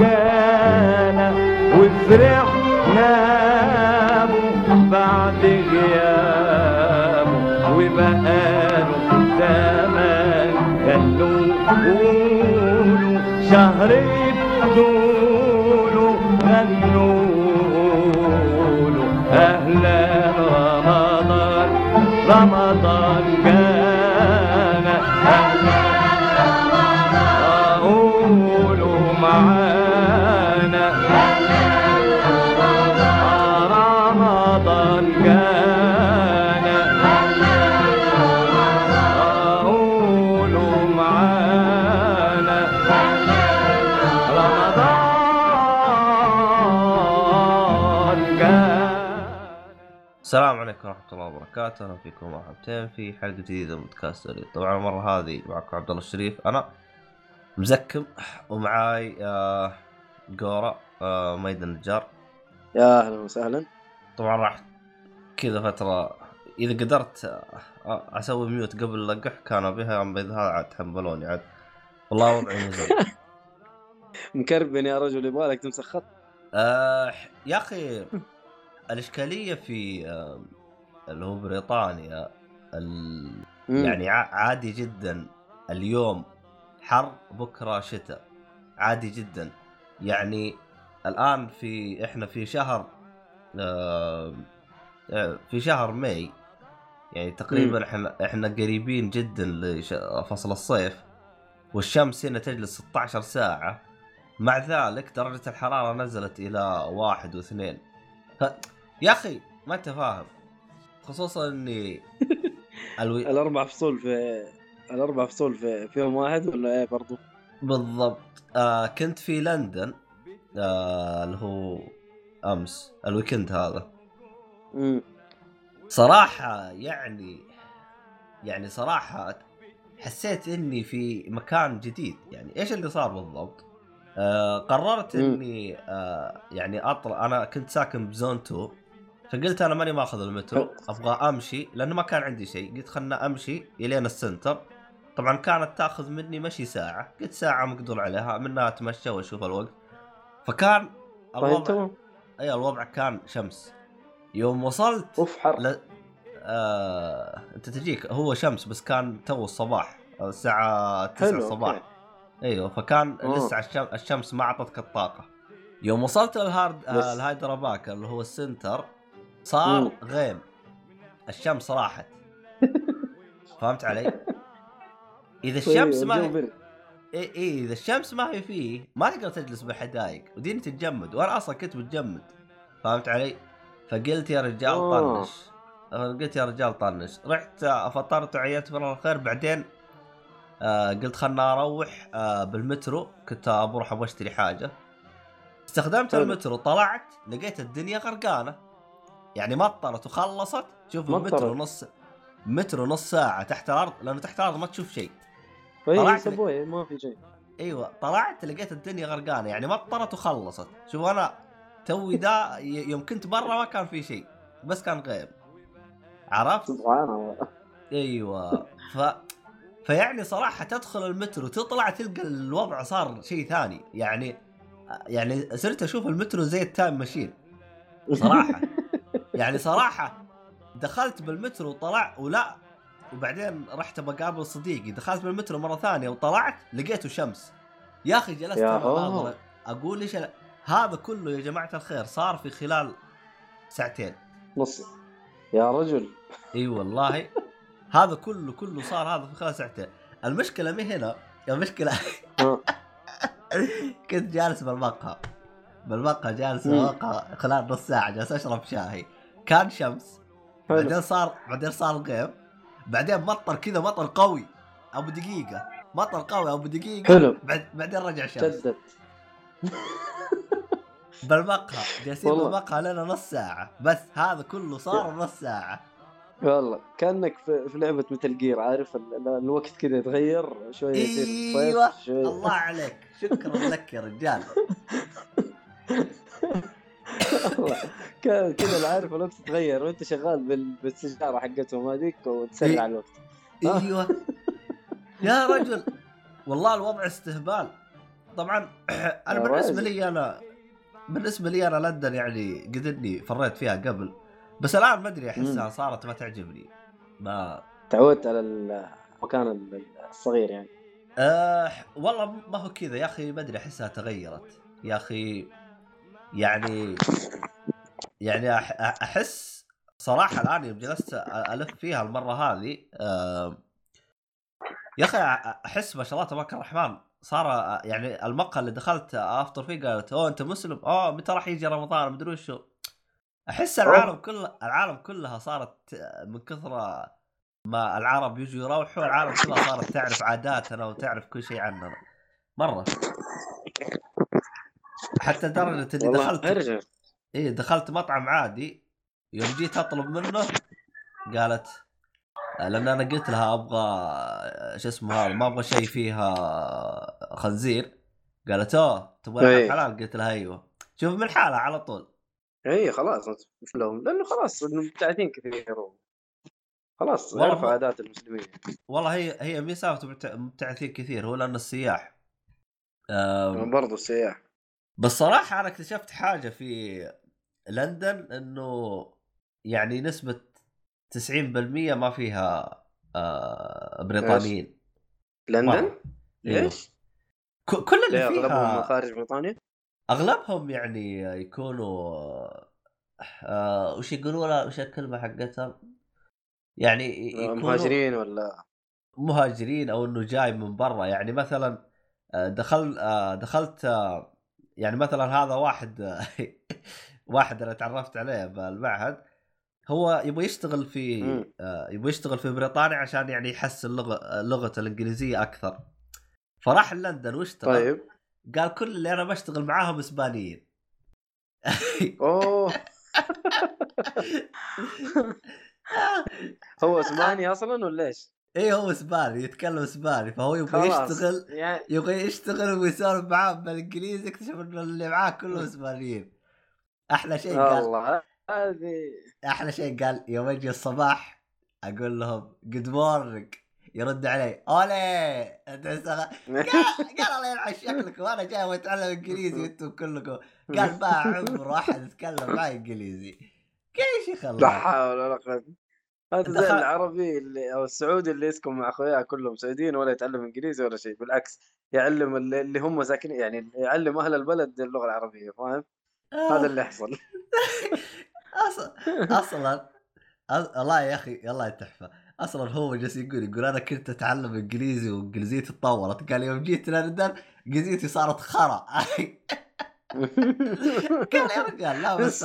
جانا وفرحنا به بعد غيابه وبقاله زمان غنوا قولوا شهر بدوله غنوا له أهلا رمضان رمضان عليكم ورحمة الله وبركاته، أهلا فيكم مرحبتين في حلقة جديدة من بودكاست. طبعا المرة هذه معكم عبد الله الشريف، أنا مزكم ومعاي آه قورة آه ميد النجار. يا أهلا وسهلا طبعا راح كذا فترة إذا قدرت آه أسوي ميوت قبل اللقح كان بها أما إذا هذا عاد تحملوني عاد. والله وضعي. مكربن يا رجل يبغالك تمسك خط آه يا أخي الإشكالية في آه اللي هو بريطانيا ال... يعني عادي جدا. اليوم حر بكرة شتاء. عادي جدا. يعني الآن في إحنا في شهر آه آه، في شهر ماي يعني تقريبا إحنا إحنا قريبين جدا لفصل الصيف. والشمس هنا تجلس 16 ساعة. مع ذلك درجة الحرارة نزلت إلى واحد واثنين. ف... يا أخي ما أنت فاهم. خصوصا إني الوي... الأربع فصول في الأربع فصول في فيهم واحد ولا إيه برضو؟ بالضبط آه كنت في لندن آه اللي هو أمس الويكند هذا مم. صراحة يعني يعني صراحة حسيت إني في مكان جديد يعني إيش اللي صار بالضبط؟ آه قررت. إني آه يعني اطلع أنا كنت ساكن بزون 2 فقلت أنا ماني ماخذ المترو أبغى أمشي لأنه ما كان عندي شيء. قلت خلنا أمشي إلين السنتر. طبعا كانت تأخذ مني مشي ساعة. قلت ساعة مقدور عليها منها أتمشى وأشوف الوقت. فكان طيب الوضع أي الوضع كان شمس. يوم وصلت أوف حر. لا آه... أنت تجيك هو شمس بس كان تو الصباح. الساعة 9 حلو الصباح. أوكي. أيوه فكان آه. لسه الشمس, الشمس ما أعطتك الطاقة. يوم وصلت الهارد. آه الهايدراباك اللي هو السنتر صار مم. غيم الشمس راحت فهمت علي؟ إذا طيب، الشمس ما هي. اي إي إذا الشمس ما هي فيه ما تقدر تجلس بالحدايق وديني تتجمد وأنا أصلا كنت متجمد فهمت علي؟ فقلت يا رجال آه. طنش قلت يا رجال طنش رحت فطرت وعيت بالله الخير بعدين آه قلت خلنا أروح آه بالمترو كنت بروح أبغى أشتري حاجة استخدمت حلو. المترو طلعت لقيت الدنيا غرقانة يعني مطرت وخلصت. شوف المترو مطرت. نص مترو نص ساعة تحت الأرض لأنه تحت الأرض ما تشوف شيء. طلعت ما في شيء. أيوه طلعت لقيت الدنيا غرقانة. يعني مطرت وخلصت. شوف أنا توي دا يوم كنت برا ما كان في شيء بس كان غيم عرفت؟ سبحان الله. أيوه. ف فيعني صراحة تدخل المترو تطلع تلقى الوضع صار شيء ثاني. يعني يعني صرت أشوف المترو زي ال time machine. صراحة. يعني صراحة دخلت بالمترو وطلع ولا وبعدين رحت بقابل صديقي دخلت بالمترو مرة ثانية وطلعت لقيته شمس. يا أخي جلست يا أنا أقول إيش ال- هذا كله يا جماعة الخير صار في خلال ساعتين. نص. يا رجل. إي والله. هذا كله كله صار هذا في خلال ساعتين. المشكلة مي هنا؟ المشكلة. كنت جالس بالمقهى. بالمقهى جالس. بالمقهى خلال نص ساعة جالس أشرب شاي. كان شمس بعدين صار بعدين صار غيم بعدين مطر كذا مطر قوي. أبو دقيقة. مطر قوي أبو دقيقة. حلو. بعد بعدين رجع شمس. جدد. بالمقهى. جالسين. بالمقهى لنا نص ساعة. بس هذا كله صار نص ساعة. والله. كأنك في, في لعبة مثل جير عارف ال- ال- الوقت كذا يتغير شوية يصير إيوه. شوية. الله عليك. شكرا لك يا رجال. كذا عارف الوقت يتغير وأنت شغال بال- بالسيجاره حقتهم هذيك وتسرع الوقت. آه. إيوه. يا رجل. والله الوضع استهبال. طبعا أنا بالنسبة. لي أنا بالنسبة لي أنا لندن يعني قد إني فريت فيها قبل. بس الآن ما أدري أحسها. صارت ما تعجبني. ما تعودت على المكان ال- الصغير يعني. أه والله ما هو كذا. يا أخي ما أدري أحسها تغيرت. يا أخي يعني يعني أحس صراحة الآن يوم جلست ألف فيها المرة هذه أه يا أخي أحس ما شاء الله تبارك الرحمن صار يعني المقهى اللي دخلت أفطر فيه قالت أوه أنت مسلم؟ أوه متى راح يجي رمضان؟ مدري وشو. أحس العالم كله العالم كلها صارت من كثر ما العرب يجوا يروحوا العالم كلها صارت تعرف عاداتنا وتعرف كل شيء عننا. مرة. حتى لدرجه اني دخلت. أرجع. إيه دخلت مطعم عادي. يوم جيت أطلب منه قالت لأن أنا قلت لها أبغى شو اسمه هذا ما أبغى شيء فيها خنزير. قالت أوه تبغى إيه. حلال؟ قلت لها أيوه. شوف من حالها على طول. اي خلاص وش لهم. لأنه خلاص إنه مبتعثين كثير خلاص ما- عادات المسلمين. والله هي هي مي سالفه مبتع- مبتعثين كثير هو لأن السياح. آم، برضو السياح. بس صراحة أنا اكتشفت حاجة في لندن إنه يعني نسبة 90% ما فيها آه، بريطانيين لندن. أيوه. ليش؟ كل اللي ليه أغلبهم فيها خارج بريطانيا؟ أغلبهم يعني يكونوا آه وش يقولوا وش الكلمة حقتها؟ يعني يكونوا مهاجرين ولا مهاجرين أو إنه جاي من برا يعني مثلا آه، دخل آه، دخلت آه، يعني مثلا هذا واحد واحد أنا تعرفت عليه بالمعهد هو يبغى يشتغل في. آه، يبغى يشتغل في بريطانيا عشان يعني يحسن لغة لغته الإنجليزية أكثر. فراح لندن واشتغل. طيب. قال كل اللي أنا بشتغل معاهم إسبانيين. أوه. هو إسباني أصلا ولا إيش؟ إيه هو إسباني؟ يتكلم إسباني فهو يبغى يشتغل يعني يبغى يشتغل ويسولف معاهم بالإنجليزي اكتشف إنه اللي معاه كلهم إسبانيين. أحلى شيء قال والله هذه أحلى شيء قال يوم أجي الصباح أقول لهم good morning يرد علي أولي قال قال الله يلعن شكلكم أنا جاي أتعلم إنجليزي وأنتم كلكم. قال ما عمره احد يتكلم معي إنجليزي. كيف يا شيخ لا الله حول ولا قوة. هذا زي العربي اللي أو السعودي اللي يسكن مع أخوياه كلهم سعوديين ولا يتعلم إنجليزي ولا شيء بالعكس يعلم اللي هم ساكنين يعني يعلم أهل البلد اللغة العربية فاهم؟ هذا اللي يحصل. أصلا أصلا والله يا أخي والله تحفة. أصلا هو جالس يقول يقول أنا كنت أتعلم إنجليزي وإنجليزيتي تطورت قال يوم جيت لندن إنجليزيتي صارت خرا. قال يا رجال لا بس.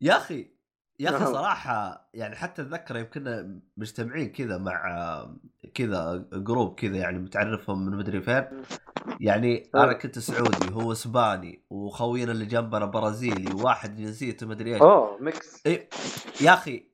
يا أخي يا أخي نعم. صراحة يعني حتى أتذكر يوم كنا مجتمعين كذا مع كذا group كذا يعني متعرفهم من مدري فين. يعني أنا كنت سعودي هو إسباني وخوينا اللي جنبنا برازيلي وواحد جنسيته مدري إيش. أوه mix إيه يا أخي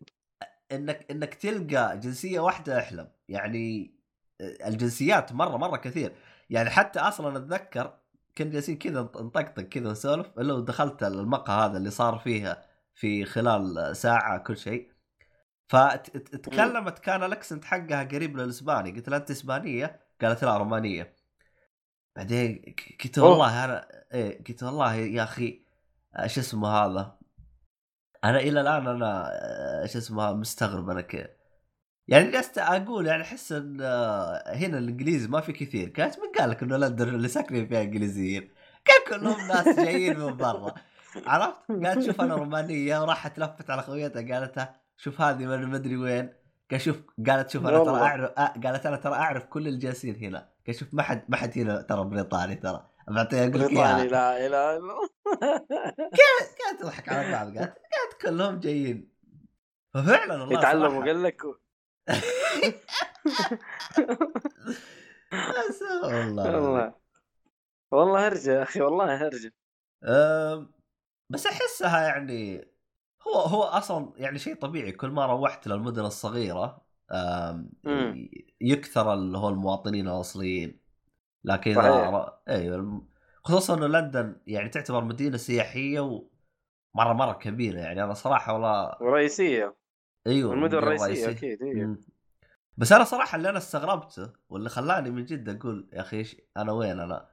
إنك إنك تلقى جنسية واحدة أحلم. يعني الجنسيات مرة مرة كثير. يعني حتى أصلا أتذكر كنا جالسين كذا نطقطق كذا نسولف إلا ودخلت المقهى هذا اللي صار فيها في خلال ساعة كل شيء. فتكلمت كان الأكسنت حقها قريب للإسباني. قلت لها أنت إسبانية؟ قالت لا رومانية. بعدين قلت. والله أنا إيه قلت والله يا أخي شو اسمه هذا؟ أنا إلى الآن أنا آه، شو اسمه مستغرب أنا كيف. يعني جلست أقول يعني أحس إن آه، هنا الإنجليزي ما في كثير. كانت من قال لك إنه لندن اللي ساكنين فيها إنجليزيين. كان كلهم ناس جايين من برا. عرفت؟ قالت شوف أنا رومانيه وراحت لفت على خويتها قالت شوف هذه من مدري وين قال شوف قالت شوف أنا ترى. اعرف آه، قالت أنا ترى أعرف كل الجالسين هنا قال شوف ما حد ما حد هنا ترى بريطاني ترى بعطيها أقول لك بريطاني. لا إله إلا الله كانت تضحك على بعض قالت قالت كلهم جايين ففعلا والله يتعلم صراحة- وقال لك. والله والله هرجه يا أخي والله هرجه بس أحسها يعني هو هو أصلا يعني شيء طبيعي كل ما روحت للمدن الصغيرة. يكثر اللي هو المواطنين الأصليين لكن إذا أيوه خصوصا إنه لندن يعني تعتبر مدينة سياحية ومرة مرة كبيرة يعني أنا صراحة والله ورئيسية إيوه المدن الرئيسية. أكيد. مم. بس أنا صراحة اللي أنا استغربته واللي خلاني من جد أقول يا أخي أنا وين أنا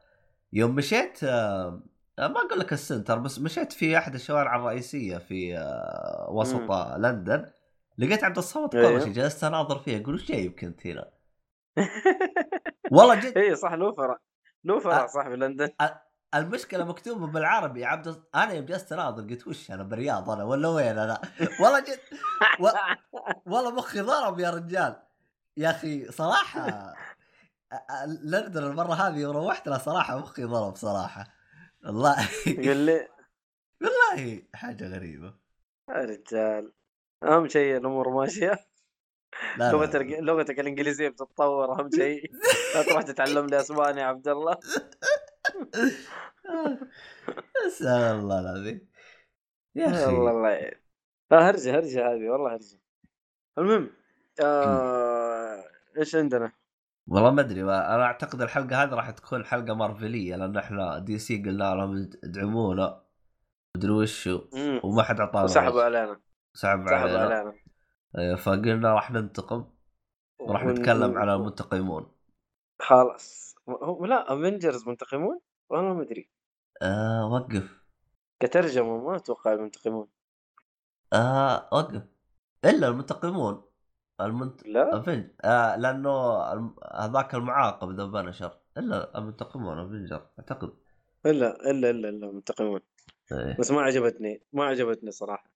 يوم مشيت آه، ما أقول لك ال center بس مشيت في أحد الشوارع الرئيسية في آه، وسط لندن لقيت عبد الصمد. قرشي جلست أناظر فيه أقول وش جايبك أنت هنا؟ والله جد اي صح له فرع له فرع آه. صح في لندن المشكلة مكتوبة بالعربي عبد أنا يوم جلست أناظر قلت وش أنا بالرياض أنا ولا وين أنا؟ والله جد و... والله مخي ضرب يا رجال يا أخي صراحة لندن المرة هذه وروحت لها صراحة مخي ضرب صراحة والله قال لي والله حاجة غريبة. يا رجال. أهم شيء الأمور ماشية. لا لغتك لا. لغتك الإنجليزية بتتطور أهم شيء. لا تروح تتعلم لي أسباني يا عبد الله. استغفر الله العظيم. يا الله أخي. الله يعين آه هرجة هرجة هذه والله هرجة. المهم آه إيش عندنا؟ والله ما أدري أنا أعتقد الحلقة هذه راح تكون حلقة مارفلية لأن إحنا دي سي قلنا لهم ادعمونا مدري وشو. وما حد أعطانا وسحبوا وجه. علينا. سحب سحبوا علينا. علينا. إيه، فقلنا راح ننتقم وراح نتكلم على المنتقمون. خلاص. هو لا Avengers منتقمون؟ والله ما أدري. آه وقف. كترجمة ما أتوقع منتقمون آه وقف. إلا المنتقمون. المنت... لا. Aveng... آه لأنه الم- هذاك المعاقب ذا بنشر إلا المنتقمون Avenger أعتقد. إلا إلا إلا إلا منتقمون إيه. بس ما عجبتني ما عجبتني صراحة.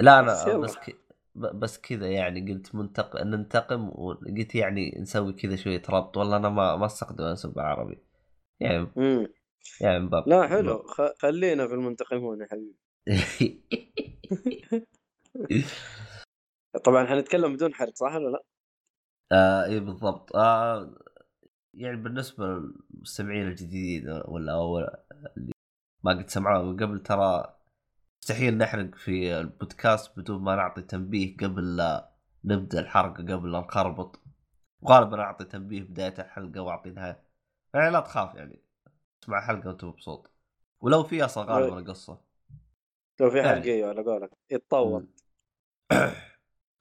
لا أنا. بس ك... بس كذا يعني قلت منتق... ننتقم وقلت يعني نسوي كذا شوية ربط. والله أنا ما ما استخدم اسلوب عربي يعني امم يعني باب لا حلو. خ... خلينا في المنتقمون يا حبيبي. طبعا حنتكلم بدون حرق صح ولا لا؟ آه اي بالضبط. آه يعني بالنسبة للمستمعين الجديدين ولا اول اللي ما قد سمعوه من قبل ترى مستحيل نحرق في البودكاست بدون ما نعطي تنبيه قبل لا نبدأ الحلقة قبل لا نخربط. غالبا أعطي تنبيه بداية الحلقة واعطي نهايه يعني لا تخاف يعني. اسمع الحلقة وأنت مبسوط. ولو في أصلا غالبا قصة. لو في يعني. حرقته على قولك. يتطور.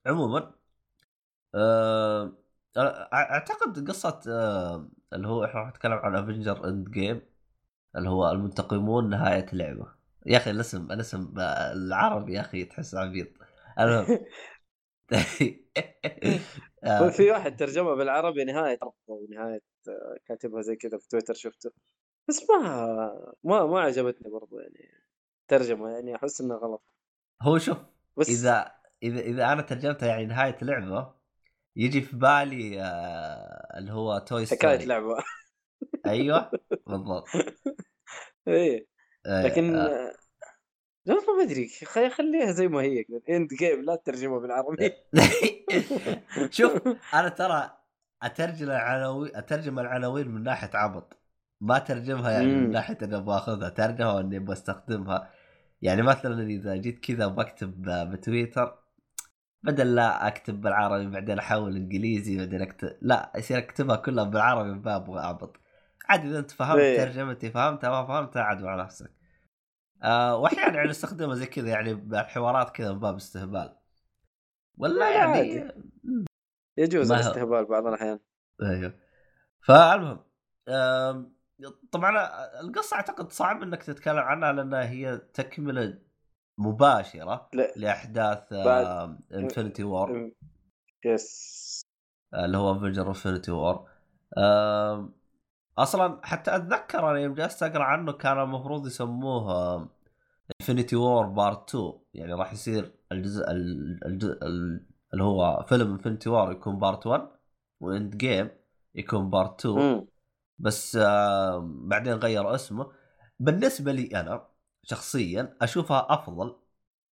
عموما آه، أعتقد قصة آه، اللي هو إحنا راح نتكلم عن Avenger Endgame اللي هو المنتقمون نهاية اللعبة. يا أخي الاسم الاسم العربي يا أخي تحس عبيط. المهم. آه، في واحد ترجمة بالعربي نهاية ربطة ونهاية آه، كاتبها زي كذا في تويتر شفته. بس ما ما ما عجبتني برضو يعني ترجمة يعني أحس إنها غلط. هو شوف بس إذا إذا إذا أنا ترجمتها يعني نهاية لعبة يجي في بالي آه، اللي هو توي حكاية ستوري لعبة. أيوه بالضبط. إيه. آه، لكن آه، لا ما أدري خلي- خليها زي ما هي Endgame لا ترجمه بالعربي. شوف أنا ترى أترجم العناوين أترجم العناوين من ناحية عبط. ما ترجمها يعني من. ناحية إني أبغى أخذها ترجمها إني أبغى أستخدمها. يعني مثلا إذا جيت كذا بكتب بتويتر بدل لا أكتب بالعربي بعدين أحول إنجليزي بعدين أكتب لا يصير أكتبها كلها بالعربي ما أبغى اعبط عاد إذا أنت فهمت إيه. ترجمتي فهمتها ما فهمتها عاد مع نفسك. آه واحيانا يعني أستخدمها زي كذا يعني بالحوارات كذا من باب استهبال. ولا لا، يعني عادي. يجوز الاستهبال بعض الأحيان. أيوه. فالمهم آم، طبعا القصة أعتقد صعب إنك تتكلم عنها لأنها هي تكملة مباشرة لا. لأحداث Infinity War yes اللي هو Avenger Infinity War أصلا حتى أتذكر أنا يوم جلست أقرأ عنه كان المفروض يسموه Infinity War part 2 يعني راح يصير الجزء ال- الجزء ال- اللي هو فيلم Infinity War يكون part 1 و Endgame يكون part 2 مم. بس آه بعدين غير اسمه. بالنسبة لي أنا شخصيا أشوفها أفضل.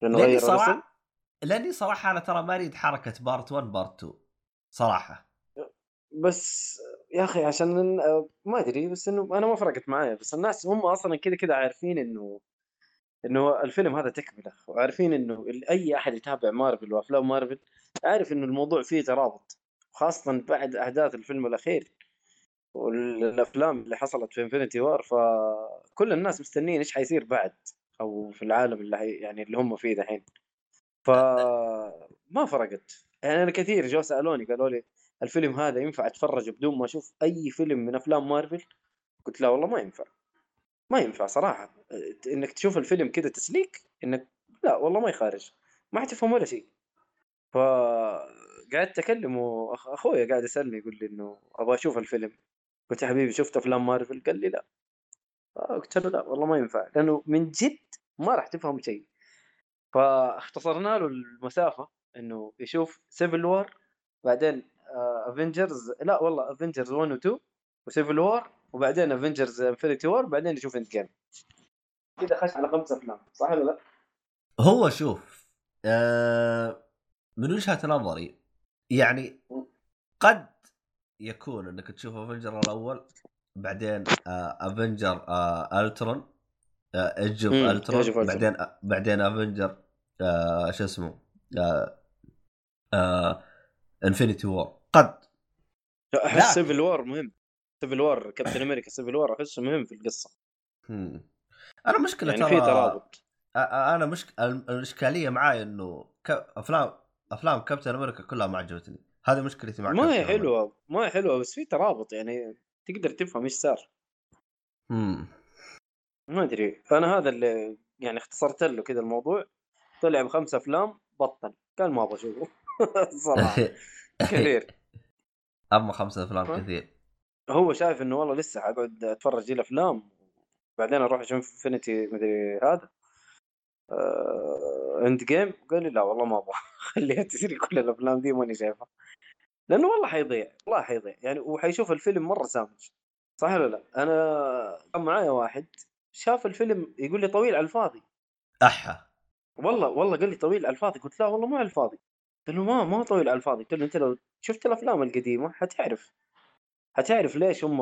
لأني صراحة لأني صراحة أنا ترى ما أريد حركة part 1 part 2 صراحة. بس يا أخي عشان ما أدري بس إنه أنا ما فرقت معايا. بس الناس هم أصلا كذا كذا عارفين انه إنه الفيلم هذا تكملة. وعارفين إنه أي أحد يتابع مارفل وأفلام مارفل عارف إنه الموضوع فيه ترابط. خاصة بعد احداث الفيلم الأخير. والأفلام اللي حصلت في Infinity War فكل الناس مستنيين إيش حيصير بعد أو في العالم اللي حي يعني اللي هم فيه دحين. فما فرقت. يعني أنا كثير جو سألوني قالوا لي الفيلم هذا ينفع أتفرج بدون ما أشوف أي فيلم من أفلام مارفل؟ قلت لا والله ما ينفع. ما ينفع صراحة. إنك تشوف الفيلم كذا تسليك إنك لا والله ما يخارج. ما حتفهم ولا شيء. فقعدت أكلمه أخويا قاعد يسألني يقول لي إنه أبغى أشوف الفيلم. قلت يا حبيبي شفت أفلام مارفل؟ قال لي لا. آه، قلت له لا والله ما ينفع لأنه من جد ما راح تفهم شيء. فاختصرنا له المسافة إنه يشوف Civil War بعدين Avengers لا والله Avengers 1 و 2 و Civil War وبعدين Avengers Infinity War بعدين يشوف Endgame كذا خش على خمسة أفلام صح ولا لا؟ هو شوف آه من وجهة نظري يعني قد يكون إنك تشوف Avenger الأول بعدين Avenger Ultron Age of Ultron. بعدين آه بعدين Avenger آه شو اسمه آه آه Infinity War قد أحس. Civil War مهم Civil War Captain America Civil War أحسه مهم في القصة. أنا مشكلة يعني ترى في ترابط أنا مشك... ال- الإشكالية معاي إنه ك... افلام أفلام كابتن أمريكا كلها ما عجبتني هذه مشكلتي مع ما هي. حلوة ما هي حلوة بس في ترابط يعني تقدر تفهم إيش صار. مم. ما أدري أنا هذا اللي يعني اختصرت له كذا الموضوع. طلع بخمس أفلام بطل. قال ما أبغى أشوفه. صراحة. كثير أما خمسة أفلام؟ كثير. هو شايف إنه والله لسه حقعد أتفرج دي الافلام بعدين أروح أشوف انفنتي مدري هذا. آه... Endgame قال لي لا والله ما أبغى. خليها تصير كل الأفلام دي ماني شايفها. لأنه والله حيضيع والله حيضيع. يعني وحيشوف الفيلم مرة سامج صح ولا لا؟ أنا كان معايا واحد شاف الفيلم يقول لي طويل على الفاضي. أحا. والله والله قال لي طويل على الفاضي. قلت لا والله مو على الفاضي. قال له ما ما طويل على الفاضي. قلت له أنت لو شفت الأفلام القديمة حتعرف حتعرف ليش هم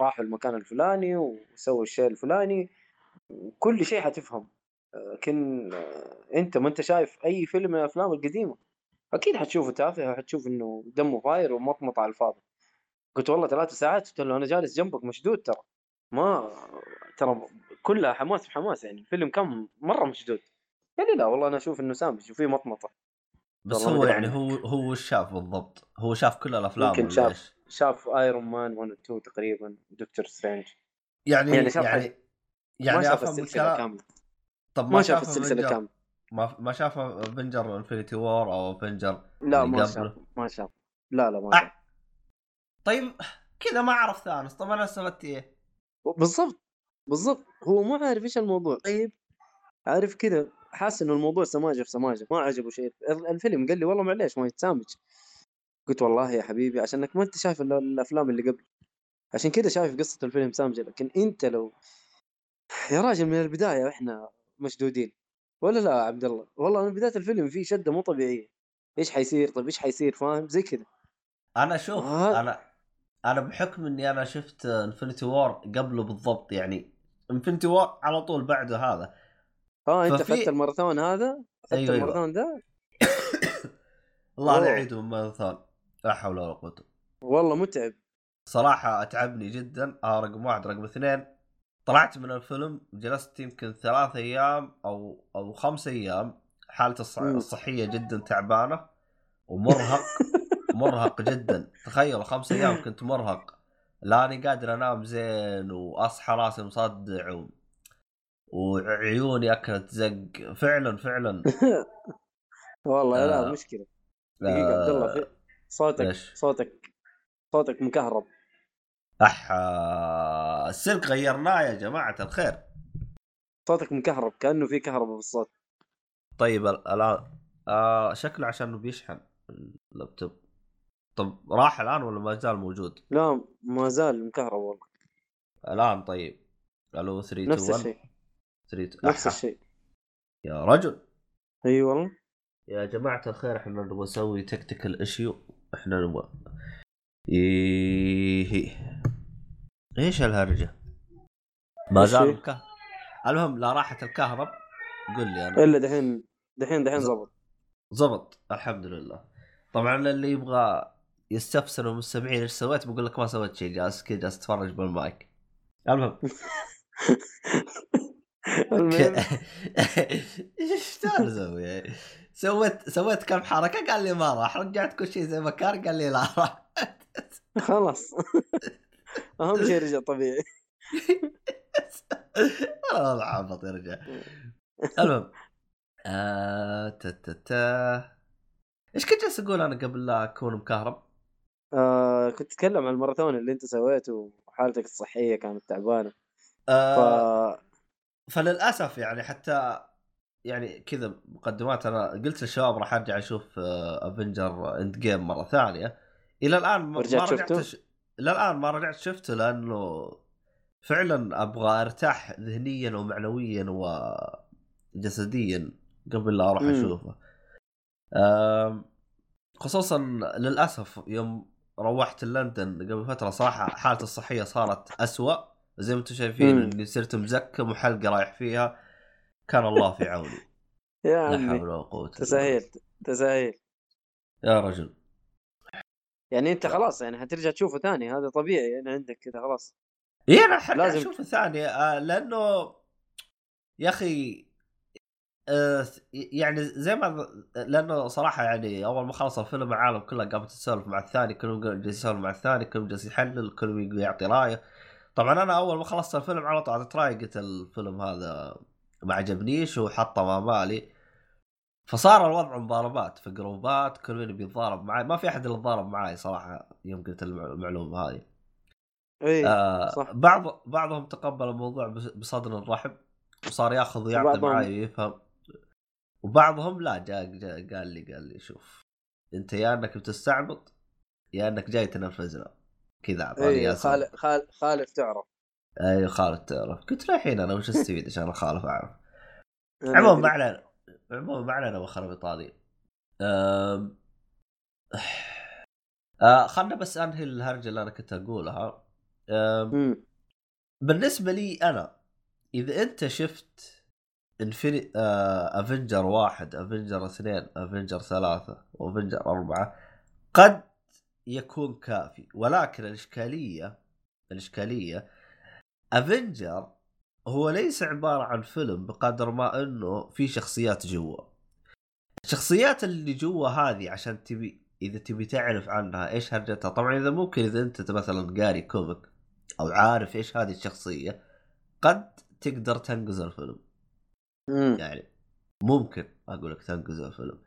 راحوا المكان الفلاني وسووا الشيء الفلاني. وكل شيء حتفهم. لكن انت ما انت شايف اي فيلم من الافلام القديمة أكيد حتشوفه تافه وحتشوف انه دمه فاير ومطمط على الفاضي قلت والله ثلاث ساعات قلت له أنا جالس جنبك مشدود ترى ما ترى كلها حماس في حماس يعني الفيلم كان مرة مشدود لي لا والله أنا أشوف إنه سامج وفيه مطمطة بس هو يعني. هو هو شاف بالضبط؟ هو شاف كل الأفلام يمكن شاف. إيش؟ شاف Iron Man 1 و 2 تقريبا Doctor Strange يعني يعني يعني شاف يعني. يعني الكلام- كاملة طب ما شاف شاف السلسلة Avenger- كاملة؟ ما ما شاف Avenger Infinity War أو Avenger لا ما. شاف ما شاف. لا لا ما أه. شاف. طيب كذا ما أعرف Thanos. طب أنا استفدت إيه؟ بالضبط بالضبط. هو ما عارف إيش الموضوع. طيب. عارف كذا حاسس إنه الموضوع سماجه في سماجه. ما عجبه شيء. ال- الفيلم قال لي والله معليش ما يتسامج. قلت والله يا حبيبي عشانك ما أنت شايف ال- الأفلام اللي قبل. عشان كذا شايف قصة الفيلم سامجة. لكن أنت لو يا راجل من البداية إحنا مشدودين. ولا لا يا عبد الله؟ والله من بداية الفيلم في شدة مو طبيعية. إيش حيصير؟ طيب إيش حيصير؟ فاهم؟ زي كذا. أنا شوف آه. أنا أنا بحكم إني أنا شفت Infinity War قبله بالضبط يعني Infinity War على طول بعده هذا. آه أنت ففي- أخذت الماراثون هذا؟ أخذت أيوة، أيوة. الماراثون ده الله لا. يعيده من ماراثون لا حول ولا قوة. والله متعب. صراحة أتعبني جدا. آه رقم واحد. رقم اثنين طلعت من الفيلم جلست يمكن ثلاث أيام أو أو خمس أيام حالتي الص... الصحية جدا تعبانة ومرهق مرهق جدا. تخيل خمس أيام كنت مرهق. لاني قادر أنام زين وأصحى راسي مصدع و... وعيوني أكلت زق. فعلا فعلا. والله لا آه. مشكلة. دقيقة عبد الله صوتك؟ صوتك صوتك مكهرب. اح السلك غيرناه يا جماعة الخير. صوتك مكهرب كأنه في كهرباء بالصوت. طيب ال- الان آه شكله عشان بيشحن اللابتوب. طب راح الآن ولا ما زال موجود؟ لا ما زال مكهرب والله. الآن طيب. ألو 3 نفس 2 1 الشيء. 3 نفس الشيء. يا رجل. أي والله. يا جماعة الخير إحنا نبغى نسوي technical issue إحنا نبغى. إيه. إيش الهرجة؟ ما؟ الكهرب المهم لا راحت الكهرب. قل لي أنا. إلا دحين دحين دحين زبط. زبط. الحمد لله. طبعا اللي يبغى يستفسر المستمعين إيش سويت بقول لك ما سويت شيء جالس كذا جالس أتفرج بالمايك. المهم. إيش تعال أسوي؟ سويت سويت كم حركة قال لي ما راح رجعت كل شيء زي ما كان قال لي لا راح. خلاص. أهم شيء رجع طبيعي والله عبط يا رجال المهم آه... تا تا تا. إيش كنت جالس أقول أنا قبل لا أكون مكهرب؟ آه كنت تتكلم عن الماراثون اللي أنت سويته وحالتك الصحية كانت تعبانة ف آه... فللأسف يعني حتى يعني كذا مقدمات أنا قلت للشباب راح أرجع أشوف Avenger Endgame مرة ثانية إلى الآن ما رجعت شفته؟ ش... إلى الان ما رجعت شفته لأنه فعلا أبغى أرتاح ذهنيا ومعنويا وجسديا قبل لا أروح. أشوفه. خصوصا للأسف يوم روحت لندن قبل فترة صراحة حالتي الصحية صارت أسوأ زي ما أنتم شايفين. إني صرت مزكم وحلقة رايح فيها كان الله في عوني يا لا عمي حول ولا قوة. تسهيل تسهيل يا رجل يعني انت خلاص يعني حترجع تشوفه ثاني هذا طبيعي يعني عندك كذا خلاص. اي أنا لازم- أشوف الثاني آه، لأنه يا أخي آه، يعني زي ما لأنه صراحة يعني أول ما خلص الفيلم العالم كلها قامت تسولف مع الثاني كلهم جالس يسولف مع الثاني كلهم جالس يحلل كلهم يعطي رأيه. طبعا أنا أول ما خلصت الفيلم على طول اعطيت راي قلت الفيلم هذا ما عجبنيش وحطه ما بالي. فصار الوضع مضاربات في جروبات كل مين بيتضارب معي ما في أحد اللي تضارب معي صراحة يوم قلت المع- المعلومة هذه اي آه صح. بعض بعضهم تقبل الموضوع بصدر رحب وصار ياخذ ويعطي معاي ويفهم. وبعضهم لا جاء, جاء قال لي قال لي شوف أنت يا إنك بتستعبط يا إنك جاي تنرفزنا كذا أعطاني اي يا خالف خال- خالف تعرف. اي خالف تعرف. قلت له الحين أنا وش استفيد عشان اخالف أعرف. عموما. ما علينا. عموما ما علينا هذه أم... آه خلنا بس أنهي الهرجة اللي أنا كنت أقولها. أم... بالنسبة لي أنا إذا أنت شفت Infini آه Avenger واحد Avenger اثنين Avenger ثلاثة و Avenger أربعة قد يكون كافي. ولكن الإشكالية الإشكالية Avenger هو ليس عبارة عن فيلم بقدر ما إنه في شخصيات جوا. الشخصيات اللي جوا هذه عشان تبي إذا تبي تعرف عنها إيش هرجتها طبعا إذا ممكن إذا أنت مثلا قاري comic أو عارف إيش هذه الشخصية قد تقدر تنقز الفيلم. مم. يعني ممكن أقول لك تنقز الفيلم.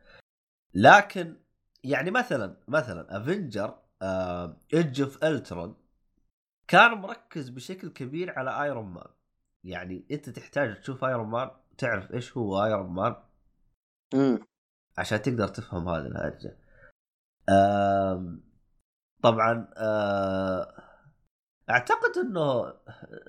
لكن يعني مثلا مثلا Avenger Age of Ultron كان مركز بشكل كبير على Iron Man يعني أنت تحتاج تشوف Iron Man تعرف إيش هو Iron Man مم. عشان تقدر تفهم هذه الهرجه طبعا آه، أعتقد إنه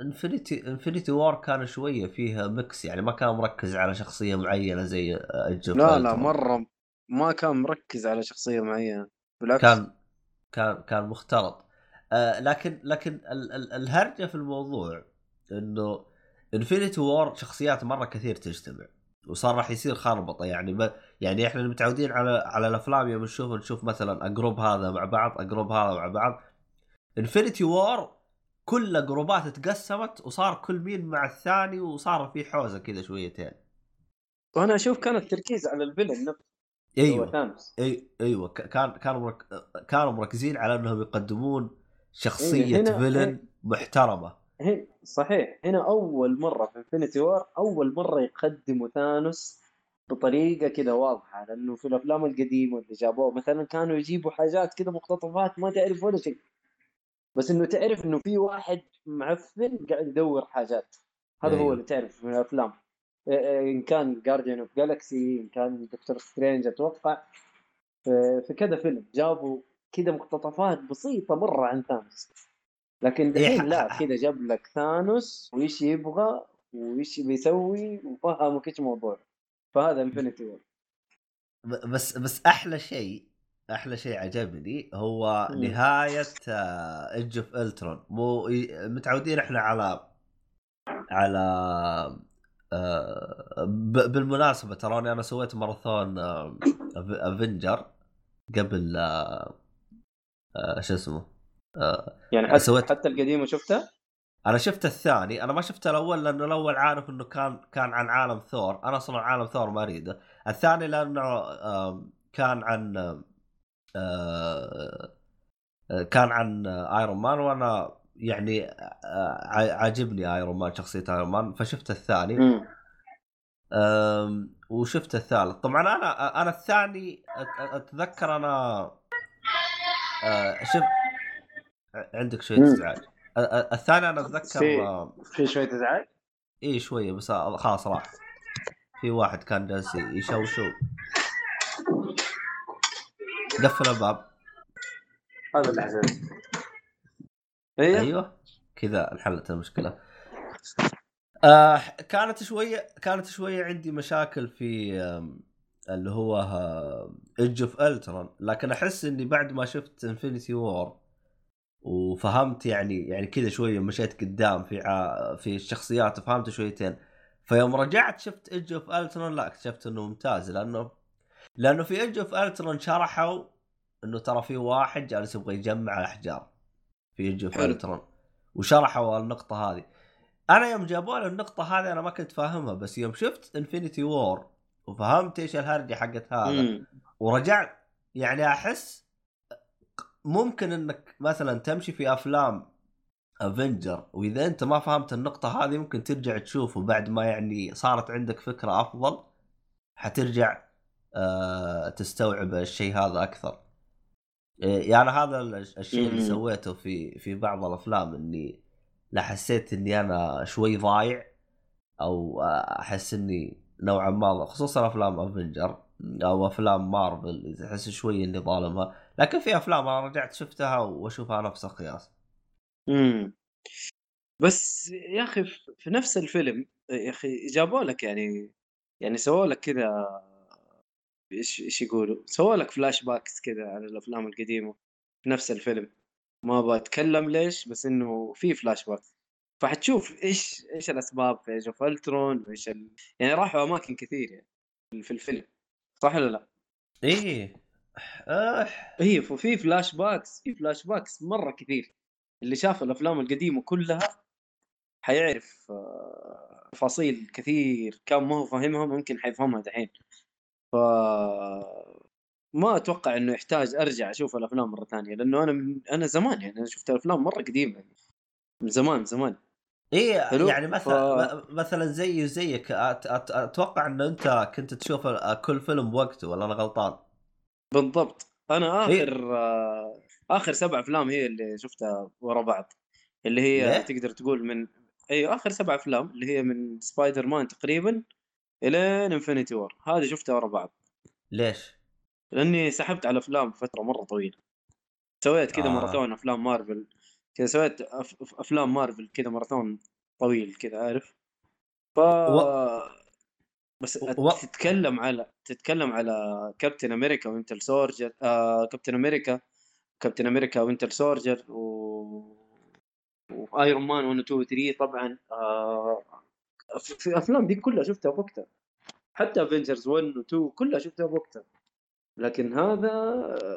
Infinity Infinity War كان شوية فيها mix يعني ما كان مركز على شخصية معينة زي ايدج لا لا مرة ما كان مركز على شخصية معينة بالعكس. كان كان كان مختلط. آه لكن لكن ال ال الهرجة في الموضوع إنه Infinity War شخصيات مرة كثير تجتمع وصار راح يصير خربطة. يعني ب... يعني إحنا متعودين على على الأفلام يوم نشوف نشوف مثلا ال group هذا مع بعض ال group هذا مع بعض. Infinity War كل جروبات تقسمت وصار كل مين مع الثاني وصار في حوسة كذا شويتين. وأنا أشوف كان التركيز على ال villain نفسه. أيوه. أيوه. كان كانوا مرك... كانوا مركزين على إنهم يقدمون شخصية إيه، هنا- villain محترمة. هنا صحيح هنا أول مرة في Infinity War أول مرة يقدموا Thanos بطريقة كذا واضحة لأنه في الأفلام القديمة اللي جابوه مثلا كانوا يجيبوا حاجات كذا مقتطفات ما تعرف ولا شيء. بس إنه تعرف إنه في واحد معفن قاعد يدور حاجات. هذا أيوه. هو اللي تعرف من الأفلام. إيه إيه، إن كان Guardian of Galaxy إن كان Doctor Strange أتوقع. في في كذا فيلم جابوا كذا مقتطفات بسيطة مرة عن Thanos. لكن إيه، دحين لا كذا جاب لك Thanos وإيش يبغى وإيش بيسوي وفهمك إيش موضوع. فهذا Infinity War بس بس أحلى شيء أحلى شيء عجبني هو. نهاية Age of Ultron مو متعودين إحنا على على آه، بالمناسبة تراني أنا سويت ماراثون آه، Avenger قبل آه، شو اسمه؟ آه، يعني حتى سويت- حتى القديم شفتها أنا شفت الثاني. أنا ما شفت الأول لأنه الأول عارف إنه كان كان عن عالم ثور. أنا أصلا عالم ثور ما أريده. الثاني لأنه كان عن آه، آه، كان عن Iron Man وأنا يعني آه، عاجبني Iron Man شخصية Iron Man فشفت الثاني. وشفت الثالث. طبعا أنا أنا الثاني أتذكر أنا شفت عندك شوية. إزعاج. الثاني أنا أتذكر في- أه، في شوية إزعاج؟ إي شوية بس آه، خلاص راح. في واحد كان جالس يشوشو. قفل الباب. هذا اللي حسيت أيوه أيوه. كذا انحلت المشكلة. آه كانت شوية كانت شوية عندي مشاكل في اللي هو Age of Ultron لكن أحس إني بعد ما شفت Infinity War وفهمت يعني يعني كذا شوية مشيت قدام في ع... في الشخصيات وفهمت شويتين فيوم رجعت شفت Age of Ultron لا اكتشفت إنه ممتاز لأنه لأنه في Age of Ultron شرحوا إنه ترى في واحد جالس يبغى يجمع الأحجار في Age of. Ultron وشرحوا النقطة هذه أنا يوم جابوا لي النقطة هذه أنا ما كنت فاهمها بس يوم شفت Infinity War وفهمت إيش الهرجة حقت هذا. ورجعت يعني أحس ممكن إنك مثلا تمشي في أفلام افنجر وإذا أنت ما فهمت النقطة هذه ممكن ترجع تشوفه بعد ما يعني صارت عندك فكرة أفضل حترجع آه تستوعب الشيء هذا أكثر إيه، يعني هذا الش- الشيء اللي. سويته في في بعض الأفلام إني لا حسيت إني أنا شوي ضايع أو آه، أحس إني نوعا ما خصوصا أفلام Avenger أو أفلام مارفل أحس شوي إني ظالمها لكن في أفلام أنا رجعت شفتها وأشوفها نفس القياس. مم. بس يا أخي في- نفس الفيلم يا أخي جابوا لك يعني يعني سووا لك كذا إيش إيش يقولوا؟ سووا لك flashbacks كذا على الأفلام القديمة في نفس الفيلم. ما بتكلم ليش بس إنه في flashbacks فحتشوف إيش إيش الأسباب في Age of Ultron وإيش ال... يعني راحوا أماكن كثير يعني في الفيلم. صح ولا لا؟ إيه. آه. هي في flashbacks في flashbacks مرة كثير اللي شاف الأفلام القديمة كلها حيعرف آه، تفاصيل كثير كان ما هو فاهمها ممكن حيفهمها دحين ف ما أتوقع إنه يحتاج أرجع أشوف الأفلام مرة ثانية لأنه أنا من أنا زمان يعني أنا شفت الأفلام مرة قديمة يعني من زمان زمان إيه حلو؟ يعني مثلا ف- مثلا زي زيك أت أت أتوقع ان أنت كنت تشوف كل فيلم بوقته ولا أنا غلطان؟ بالضبط أنا إيه. آخر آه، آخر سبع أفلام هي اللي شفتها ورا بعض اللي هي ليه؟ تقدر تقول من اي آخر سبع أفلام اللي هي من سبايدر مان تقريبا الين Infinity War هذه شفتها ورا بعض ليش؟ لأني سحبت على افلام فترة مرة طويلة سويت كذا آه. ماراثون أفلام مارفل كذا سويت أف... أف- أفلام مارفل كذا ماراثون طويل كذا عارف ف و- بس و- تتكلم على تتكلم على Captain America Winter Soldier آه Captain America Captain America Winter Soldier و و Iron Man 1 و 2 و 3 طبعا آه في الافلام دي كلها شفتها بوقتها. حتى Avengers 1 و 2 كلها شفتها بوقتها. لكن هذا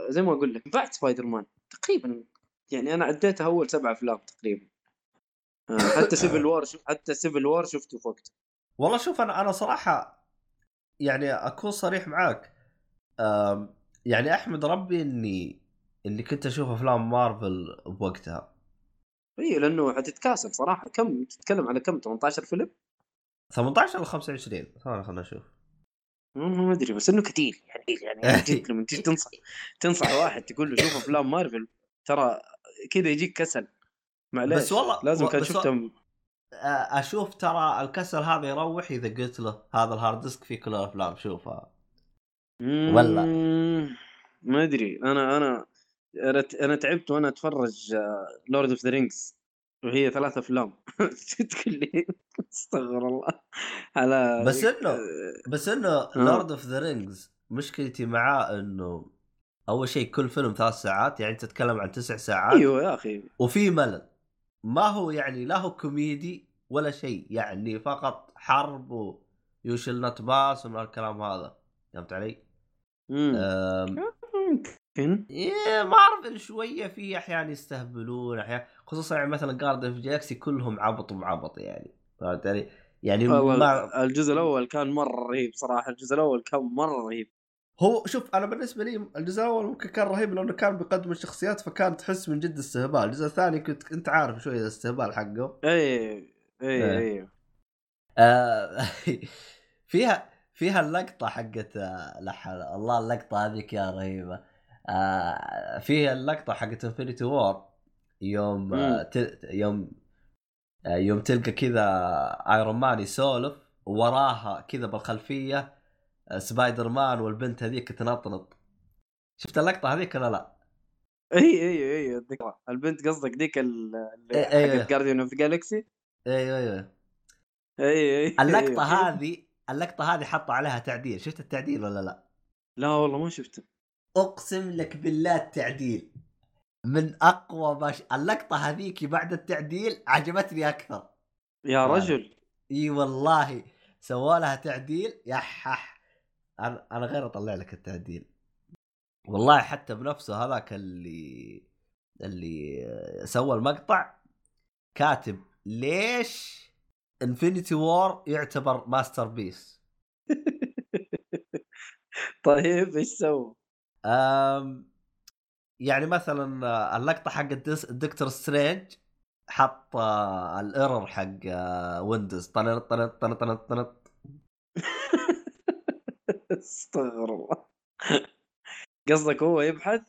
زي ما أقول لك بعد سبايدر مان تقريبا يعني أنا عديتها أول سبع أفلام تقريبا. آه، حتى Civil War حتى Civil War شفته في وقته والله شوف أنا أنا صراحة يعني أكون صريح معاك. يعني أحمد ربي اني إني كنت أشوف أفلام مارفل بوقتها. إي لأنه حتتكاسل صراحة. كم تتكلم على كم؟ 18 فيلم؟ 18 ولا 25 ثواني خلنا نشوف. ما أدري بس إنه كثير. يعني يعني جد لما تيجي تنصح تنصح واحد تقول له شوف أفلام مارفل ترى كذا يجيك كسل. معليش بس والله- لازم كان شفتهم. أشوف ترى الكسل هذا يروح إذا قلت له هذا ال hard disk فيه كل الأفلام شوفها ولا؟ ما أدري. أنا أنا أنا تعبت وأنا أتفرج Lord of the Rings وهي ثلاث أفلام. تقول لي؟ استغفر الله. على بس إنه- آه، بس إنه Lord of the Rings مشكلتي معاه إنه أول شيء كل فيلم ثلاث ساعات يعني تتكلم عن تسع ساعات. أيوه يا أخي. وفي ملل. ما هو يعني لا هو كوميدي ولا شيء يعني فقط حرب و you shall not pass ومن الكلام هذا. فهمت علي؟ ممكن. إيه مارفل شوية في أحيان يستهبلون أحيان خصوصا يعني مثلا Guardians of the Galaxy كلهم عبط ومعبط يعني. فهمت علي؟ يعني ما الجزء الأول كان مرة رهيب صراحة الجزء الأول كان مرة رهيب. هو شوف أنا بالنسبة لي الجزء الأول ممكن كان رهيب لأنه كان بيقدم الشخصيات فكان تحس من جد استهبال، الجزء الثاني كنت انت عارف شوية الاستهبال حقه. اي. اي اي آه فيها فيها اللقطة حقت آه، الله اللقطة هذيك يا رهيبة. آه فيها اللقطة حقت Infinity War يوم آه. تل يوم آه يوم تلقى كذا Iron Man يسولف وراها كذا بالخلفية سبايدر مان والبنت هذيك تنطنط شفت اللقطة هذيك ولا لا؟ اي اي اي البنت قصدك ذيك ال- اللي إيه، أيوه. حقت Guardian of Galaxy أيوه أيوه اي اي اللقطة. هذه اللقطة هذه حطوا عليها تعديل شفت التعديل ولا لا؟ لا والله ما شفته أقسم لك بالله التعديل من أقوى ما ش... اللقطة هذيك بعد التعديل عجبتني أكثر يا والله. رجل إي والله سووا لها تعديل يا حح أنا أنا غير أطلع لك التعديل. والله حتى بنفسه هذاك اللي اللي سوى المقطع كاتب ليش Infinity War يعتبر masterpiece طيب إيش سووا؟ أم يعني مثلا اللقطة حق الدكتور Strange حط آه، ال error حق Windows طنط طنط طنط طنط استغفر الله قصدك هو يبحث؟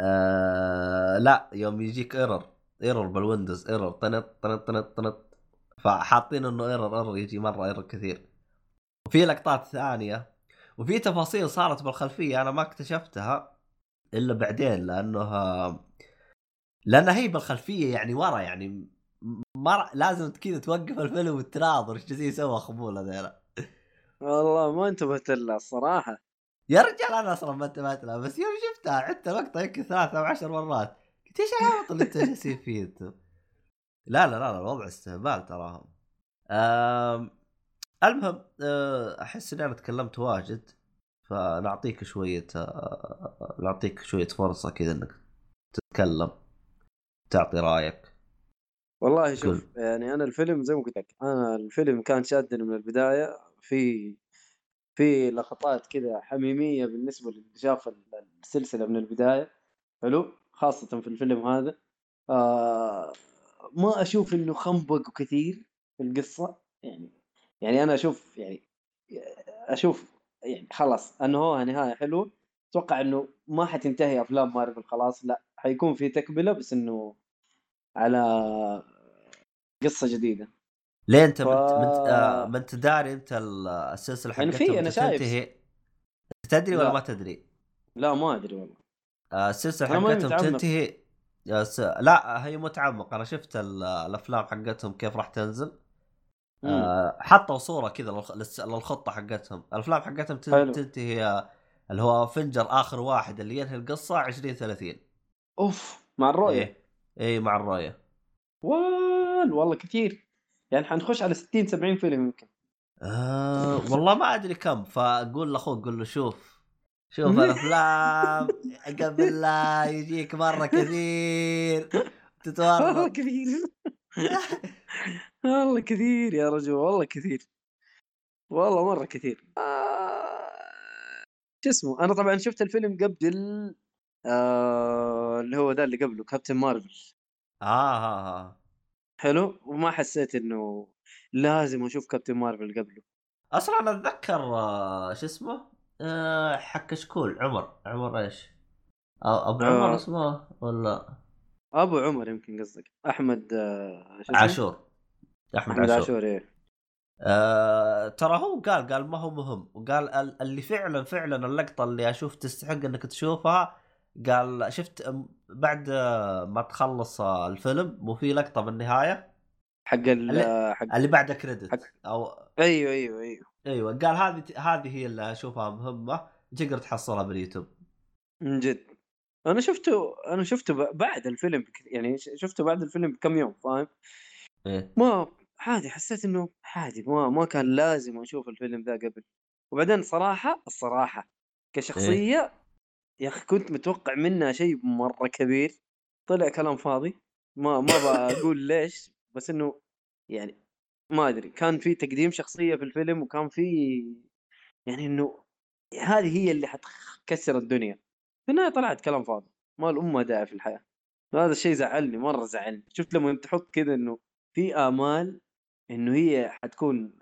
آه لا يوم يجيك error error بال Windows error طنط طنط طنط طنط فحاطين إنه error error يجي مرة error كثير. وفي لقطات ثانية وفي تفاصيل صارت بالخلفية أنا ما اكتشفتها إلا بعدين لأنه لأنها هي بالخلفية يعني ورا يعني ما لازم كذا توقف الفيلم وتناظر إيش جالسين يسووا خبول هذيلا والله ما انتبهت لها الصراحة يا رجال أنا أصلا ما انتبهت لها بس يوم شفتها عدت المقطع يمكن ثلاث أو عشر مرات قلت إيش العبط اللي أنتم جالسين فيه أنتم؟ لا لا لا الوضع استهبال تراهم. المهم آه، أحس إني أنا تكلمت واجد فنعطيك شوية آه، نعطيك شوية فرصة كذا إنك تتكلم تعطي رأيك. والله شوف يعني أنا الفيلم زي ما قلت لك أنا الفيلم كان شادني من البداية في في لقطات كذا حميمية بالنسبة للي شاف ال- السلسلة من البداية. حلو؟ خاصة في الفيلم هذا. آه ما أشوف إنه خنبق كثير في القصة. يعني يعني أنا أشوف يعني أشوف يعني خلاص أنه نهاية حلوة. أتوقع إنه ما حتنتهي أفلام مارفل خلاص. لا حيكون في تكملة بس إنه على قصة جديدة. ليه انت ف- منت منت آه ما انت داري انت ال- السلسلة يعني حقتهم في أنا شايف. تنتهي؟ تدري ولا لا. ما تدري؟ لا ما أدري والله. آه، السلسلة حقتهم. تنتهي؟ يا س... لا هي متعمق. أنا شفت ال- الأفلام حقتهم كيف راح تنزل. آه حطوا صورة كذا للخ- للخطة حقتهم. الأفلام حقتهم تن... تنتهي آه، اللي هو فنجر آخر واحد اللي ينهي القصة 20 30 أوف مع الرؤية؟ إيه. إيه مع الرؤية. وال والله كثير. يعني حنخش على 60 70 فيلم يمكن. آه والله ما أدري كم فقول لأخوك قول له شوف. شوف الأفلام قبل لا يجيك مرة كثير. والله تتورط كثير. والله كثير يا رجل والله كثير. والله مرة كثير. آه... شو اسمه أنا طبعا شفت الفيلم قبل آه... اللي هو ذا اللي قبله كابتن مارفل. آه آه آه. حلو؟ وما حسيت إنه لازم أشوف كابتن مارفل قبله. أصلا أنا أتذكر آه شو اسمه؟ آه حق كشكول عمر. عمر إيش؟ أبو عمر آه. اسمه ولا؟ أبو عمر يمكن قصدك. أحمد آه... عاشور. أحمد, أحمد عاشور, عاشور إيه. آه ترى هو قال قال ما هو مهم. وقال ال- اللي فعلا فعلا اللقطة اللي أشوف تستحق إنك تشوفها قال شفت بعد آه، ما تخلص آه، الفيلم مو في لقطة بالنهاية؟ حق ال اللي- حق اللي بعد كريدت حق- أو أيوه أيوه أيوه. أيوه قال هذه هذه هي اللي أشوفها مهمة تقدر تحصلها باليوتيوب. من جد. أنا شفته أنا شفته بعد الفيلم يعني شفته بعد الفيلم بكم يوم فاهم؟ إيه. ما عادي حسيت إنه عادي ما ما كان لازم أشوف الفيلم ذا قبل. وبعدين صراحة الصراحة كشخصية يا أخي كنت متوقع منها شيء مرة كبير طلع كلام فاضي ما ما بقول ليش بس إنه يعني ما أدري كان في تقديم شخصية في الفيلم وكان في يعني إنه هذه هي اللي حتكسر الدنيا. في النهاية طلعت كلام فاضي ما الامه داعي في الحياة. هذا الشيء زعلني مرة زعلني. شفت لما تحط كذا إنه في آمال إنه هي حتكون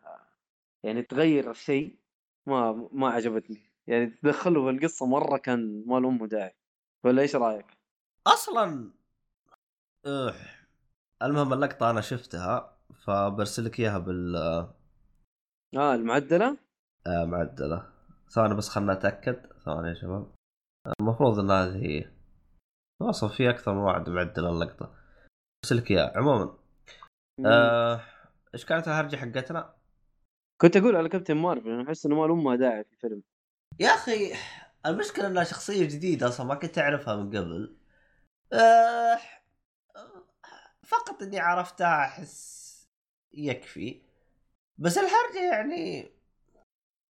يعني تغير الشيء ما ما عجبتني. يعني تدخله في القصة مرة كان ما الامه داعي ولا إيش رأيك؟ أصلا أوه. المهم اللقطة أنا شفتها فبرسل لك إياها بال آه المعدلة؟ آه، معدلة ثواني بس خلنا أتأكد ثواني يا شباب المفروض إن هذه هي أصلا في أكثر من واحد معدل اللقطة برسل لك إياها عموما آه، إيش كانت الهرجة حقتنا؟ كنت أقول على كابتن مارفل أنا أحس إنه ما الامه داعي في الفيلم يا أخي المشكلة إنها شخصية جديدة أصلا ما كنت أعرفها من قبل. أه فقط إني عرفتها أحس يكفي. بس الحرجه يعني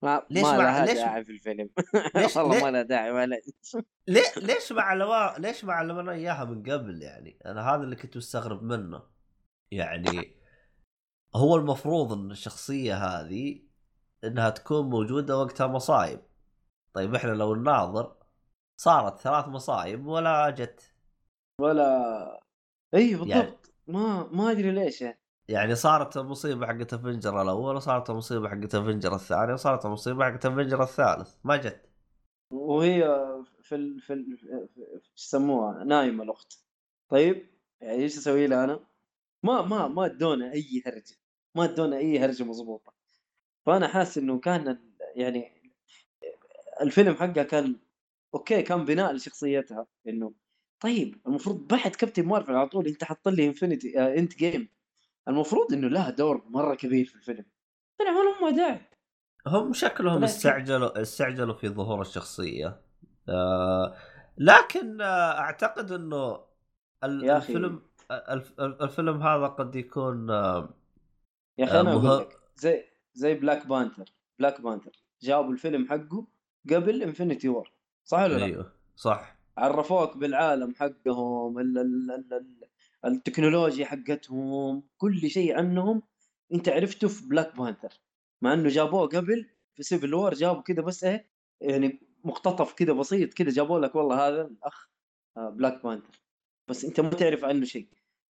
ما ليش ما مع- ليش- داعي في الفيلم. ليش- والله ما لها داعي ولا ليه ليش ما علموا ليش ما علمونا إياها من قبل يعني؟ أنا هذا اللي كنت مستغرب منه. يعني هو المفروض إن الشخصية هذه إنها تكون موجودة وقتها مصايب. طيب إحنا لو نناظر صارت ثلاث مصايب ولا جت. ولا اي بالضبط. يعني- ما ما أدري ليش يعني. يعني صارت المصيبه حقت افنجر الأول وصارت المصيبه حقت افنجر الثاني وصارت المصيبه حقت افنجر الثالث. ما جت. وهي في ال... في ال... في- يسموها نايمه الاخت طيب يعني إيش أسوي لها أنا؟ ما ما ما ادونا أي هرجة. ما ادونا أي هرجة مضبوطة. فأنا حاسس إنه كان يعني الفيلم حقها كان okay كان بناء لشخصيتها إنه طيب المفروض بعد كابتن مارفل على طول أنت حط لي Infinity آه End Game المفروض إنه لها دور مرة كبير في الفيلم. طلع ما لهم داعي هم شكلهم استعجلوا استعجلوا في ظهور الشخصية. آه لكن آه أعتقد إنه. الفيلم الف- الفيلم هذا قد يكون آه يا أخي أنا آه، أقول مه- لك زي زي Black Panther Black Panther جابوا الفيلم حقه قبل Infinity War صح ولا لا؟ أيوه صح. عرفوك بالعالم حقهم ال ال ال ال التكنولوجيا حقتهم كل شيء عنهم. انت عرفته في Black Panther مع إنه جابوه قبل في Civil War جابوا كذا بس إيه يعني مقتطف كذا بسيط كذا جابوا لك والله هذا الأخ آه، Black Panther بس أنت ما تعرف عنه شيء.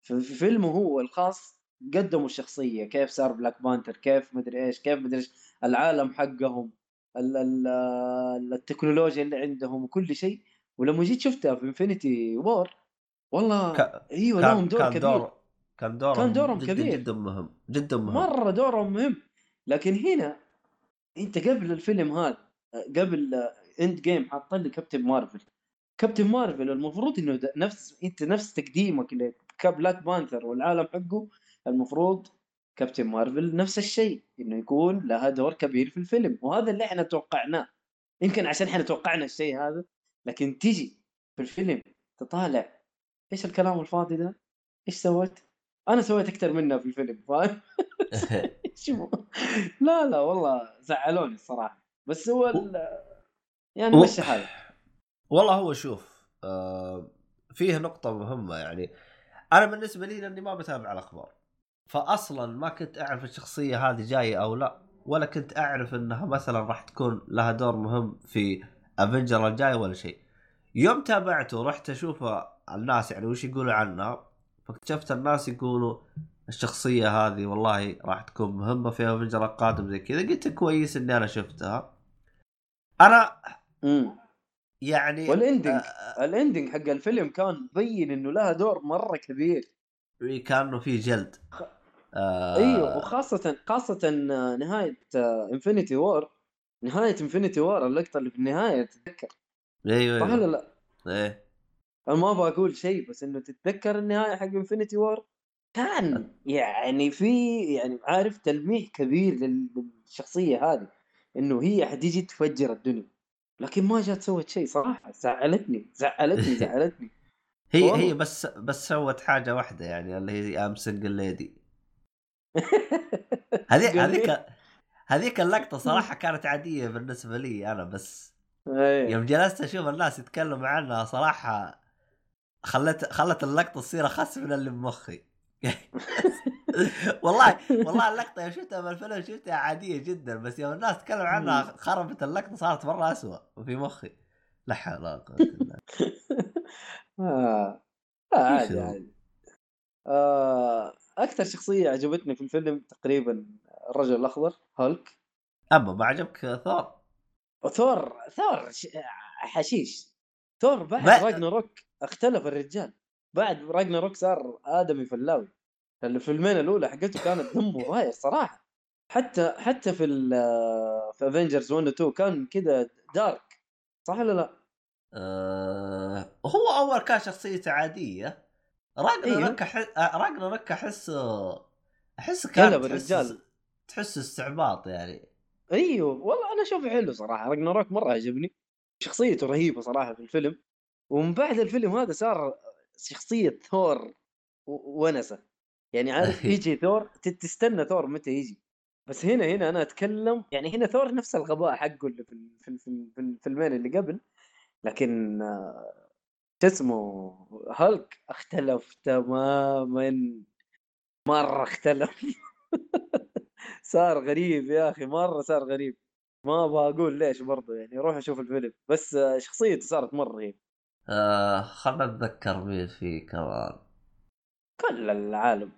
في في فيلمه هو الخاص قدموا الشخصية كيف صار Black Panther كيف مدري إيش كيف مدري إيش العالم حقهم. التكنولوجيا اللي عندهم وكل شيء. ولما جيت شفتها في Infinity War والله ك- إيوه لهم كان دور كان كبير. دور كان دورهم كان دورهم جدا كبير. جدا مهم جدا مهم. مرة دورهم مهم. لكن هنا أنت قبل الفيلم هذا قبل End Game حاط لي Captain Marvel Captain Marvel المفروض إنه نفس أنت نفس تقديمك ل Black Panther والعالم حقه المفروض Captain Marvel نفس الشيء إنه يكون لها دور كبير في الفيلم وهذا اللي إحنا توقعناه يمكن عشان إحنا توقعنا الشيء هذا لكن تيجي في الفيلم تطالع إيش الكلام الفاضي ده؟ إيش سويت؟ أنا سويت أكثر منها في الفيلم فاهم؟ لا لا والله زعلوني الصراحة بس هو ال- يعني مشي حالك والله هو شوف آه فيه نقطة مهمة يعني أنا بالنسبة لي لأني ما بتابع الأخبار فأصلا ما كنت أعرف الشخصية هذه جاية أو لا ولا كنت أعرف أنها مثلا راح تكون لها دور مهم في Avenger الجاي ولا شيء. يوم تابعته ورحت أشوف الناس يعني وش يقولوا عنها فاكتشفت الناس يقولوا الشخصية هذه والله راح تكون مهمة في Avenger القادم زي كذا. قلت كويس إني أنا شفتها. أنا امم يعني وال ending آه، ال ending حق الفيلم كان مبين إنه لها دور مرة كبير. كأنه في جلد. آه. أيوه وخاصه خاصه آه، نهاية Infinity War نهاية Infinity War اللقطة اللي في النهاية تتذكر؟ أيوه صح ولا أيوه لا؟ إيه. أنا ما أبغى أقول شيء بس إنه تتذكر النهاية حق Infinity War كان يعني في يعني عارف تلميح كبير لل- للشخصية هذه إنه هي حتيجي تفجر الدنيا. لكن ما جات سوت شيء صراحة. زعلتني زعلتني زعلتني. هي. هي بس بس سوت حاجة واحدة يعني اللي هي I'm single lady هذيك. هذيك هذيك اللقطة صراحة كانت عادية بالنسبة لي أنا بس إيه. يوم جلست أشوف الناس يتكلموا عنها صراحة خلت خلت اللقطة تصير أخس من اللي بمخي والله والله اللقطة يوم شفتها بالفيلم شفتها عادية جدا بس يوم الناس تكلم عنها خربت اللقطة صارت مرة اسوء في مخي لا حول ولا قوة إلا بالله آه. عادي؟ عادي آه. أكثر شخصية عجبتني في الفيلم تقريبا الرجل الأخضر هالك اما ما عجبك ثور؟ ثور ش- حشيش. ثور بعد ما- راجناروك اختلف الرجال. بعد راجناروك صار آدمي فلاوي. الفيلمين الأولى حقته كانت دمه رايح صراحة. حتى حتى في في افنجرز 1 و 2 كان كذا دارك صح ولا لا؟ آه هو أول كان شخصيته عادية. راجناروك أح- آه، راجناروك احسه احسه كان قلب تحس الرجال. تحس استعباط يعني. إيوه والله أنا أشوفه حلو صراحة. راجناروك مرة عجبني. شخصيته رهيبة صراحة في الفيلم. ومن بعد الفيلم هذا صار شخصية ثور ونسة. يعني عارف يجي ثور تستنى ثور متى يجي. بس هنا هنا أنا أتكلم يعني هنا ثور نفس الغباء حقه اللي في في في الفيلمين اللي قبل. لكن آه، شو اسمه هالك اختلف تماما. مرة اختلف. صار غريب يا أخي مرة صار غريب. ما أبغى أقول ليش برضه يعني روح أشوف الفيلم. بس شخصيته صارت مرة رهيبه آه خلنا نتذكر مين فيه كمان. كل العالم.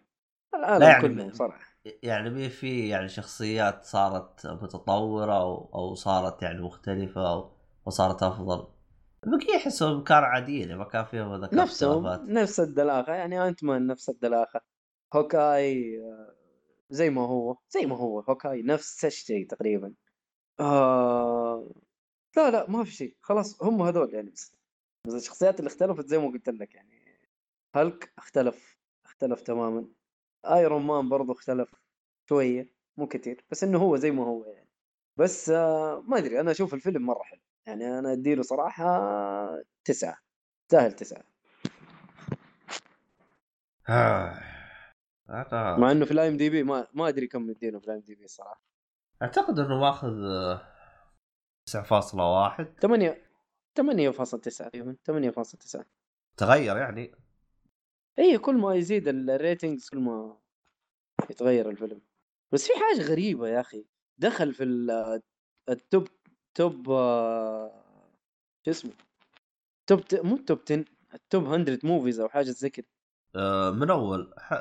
العالم يعني كله صراحة يعني مين في يعني شخصيات صارت متطورة أو, أو صارت يعني مختلفة أو, أو صارت أحسهم كانوا عاديين يعني ما كان فيهم ذاك نفسهم الاختلافات. نفس الدلاخة يعني Ant-Man نفس الدلاخة. Hawkeye آه، زي ما هو زي ما هو Hawkeye نفس الشيء تقريبا. آه لا لا ما في شيء خلاص هم هذول يعني بس بس الشخصيات اللي اختلفت زي ما قلت لك يعني. هالك اختلف اختلف تماما. Iron Man برضو اختلف شوية مو كثير بس إنه هو زي ما هو يعني. بس آه ما أدري أنا أشوف الفيلم مرة حلو. يعني أنا أديله صراحة تسعة سهل تسعة. آه. أنا مع إنه في ال IMDb ما ما أدري كم مدينه في ال IMDb الصراحه أعتقد إنه ماخذ آه، 9.1 8 8.9 تقريبا 8.9 تغير يعني؟ إي كل ما يزيد ال ratings كل ما يتغير الفيلم. بس في حاجة غريبة يا أخي. دخل في ال- ال top top شو اسمه؟ top ت- مو top 10 ال top 100 movies أو حاجة زي كذا آه، من أول ح...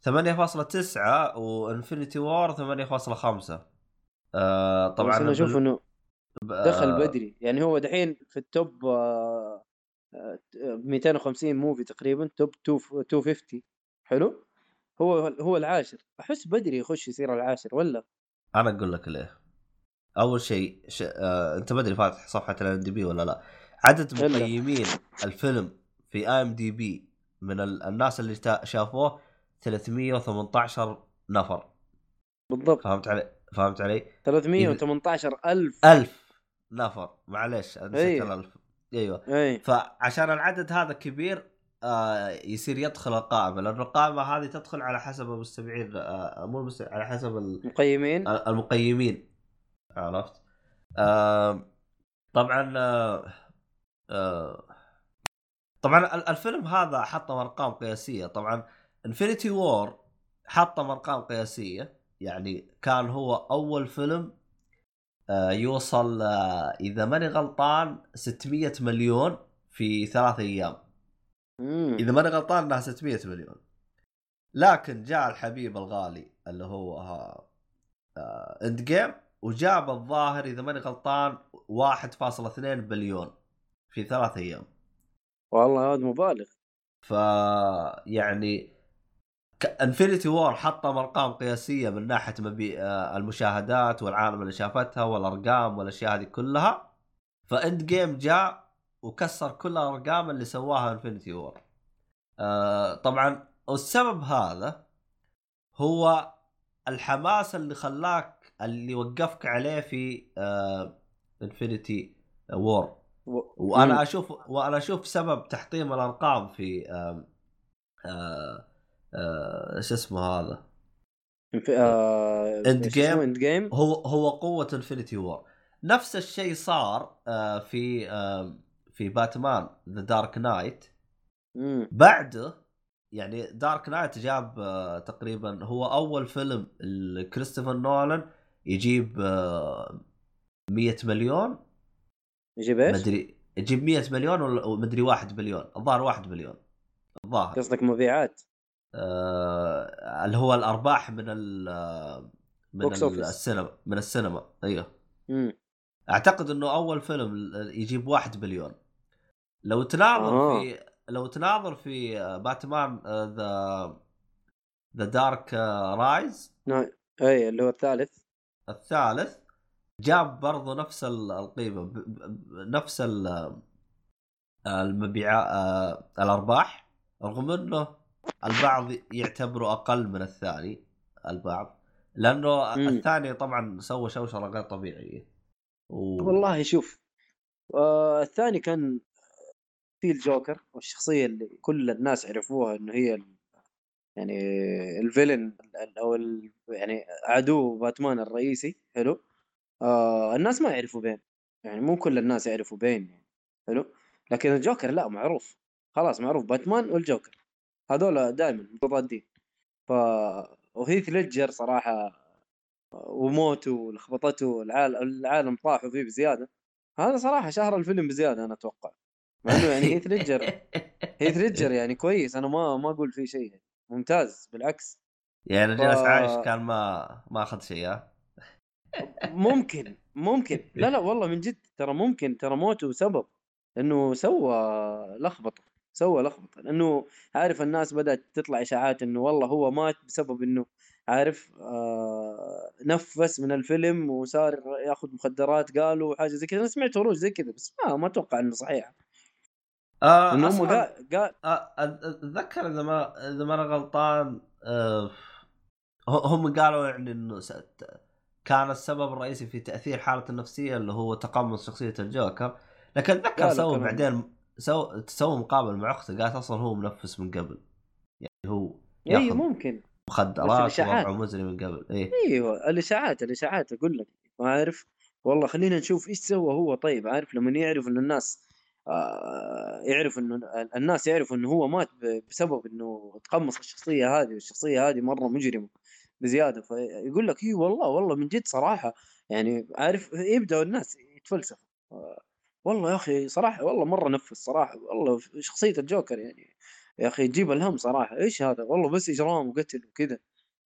8.9 و Infinity War 8.5 آه طبعا أنا أشوف بال- إنه دخل آه، بدري. يعني هو دحين في ال top آه، آه، 250 movie تقريبا top 250 حلو؟ هو هو العاشر. أحس بدري يخش يصير العاشر ولا؟ أنا أقول لك ليه. أول شيء ش... آه... أنت ما أدري فاتح صفحة ال IMDb ولا لا. عدد إلا. مقيمين الفيلم في IMDb من ال... الناس اللي تا... شافوه 318 نفر. بالضبط. فهمت علي؟ فهمت علي؟ 318 ألف. ألف نفر. أنا نسيت أيوه. الألف. أيوه. اي فعشان العدد هذا كبير آه يصير يدخل القائمة لأنه القائمة هذه تدخل على حسب المستمعين آه مو. على حسب ال... مقيمين؟ المقيمين. عرفت؟ آه طبعا آه طبعا ال- الفيلم هذا حطم ارقام قياسية. طبعا Infinity War حطم ارقام قياسية. يعني كان هو أول فيلم يوصل إذا ماني غلطان 600 مليون في ثلاث أيام. إذا ماني غلطان إنها 600 مليون. لكن جاء الحبيب الغالي اللي هو End Game وجاب الظاهر إذا ماني غلطان 1.2 بليون في ثلاث أيام. والله هذا مبالغ. ف يعني Infinity War حطم أرقام قياسية من ناحية مبي... آه، المشاهدات والعالم اللي شافتها والأرقام والأشياء هذه كلها. ف End Game جاء وكسر كل الأرقام اللي سواها Infinity War آه طبعا والسبب هذا هو الحماس اللي خلاك اللي وقفك عليه في آه انفينيتي وور. وأنا. أشوف وأنا أشوف سبب تحطيم الأرقام في آم، آه آه شو اسمه هذا آه... اسمه؟ game. End game هو هو قوة Infinity War نفس الشيء صار آه في آه في Batman The Dark Knight. بعده يعني Dark Knight جاب آه، تقريبا هو أول فيلم كريستوفر نولان يجيب آه، 100 مليون. يجيب إيش؟ مدري يجيب 100 مليون ولا مدري 1 بليون الظاهر 1 بليون الظاهر. قصدك مبيعات؟ آه اللي هو الأرباح من ال من ال- office. السينما من السينما. أيوه. امم أعتقد إنه أول فيلم يجيب 1 بليون لو تناظر آه. في لو تناظر في آه، Batman The The Dark Rise اي اللي هو الثالث. الثالث جاب برضو نفس ال- القيمة نفس ال- المبيعات آه، الأرباح رغم إنه البعض يعتبره أقل من الثاني البعض لأنه مم. الثاني طبعا سوى شوشرة غير طبيعية و... والله شوف آه الثاني كان في الجوكر والشخصية اللي كل الناس عرفوها إنه هي يعني الفيلن ال- أو ال يعني عدو باتمان الرئيسي حلو؟ آه الناس ما يعرفوا بين يعني مو كل الناس يعرفوا بين يعني حلو؟ لكن الجوكر لا معروف. خلاص معروف. باتمان والجوكر. هذول دائما متضادين. ف وهيث ليدجر صراحة وموته ولخبطته العالم العالم طاحوا فيه بزيادة. هذا صراحة شهر الفيلم بزيادة أنا أتوقع. مع إنه يعني هيث ليدجر هيث ليدجر يعني كويس. أنا ما ما أقول فيه شيء يعني. ممتاز بالعكس. يعني جالس ف- عايش كان ما ما أخذ شيء ها؟ ممكن ممكن. لا لا والله من جد ترى ممكن ترى موته سبب إنه سوى لخبطة سوى لخبطة. لأنه عارف الناس بدأت تطلع إشاعات إنه والله هو مات بسبب إنه عارف آه نفس من الفيلم وصار ياخذ مخدرات قالوا حاجة زي كذا. أنا سمعت هروج زي كذا بس ما ما أتوقع إنه صحيح. آه إنه هم أصلاً- قال قال آه، أتذكر إذا ما إذا ما أنا غلطان آه، هم قالوا يعني إنه كان السبب الرئيسي في تأثير حالته النفسية اللي هو تقمص شخصية الجوكر. لكن اتذكر كمان. بعدين سوى سوى مقابلة مع أخته قالت أصلا هو منفس من قبل. يعني هو اي ممكن. مخدرات. ووضعه مزري من قبل. إيه. إيوه الإشاعات الإشاعات أقول لك ما عارف والله خلينا نشوف إيش سوى هو. طيب عارف لما يعرف انه الناس يعرف إنه الناس يعرفوا إنه هو مات بسبب إنه تقمص الشخصية هذه والشخصية هذه مرة مجرمة بزيادة. فيقول لك إي والله والله من جد صراحة يعني عارف يبدأوا الناس يتفلسفوا. آه، والله يا أخي صراحة والله مرة نفس صراحة والله شخصية الجوكر يعني يا أخي تجيب الهم صراحة. إيش هذا؟ والله بس إجرام وقتل وكذا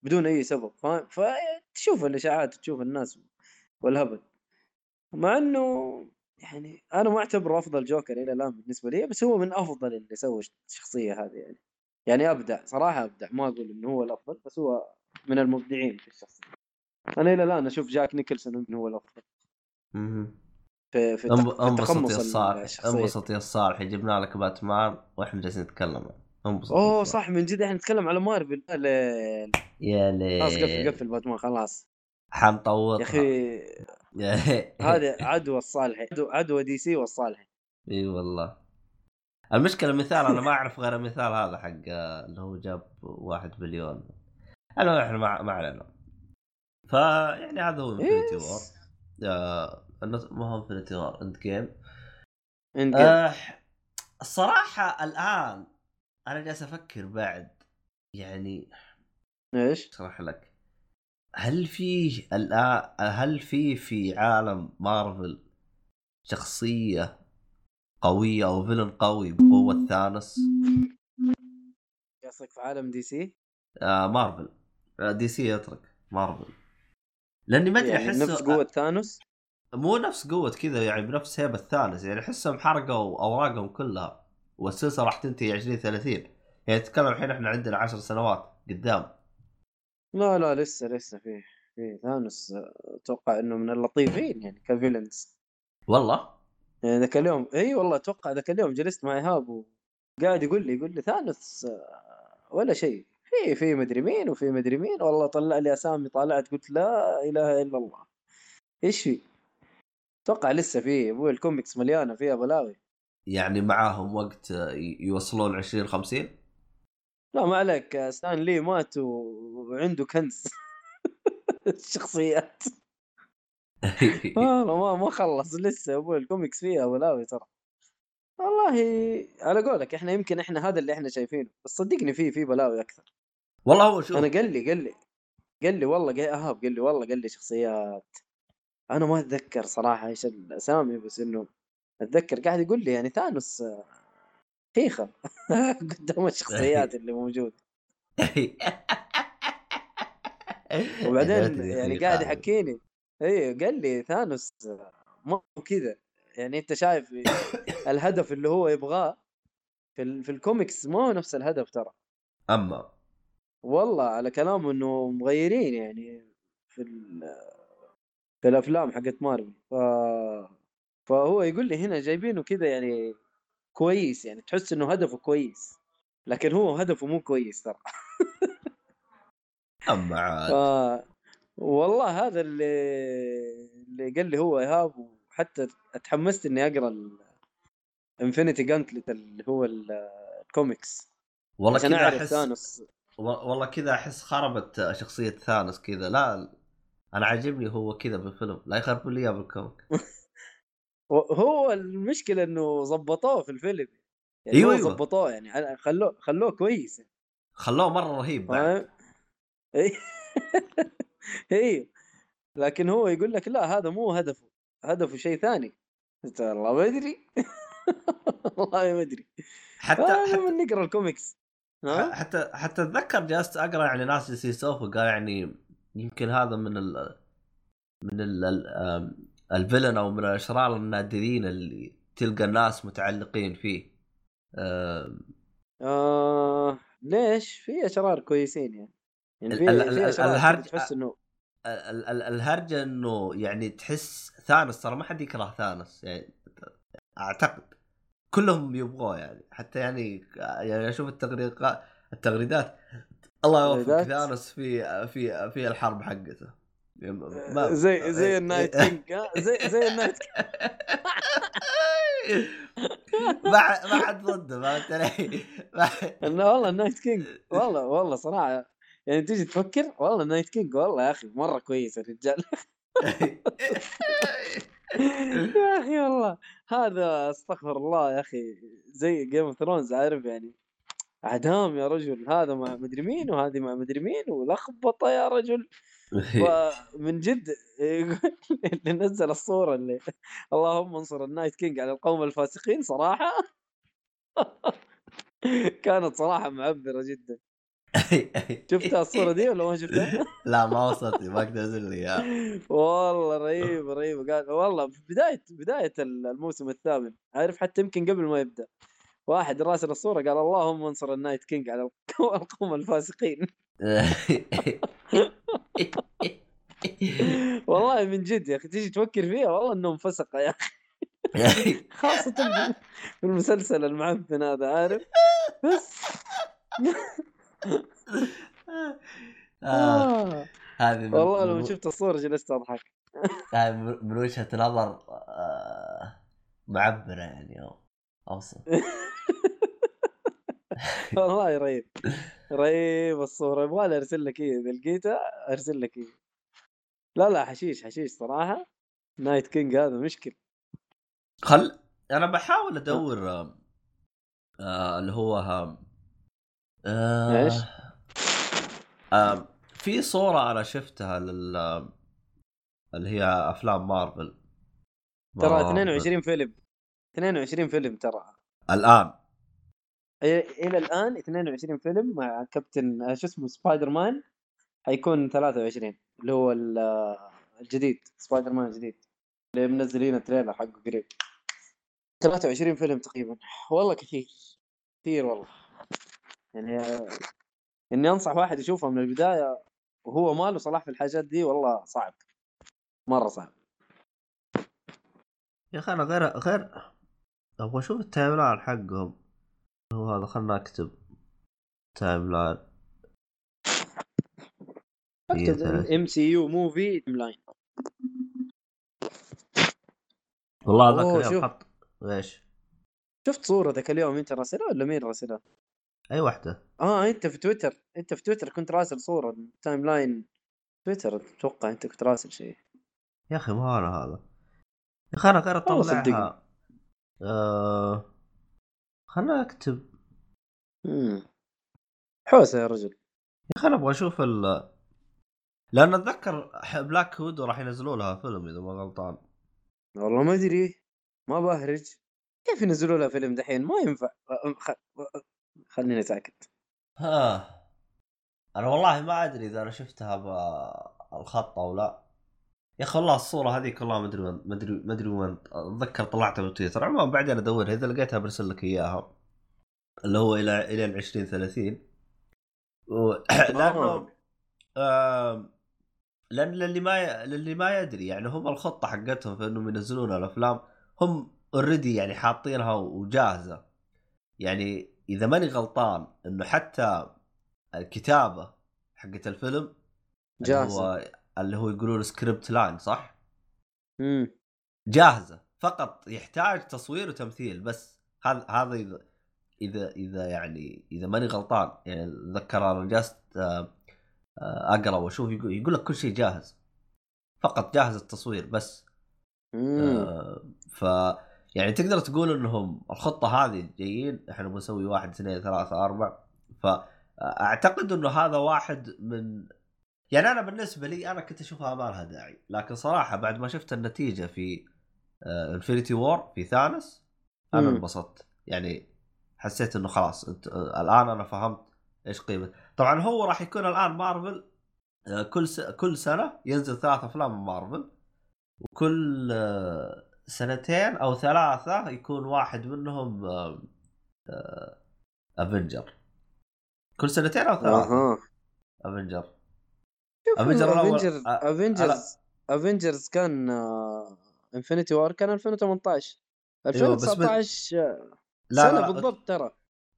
بدون أي سبب. فاهم فتشوف الإشاعات تشوف الناس والهبل. مع إنه يعني أنا ما أعتبره أفضل جوكر إلى الآن بالنسبة لي بس هو من أفضل اللي سوى الشخصية هذه يعني. يعني أبدع صراحة أبدع ما أقول إنه هو الأفضل بس هو من المبدعين في الشخصية. أنا إلى الآن أشوف جاك نيكلسون إنه هو الأفضل. في في, انبسط يا صالح الشخصية. انبسط يا صالح جبنا لك باتمان وإحنا جالسين نتكلم. انبسط يا أوه. صح من جد إحنا نتكلم على مارفل؟ لا يا ليل خلاص قفل قفل باتمان خلاص. حنطوطها يا أخي هذا هذا عدوى الصالحي عدو- عدوى DC والصالحي إي والله. المشكلة مثال أنا ما أعرف غير المثال هذا حق آه، اللي هو جاب واحد بليون انا إحنا ما علينا فيعني هذا هو Infinity War ما هو Infinity War End Game انت آه الصراحة الآن أنا جالس أفكر بعد. يعني إيش؟ أشرح لك. هل في الان هل في في عالم مارفل شخصية قوية أو villain قوي بقوة ثانوس؟ قصدك في عالم DC؟ آه مارفل. آه DC يترك. مارفل. لأني ما أدري يعني احس نفس قوة ثانوس؟ مو نفس قوة كذا يعني بنفس هيبة ثانوس. يعني أحسهم حرقوا أوراقهم كلها والسلسلة راح تنتهي 20 30 يعني تتكلم الحين إحنا عندنا 10 سنوات قدام. لا لا لسه لسه فيه فيه ثانوس أتوقع إنه من اللطيفين يعني ك villains والله؟ يعني ذاك اليوم إي والله أتوقع ذاك اليوم جلست مع إيهاب وقاعد يقول لي يقول لي ثانوس آه، ولا شيء. في في مدري مين وفي مدري مين. والله طلع لي أسامي طالعت قلت لا إله إلا الله. إيش في؟ أتوقع لسه في أبوي الكوميكس مليانة فيها بلاوي يعني معاهم وقت يوصلون 20 50 لا ما عليك ستان لي مات وعنده كنز. الشخصيات. والله ما ما خلص لسه أبوي الكوميكس فيها بلاوي ترى. والله على قولك إحنا يمكن إحنا هذا اللي إحنا شايفينه بس صدقني في في بلاوي أكثر. والله هو شوف أنا قال لي قال لي قال لي والله قال أهاب قال لي والله قال لي شخصيات. أنا ما أتذكر صراحة إيش الاسامي بس إنه أتذكر قاعد يقول لي يعني ثانوس خيخه قدام الشخصيات اللي موجودة. وبعدين يعني قاعد يحكيني. اي قال لي ثانوس ما هو كذا. يعني أنت شايف الهدف اللي هو يبغاه في ال- في الكوميكس ما هو نفس الهدف ترى. أما. والله على كلامه إنه مغيرين يعني في ال- في الأفلام حقت مارفل. ف فهو يقول لي هنا جايبينه كذا يعني كويس يعني تحس إنه هدفه كويس لكن هو هدفه مو كويس ترى. أما عاد. ف... والله هذا اللي اللي قال لي هو إيهاب وحتى اتحمست إني أقرأ Infinity Gauntlet اللي هو ال- الكوميكس والله كذا أحس ثانوس. والله كذا أحس خربت شخصية ثانوس كذا. لا أنا عاجبني هو كذا بالفيلم لا يخربوا لي إياه بال comic هو المشكلة إنه ظبطوه في الفيلم يعني أيوة، هو أيوة. ظبطوه يعني خلوه خلوه كويس خلوه مرة رهيب بعد. أيوه لكن هو يقول لك لا هذا مو هدفه هدفه شيء ثاني. قلت والله ما أدري. والله ما أدري. حتى حتى لما نقرأ الكوميكس؟ حتى حتى أتذكر جلست أقرأ يعني ناس يسولفوا قال يعني يمكن هذا من ال من ال الفيلن أو من الأشرار النادرين اللي تلقى الناس متعلقين فيه. آم، آه ليش؟ في أشرار كويسين يعني. يعني في ال- أشرار الهرج- تحس إنه ال- ال- الهرجة إنه يعني تحس ثانوس ترى ما حد يكره ثانوس يعني أعتقد. كلهم يبغوه يعني. حتى يعني يعني أشوف التغريدات التغريدات. الله يوفق؟ ثانوس في في في الحرب حقته. ما- زي زي ال Night King ها؟ زي زي ال Night King ما حد ضده فهمت علي؟ ما- إنه والله ال Night King والله والله صراحة يعني تيجي تفكر والله ال Night King والله يا أخي مرة كويس الرجال يا أخي والله هذا استغفر الله يا أخي زي Game of Thrones عارف يعني أعدام يا رجل هذا مع مدري مين وهذه مع مدري مين ولخبطه يا رجل فمن جد يقول اللي نزل الصورة اللي اللهم انصر ال Night King على القوم الفاسقين صراحة. كانت صراحة معبرة جدا. شفتها الصورة دي ولا ما شفتها؟ لا ما وصلت ما أقدر انزل لي إياها. والله رهيب رهيب. قال والله في بداية بدايه الموسم الثامن. عارف حتى يمكن قبل ما يبدأ. واحد راسل الصورة قال اللهم انصر ال Night King على القوم الفاسقين. والله من جد يا أخي تيجي تفكر فيها والله إنهم فسقة يا أخي. خاصة في المسلسل المعفن هذا عارف؟ بس. آه، آه. هذه والله من- شفت الصورة جلست أضحك. هذه من وجهة نظر آه، معبرة يعني أوصف. والله رهيب. رهيب الصورة. يبغى لي أرسل لك إيه إذا لقيتها أرسل لك إيه. لا لا حشيش حشيش صراحة. Night King هذا مشكل. خل أنا بحاول أدور آه، آه، اللي هو آه، آه، إيش؟ آه، في صورة أنا شفتها لل اللي هي أفلام مارفل. ترى مارفل. 22 فيلم. 22 فيلم ترى. الآن. إلى الآن 22 فيلم مع كابتن شو اسمه سبايدر مان حيكون 23 اللي هو ال- الجديد سبايدر مان الجديد اللي منزلين ال trailer حقه قريب. 23 فيلم تقريبا. والله كثير كثير والله. يعني إني أنصح واحد يشوفها من البداية وهو ماله صلاح في الحاجات دي والله صعب. مرة صعب. يا أخي أنا غير غير أبغى أشوف ال timeline حقهم. هو هذا خلنا اكتب timeline اكتب. MCU movie timeline والله ذاك اليوم. حط إيش؟ شفت صورة ذاك اليوم أنت راسلها ولا مين راسلها؟ أي واحدة آه أنت في تويتر أنت في تويتر كنت راسل صورة timeline تويتر أتوقع أنت كنت راسل شيء يا أخي ما أنا هذا يا أخي أنا صدقني. أطلعها آه... خلنا اكتب مم. حوسه يا رجل. يا أخي أنا أبغى أشوف ال لأن أتذكر Black Widow راح ينزلوا لها فيلم إذا ما غلطان. والله ما أدري. ما بهرج. كيف ينزلوا لها فيلم دحين؟ ما ينفع. خليني ساكت ها. أنا والله ما أدري إذا أنا شفتها بالخط أو لا. يا أخي والله الصورة هذيك والله ما أدري وين ما ادري ما أدري وين. أتذكر طلعتها بتويتر عموما بعدين ادورها إذا لقيتها برسل لك إياها. اللي هو إلى إلى 20 30 و... لأنه آم، لأن للي ما ي... للي ما يدري يعني هم الخطة حقتهم في انهم ينزلون الأفلام هم already يعني حاطينها وجاهزة. يعني إذا ماني غلطان إنه حتى الكتابة حقت الفيلم جاهزة. اللي هو يقولون script line صح؟ مم. جاهزة فقط يحتاج تصوير وتمثيل بس هذا هذا إذا إذا إذا يعني إذا ماني غلطان يعني اتذكر أنا جلست آه، أقرأ وأشوف يقول, يقول لك كل شيء جاهز فقط جاهز التصوير بس. آه، ف يعني تقدر تقول إنهم الخطة هذه جايين إحنا بنسوي واحد اثنين ثلاثة أربع فاعتقد إنه هذا واحد من يعني أنا بالنسبة لي أنا كنت أشوفها ما لها داعي لكن صراحة بعد ما شفت النتيجة في Infinity War في ثانوس أنا. انبسطت. يعني حسيت إنه خلاص أنت آه، الآن أنا فهمت إيش قيمة. طبعا هو راح يكون الآن مارفل آه، كل س... كل سنة ينزل ثلاث أفلام من مارفل وكل آه، سنتين أو ثلاثة يكون واحد منهم Avenger كل سنتين أو ثلاثة. افنجر افنجر الأول افنجرز افنجرز كان انفنتي وار كان 2018 أيوة، بس 2019 لا سنة لا لا. بالضبط ترى.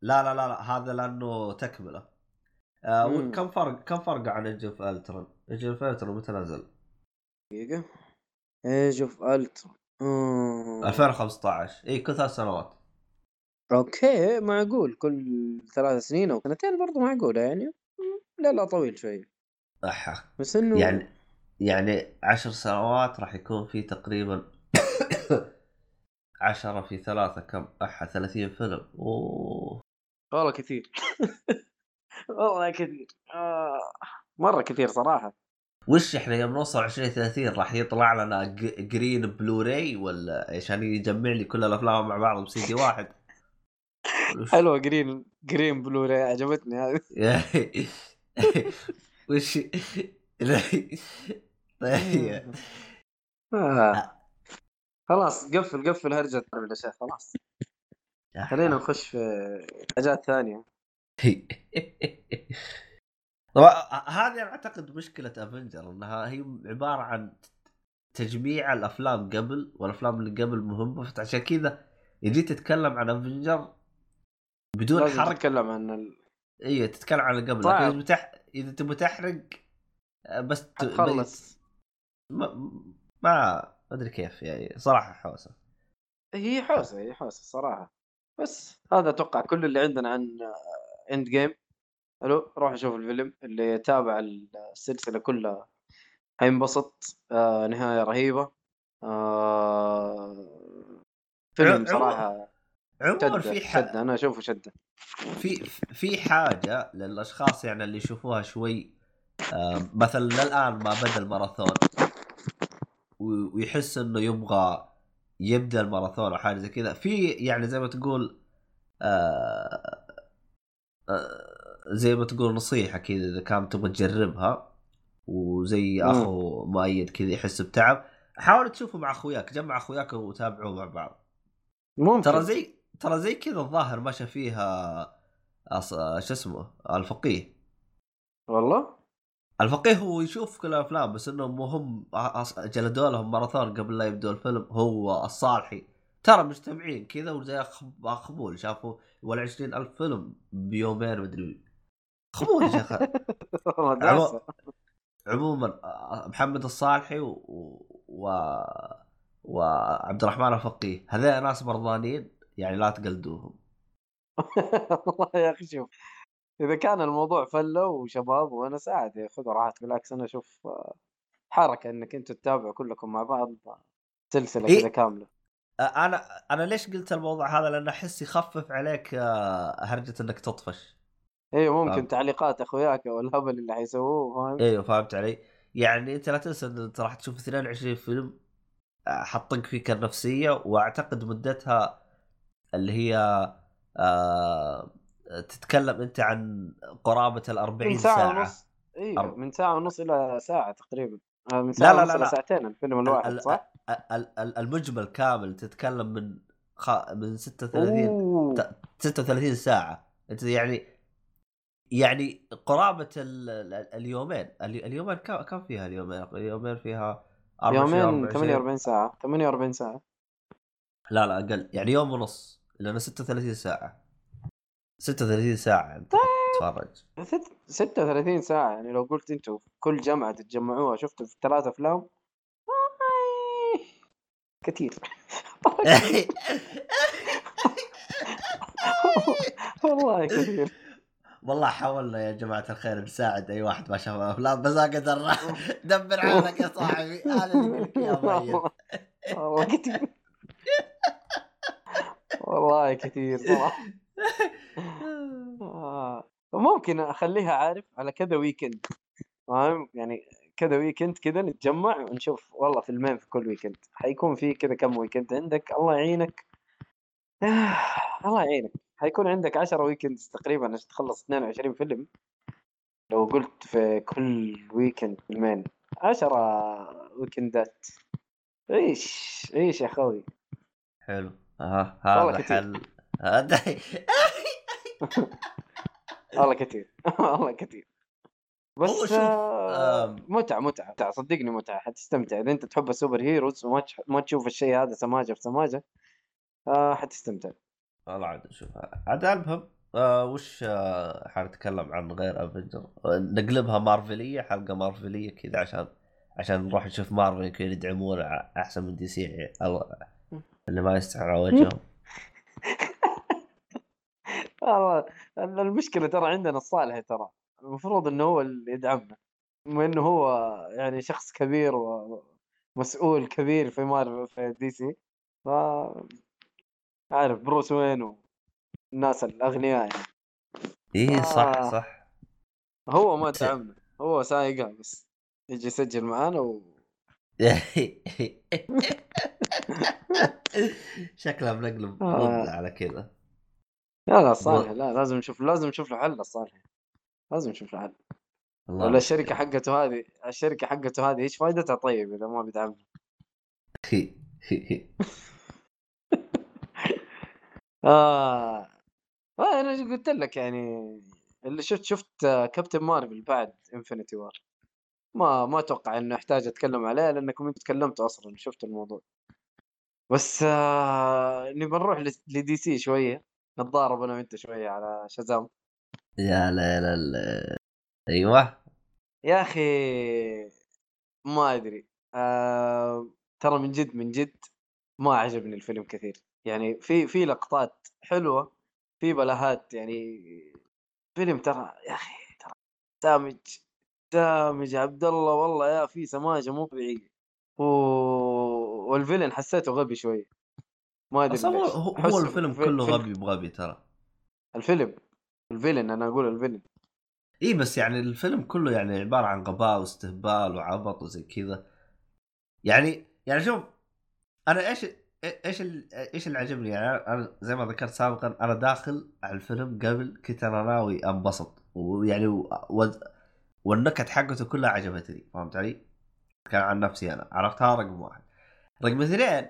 لا لا لا, لا هذا لأنه تكملة. آه. كم فرق كم فرق عن Age of Ultron؟ Age of Ultron متى نزل؟ دقيقة. Age of Ultra 2015 اي كل ثلاث سنوات. okay معقول. كل ثلاث سنين أو سنتين برضو معقولة يعني. لا لا طويل شوي. أحا. بس إنه يعني يعني عشر سنوات راح يكون في تقريبا عشرة في ثلاثة كم؟ أحا 30 فيلم. أوه. والله كثير. والله كثير. آه. مرة كثير صراحة. وش إحنا يوم نوصل 20 30 راح يطلع لنا جرين بلوراي ولا عشان يجمع لي كل الأفلام مع بعض بسي دي واحد. حلوة جرين جرين بلوراي عجبتني هذه. وش طيب. آه. خلاص قفل قفل هرجة يا شيخ خلاص. خلينا نخش في حاجات ثانية. طبعا هذه أنا أعتقد مشكلة افنجر إنها هي عبارة عن تجميع الأفلام قبل والأفلام اللي قبل مهمة فعشان كذا اذا تتكلم عن افنجر بدون حرق. نتكلم عن ال... اي تتكلم عن اللي قبل. لكن بتح... إذا تبغى تحرق آه، بس ت... حتخلص ما ما أدري كيف يعني صراحة حوسة. هي حوسة هي حوسة صراحة. بس هذا أتوقع كل اللي عندنا عن Endgame حلو روح شوف الفيلم اللي يتابع السلسلة كلها. حينبسط آه نهاية رهيبة. آه فيلم صراحة شدة في ح... شدة أنا أشوفه شدة. في في حاجة للأشخاص يعني اللي يشوفوها شوي آه، مثلا للآن ما بدأ الماراثون ويحس إنه يبغى يبدأ الماراثون أو حاجة زي كذا. في يعني زي ما تقول آه آه زي ما تقول نصيحة كذا إذا كان تبغى تجربها وزي. أخو مؤيد كذا يحس بتعب حاول تشوفه مع أخوياك جمع أخوياك وتابعوه مع بعض. ممكن. ترى زي ترى زي كذا الظاهر مشى فيها أص... شو اسمه الفقيه. والله؟ الفقيه هو يشوف كل الأفلام بس إنهم هم جلدوا لهم ماراثون قبل لا يبدوا الفيلم هو الصالحي. ترى مجتمعين كذا وزي خبول شافوا ولا عشرين ألف فيلم بيومين مدري خبول يا شيخ. عموما محمد الصالحي و... و... وعبد الرحمن الفقيه. هذول ناس مرضانين. يعني لا تقلدوهم والله يا أخي شوف إذا كان الموضوع فله وشباب وأنا ساعد خذوا راحتك بالعكس أنا أشوف آه، حركة إنك أنتم تتابعوا كلكم مع بعض سلسلة إيه. كذا كاملة أنا أنا ليش قلت الموضوع هذا لأن أحس يخفف عليك آه، هرجة إنك تطفش أيوه ممكن فهمت. تعليقات أخوياك أو الهبل اللي حيسووه فاهم أيوه فهمت علي؟ يعني أنت لا تنسى إن أنت راح تشوف 22 فيلم آه، حطك فيك النفسية وأعتقد مدتها اللي هي آه تتكلم أنت عن قرابة ال 40 من ساعة, ساعة. ونص. أيوه أرب- من ساعة ونص إلى ساعة تقريبا. آه، من ساعة لا، لا، إلى لا. ساعتين الفيلم ال- الواحد ال- صح؟ ال- ال- المجمل كامل تتكلم من خ... من 36 أوه. ت- 36 ساعة. أنت يعني يعني قرابة ال... ال- اليومين. ال- اليومين كم كم فيها اليومين؟ اليومين فيها 24 يومين 24. 48 ساعة. 48 ساعة. لا لا أقل. يعني يوم ونص. لأنه 36 ساعة. 36 ساعة أنت تتفرج. ست- 36 ساعة يعني لو قلت في كل جمعة تتجمعوها شفتوا في ثلاث أفلام؟ كثير. والله كثير. والله حاولنا يا جماعة الخير نساعد أي واحد ما شاف أفلام بس قدرنا دبر حالك يا صاحبي. هذا اللي يا والله كثير. والله كثير صراحة آه. ممكن أخليها عارف على كذا weekend فاهم؟ يعني كذا weekend كذا نتجمع ونشوف. والله فيلمين في كل weekend حيكون في كذا كم weekend عندك. الله يعينك. الله يعينك. حيكون عندك 10 weekends تقريبا عشان تخلص 22 فيلم. لو قلت في كل weekend فيلمين. 10 weekend ات إيش إيش يا أخوي. حلو. ها والله هذا كتير. حل. هذا والله كثير. والله كثير. بس شوف، آه،. متعة متعة متعة. صدقني متعة. حتستمتع. إذا أنت تحب ال superheroes وما ما تشوف الشيء هذا سماجة في سماجة آه حتستمتع. والله عاد نشوف عاد المهم آه وش آه حنتكلم عن غير Avenger نقلبها مارفلية حلقة مارفلية كذا عشان عشان نروح نشوف مارفل يمكن يدعمون ع- أحسن من DC الله- اللي ما يستحق على وجههم والله المشكلة ترى عندنا الصالح ترى. المفروض إنه هو اللي يدعمنا. بما إنه هو يعني شخص كبير ومسؤول كبير في مارفل في DC ف عارف بروس وين والناس الأغنياء يعني. إيه صح. صح. هو ما دعمنا. هو سايقها بس. يجي يسجل معانا و... شكلها بنقلب آه. على كذا. لا لا صالح. لا لازم نشوف لازم نشوف له حل الصالح. لازم نشوف له حل. ولا الشركة حقته هذه الشركة حقته هذه إيش فائدتها طيب إذا ما بيدعمنا آه. آه أنا قلت لك يعني اللي شفت شفت آه، Captain Marvel بعد Infinity War ما ما أتوقع إنه أحتاج أتكلم عليه لانكم أنتم تكلمتوا أصلا شفت الموضوع. بس آه نبي نروح ل DC شوية نتضارب أنا وأنت شوية على Shazam. يا لا لا لا. أيوه. يا أخي ما أدري. آه ترى من جد من جد ما عجبني الفيلم كثير. يعني في في لقطات حلوة في بلاهات يعني فيلم ترى يا أخي ترى دامج دامج عبد الله والله يا في سماجة مو طبيعية. و... والفيلن حسيته غبي شوي. ما أدري هو, هو الفيلم في- كله غبي بغبي ترى. الفيلم. الفيلن أنا أقول الفيلن إي بس يعني الفيلم كله يعني عبارة عن غباء واستهبال وعبط وزي كذا. يعني يعني شوف أنا إيش إيش إيش اللي عجبني؟ يعني أنا زي ما ذكرت سابقا أنا داخل على الفيلم قبل كنت أنا ناوي أنبسط. ويعني. و... والنكت حقته كلها عجبتني. فهمت علي؟ كان عن نفسي أنا. عرفتها رقم واحد. رقم اثنين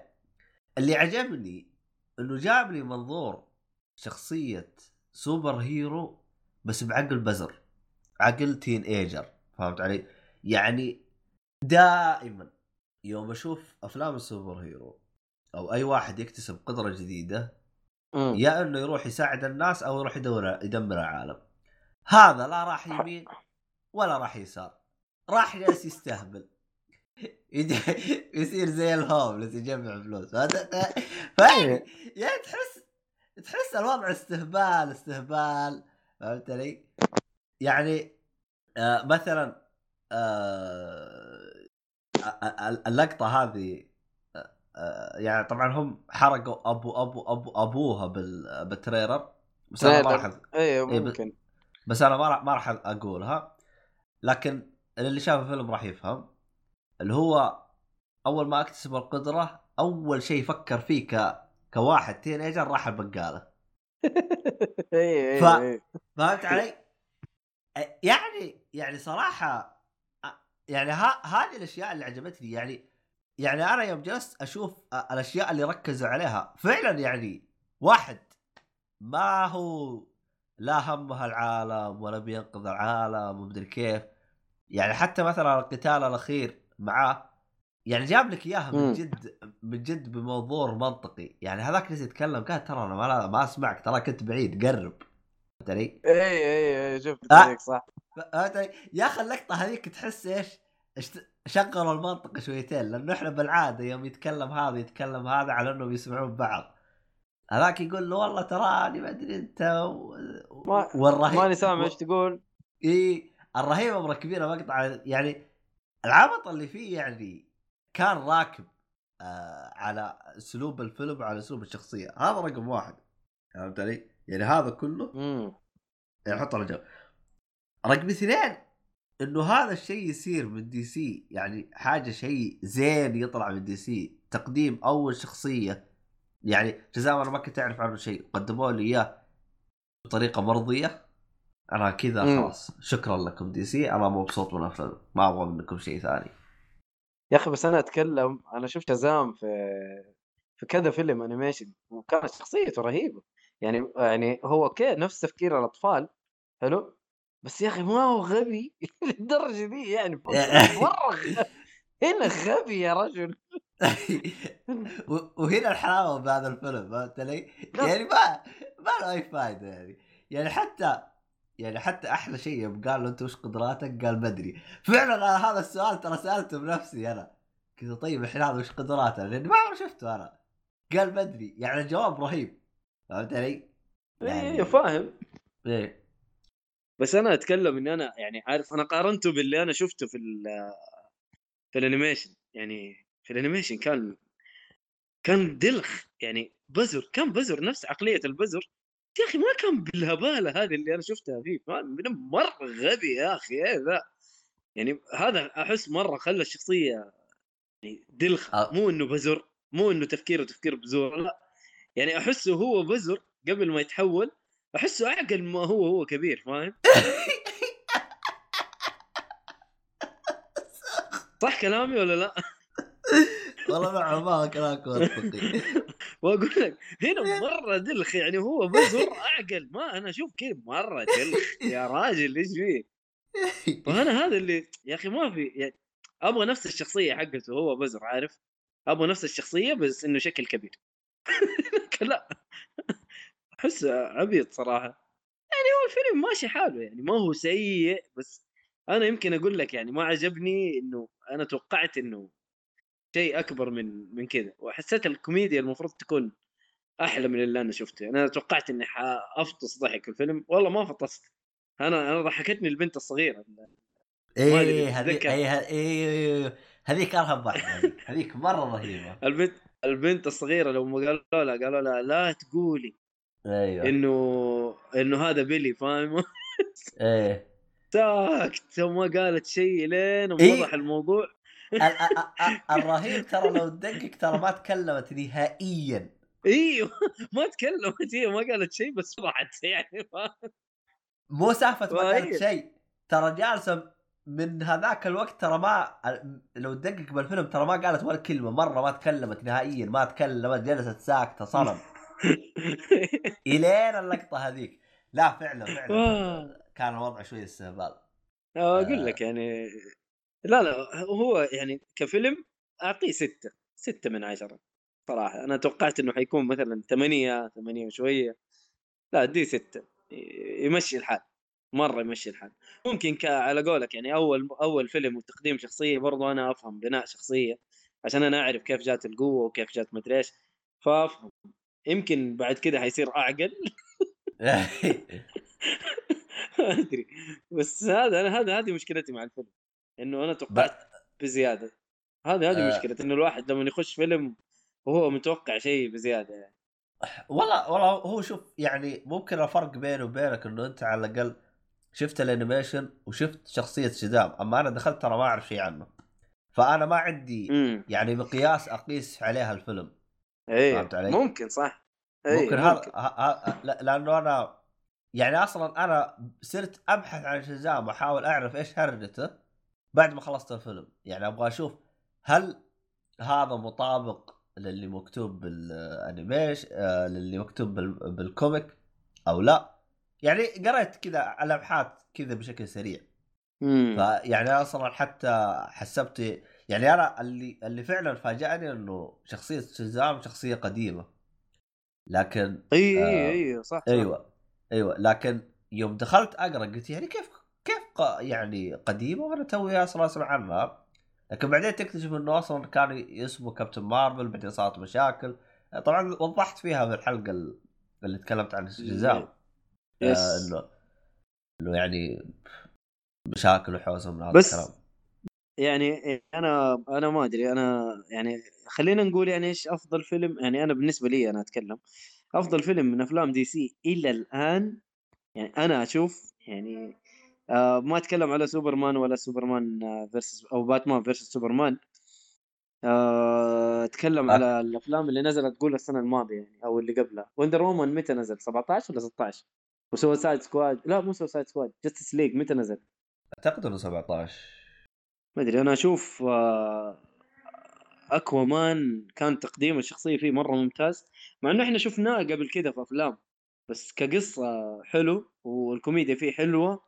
اللي عجبني إنه جاب لي منظور شخصية super hero بس بعقل بزر عقل teenager فهمت علي؟ يعني دائما يوم أشوف أفلام ال super hero أو أي واحد يكتسب قدرة جديدة مم. يا إنه يروح يساعد الناس أو يروح يدور يدمر العالم هذا لا راح يمين ولا راح يسار راح جالس يستهبل يصير زي الهوملس يجمع فلوس. فاهم يعني تحس تحس الوضع استهبال استهبال. فهمت علي؟ يعني آه مثلا آه اللقطة هذه آه، آه، يعني طبعا هم حرقوا ابو ابو ابو أبوها بال بالتريلر بس أنا ما راح. أيوه إيه، ممكن. بس أنا ما راح ما راح أقولها. لكن اللي شاف الفيلم راح يفهم. اللي هو أول ما أكتسب القدرة أول شيء فكر فيه ك كواحد تينيجر راح البقالة. اي ف- اي اي فهمت علي؟ يعني يعني صراحة يعني هذه الأشياء اللي عجبتني. يعني يعني أنا يوم جلست أشوف الأشياء اللي ركزوا عليها. فعلا يعني واحد ما هو لا همه العالم ولا بينقذ العالم ومدري كيف. يعني حتى مثلا القتال الأخير معاه. يعني جاب لك إياها من. جد من جد بمنظور منطقي. يعني هذاك اللي يتكلم قال ترى أنا ما, ما أسمعك. ترى كنت بعيد. قرب. فهمت علي؟ اي اي اي شفت آه. عليك صح. فهمت علي؟ يا أخي اللقطة هذيك تحس إيش؟ اشت- شغلوا المنطق شويتين. لأنه إحنا بالعادة يوم يتكلم هذا يتكلم هذا على إنهم يسمعون بعض. هذاك يقول له والله تراني ما أدري أنت و... ما- والرهيب ماني سامع إيش تقول. اي الرهيبة مركبين مقطع. يعني العبط اللي فيه يعني كان راكب آه على أسلوب الفيلم وعلى أسلوب الشخصية. هذا رقم واحد. فهمت علي؟ يعني هذا كله امم يعني حط على جنب. رقم اثنين إنه هذا الشيء يصير من DC. يعني حاجة شيء زين يطلع من DC. تقديم أول شخصية. يعني شازام أنا ما كنت أعرف عنه شيء. قدموا لي إياه بطريقة مرضية. أنا كذا. خلاص. شكرا لكم DC. أنا مبسوط من الفيلم ما أبغى منكم شيء ثاني. يا أخي بس أنا أتكلم أنا شفت Shazam في في كذا فيلم animation وكانت شخصيته رهيبة. يعني يعني هو okay نفس تفكير الأطفال حلو؟ بس يا أخي ما هو غبي للدرجة دي يعني. مرة هنا غبي يا رجل. وهنا الحلاوة بهذا الفيلم فهمت علي؟ لا. يعني ما ما له أي فائده يعني. يعني حتى يعني حتى أحلى شيء يوم قال له أنت وش قدراتك؟ قال ما أدري. فعلا أنا هذا السؤال ترى سألته بنفسي أنا. كذا طيب الحين هذا وش قدراته؟ لأني ما عمري شفته أنا. قال ما أدري. يعني الجواب رهيب. فهمت علي؟ يعني- إيه فاهم. إيه. بس أنا أتكلم اني أنا يعني عارف أنا قارنته باللي أنا شفته في في ال animation. يعني في ال animation كان كان دلخ. يعني بزر كان بزر نفس عقلية البزر. يا أخي ما كان بالهبالة هذه اللي أنا شفتها فيه مرة غبي يا أخي إيه ذا يعني هذا أحس مرة خلى الشخصية يعني دلخ آه. مو إنه بزر مو إنه تفكيره تفكير بزور لا يعني أحسه هو بزر قبل ما يتحول أحسه أعقل ما هو هو كبير فاهم صح كلامي ولا لا؟ والله نوعا ما كلامك منطقي وأقول لك هنا مرة دلخ يعني هو بزر أعقل. ما أنا أشوف كذا مرة دلخ. يا راجل إيش فيه؟ فانا هذا اللي يا أخي ما في يعني أبغى نفس الشخصية حقته هو بزر عارف؟ أبغى نفس الشخصية بس إنه شكل كبير. لا. أحس عبيط صراحة. يعني هو الفيلم ماشي حاله يعني ما هو سيء بس أنا يمكن أقول لك يعني ما عجبني إنه أنا توقعت إنه شيء أكبر من من كذا. وحسيت الكوميديا المفروض تكون أحلى من اللي أنا شفته. أنا توقعت إني حأفطس ضحك في الفيلم. والله ما فطست. أنا أنا ضحكتني البنت الصغيرة. إيه هذيك تتذكر. إيه إيه هذيك ارهب واحدة هذيك. هذيك مرة رهيبة. البنت البنت الصغيرة لما قالوا لها قالوا لها لا تقولي أيوه. إنه إنه هذا بيلي فاهم؟ إيه. ساكت. وما قالت شيء لين إيه. وضح الموضوع. ال- ال- ال- الرهيب ترى لو تدقق ترى ما تكلمت نهائيا. إيوه ما تكلمت هي ما قالت شيء بس وضحت يعني فاهم؟ مو سالفة ما قالت شيء. ترى جالسة من هذاك الوقت ترى ما لو تدقق بالفيلم ترى ما قالت ولا كلمة مرة ما تكلمت نهائيا ما تكلمت جلست ساكتة صنم. إلين اللقطة هذيك. لا فعلا فعلا آه. كان الوضع شوي استهبال. أقول لك يعني لا لا هو يعني كفيلم أعطيه ستة ستة من عشرة صراحة. أنا توقعت إنه حيكون مثلا ثمانية ثمانية وشوية. لا أديه ستة. يمشي الحال مرة يمشي الحال. ممكن على قولك يعني أول أول فيلم وتقديم شخصية برضو أنا أفهم بناء شخصية عشان أنا أعرف كيف جات القوة وكيف جات مدري إيش. فأفهم. يمكن بعد كده حيصير أعقل. ما أدري. بس هذا أنا هذا هذه مشكلتي مع الفيلم. إنه أنا توقعت بزيادة. هذه هذه آه. مشكلة إنه الواحد لما يخش فيلم وهو متوقع شيء بزيادة يعني. والله والله هو شوف يعني ممكن الفرق بيني وبينك إنه أنت على الأقل شفت الأنيميشن وشفت شخصية شدام أما أنا دخلت ترى ما أعرف شيء عنه. فأنا ما عندي يعني مقياس أقيس عليها الفيلم. إيه فهمت علي؟ ممكن صح. إيه ممكن هذا ه- ه- لا- لأنه أنا يعني أصلا أنا صرت أبحث عن شزام وأحاول أعرف إيش هرجته. بعد ما خلصت الفيلم. يعني أبغى أشوف هل هذا مطابق للي مكتوب بالأنيميش آه، للي مكتوب بال- بالكوميك أو لا. يعني قريت كذا على ابحاث كذا بشكل سريع. امم فيعني أصلا حتى حسبت يعني أنا اللي اللي فعلا فاجأني إنه شخصية شزام شخصية قديمة. لكن اي آه، اي اي صح. أيوه أيوه. لكن يوم دخلت أقرأ قلت يعني كيف يعني قديمة وأنا توي أصلا اسمع عنها. لكن بعدين تكتشف إنه أصلا كان اسمه كابتن مارفل بعدين صارت مشاكل. طبعا وضحت فيها في الحلقة ال- اللي تكلمت عن الشزام يس آه إنه إنه يعني مشاكل وحوسة من هذا بس الكلام. يعني أنا أنا ما أدري. أنا يعني خلينا نقول يعني إيش أفضل فيلم؟ يعني أنا بالنسبة لي أنا أتكلم. أفضل فيلم من أفلام DC إلى الآن يعني أنا أشوف يعني آه ما أتكلم على سوبرمان ولا Superman versus أو Batman versus Superman. آه أتكلم آه. على الأفلام اللي نزلت قول السنة الماضية يعني أو اللي قبلها. Wonder Woman متى نزل؟ 17 ولا 16 و Suicide Squad لا مو Suicide Squad Justice League متى نزل؟ أعتقد إنه 17 ما أدري أنا أشوف آه، Aquaman كان تقديم الشخصية فيه مرة ممتاز مع إنه إحنا شفناه قبل كده في أفلام. بس كقصة حلو والكوميديا فيه حلوة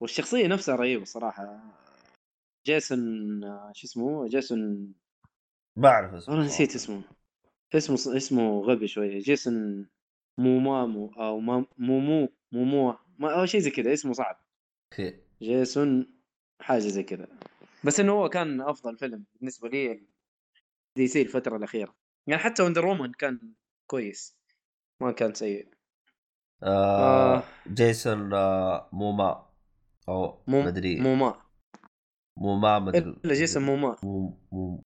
والشخصية نفسها رهيبة صراحة. Jason شو اسمه Jason ما أعرف اسمه أنا نسيت. اسمه. اسمه اسمه غبي شوية. Jason مومامو أو مومو مومو ما أو شيء زي كذا اسمه صعب. okay. Jason حاجة زي كذا. بس إنه هو كان أفضل فيلم بالنسبة لي DC الفترة الأخيرة. يعني حتى Wonder Woman كان كويس. ما كان سيء. آه آه. Jason آه موما. أو مو مدري موما موما مدري إلا Jason Momoa مو مو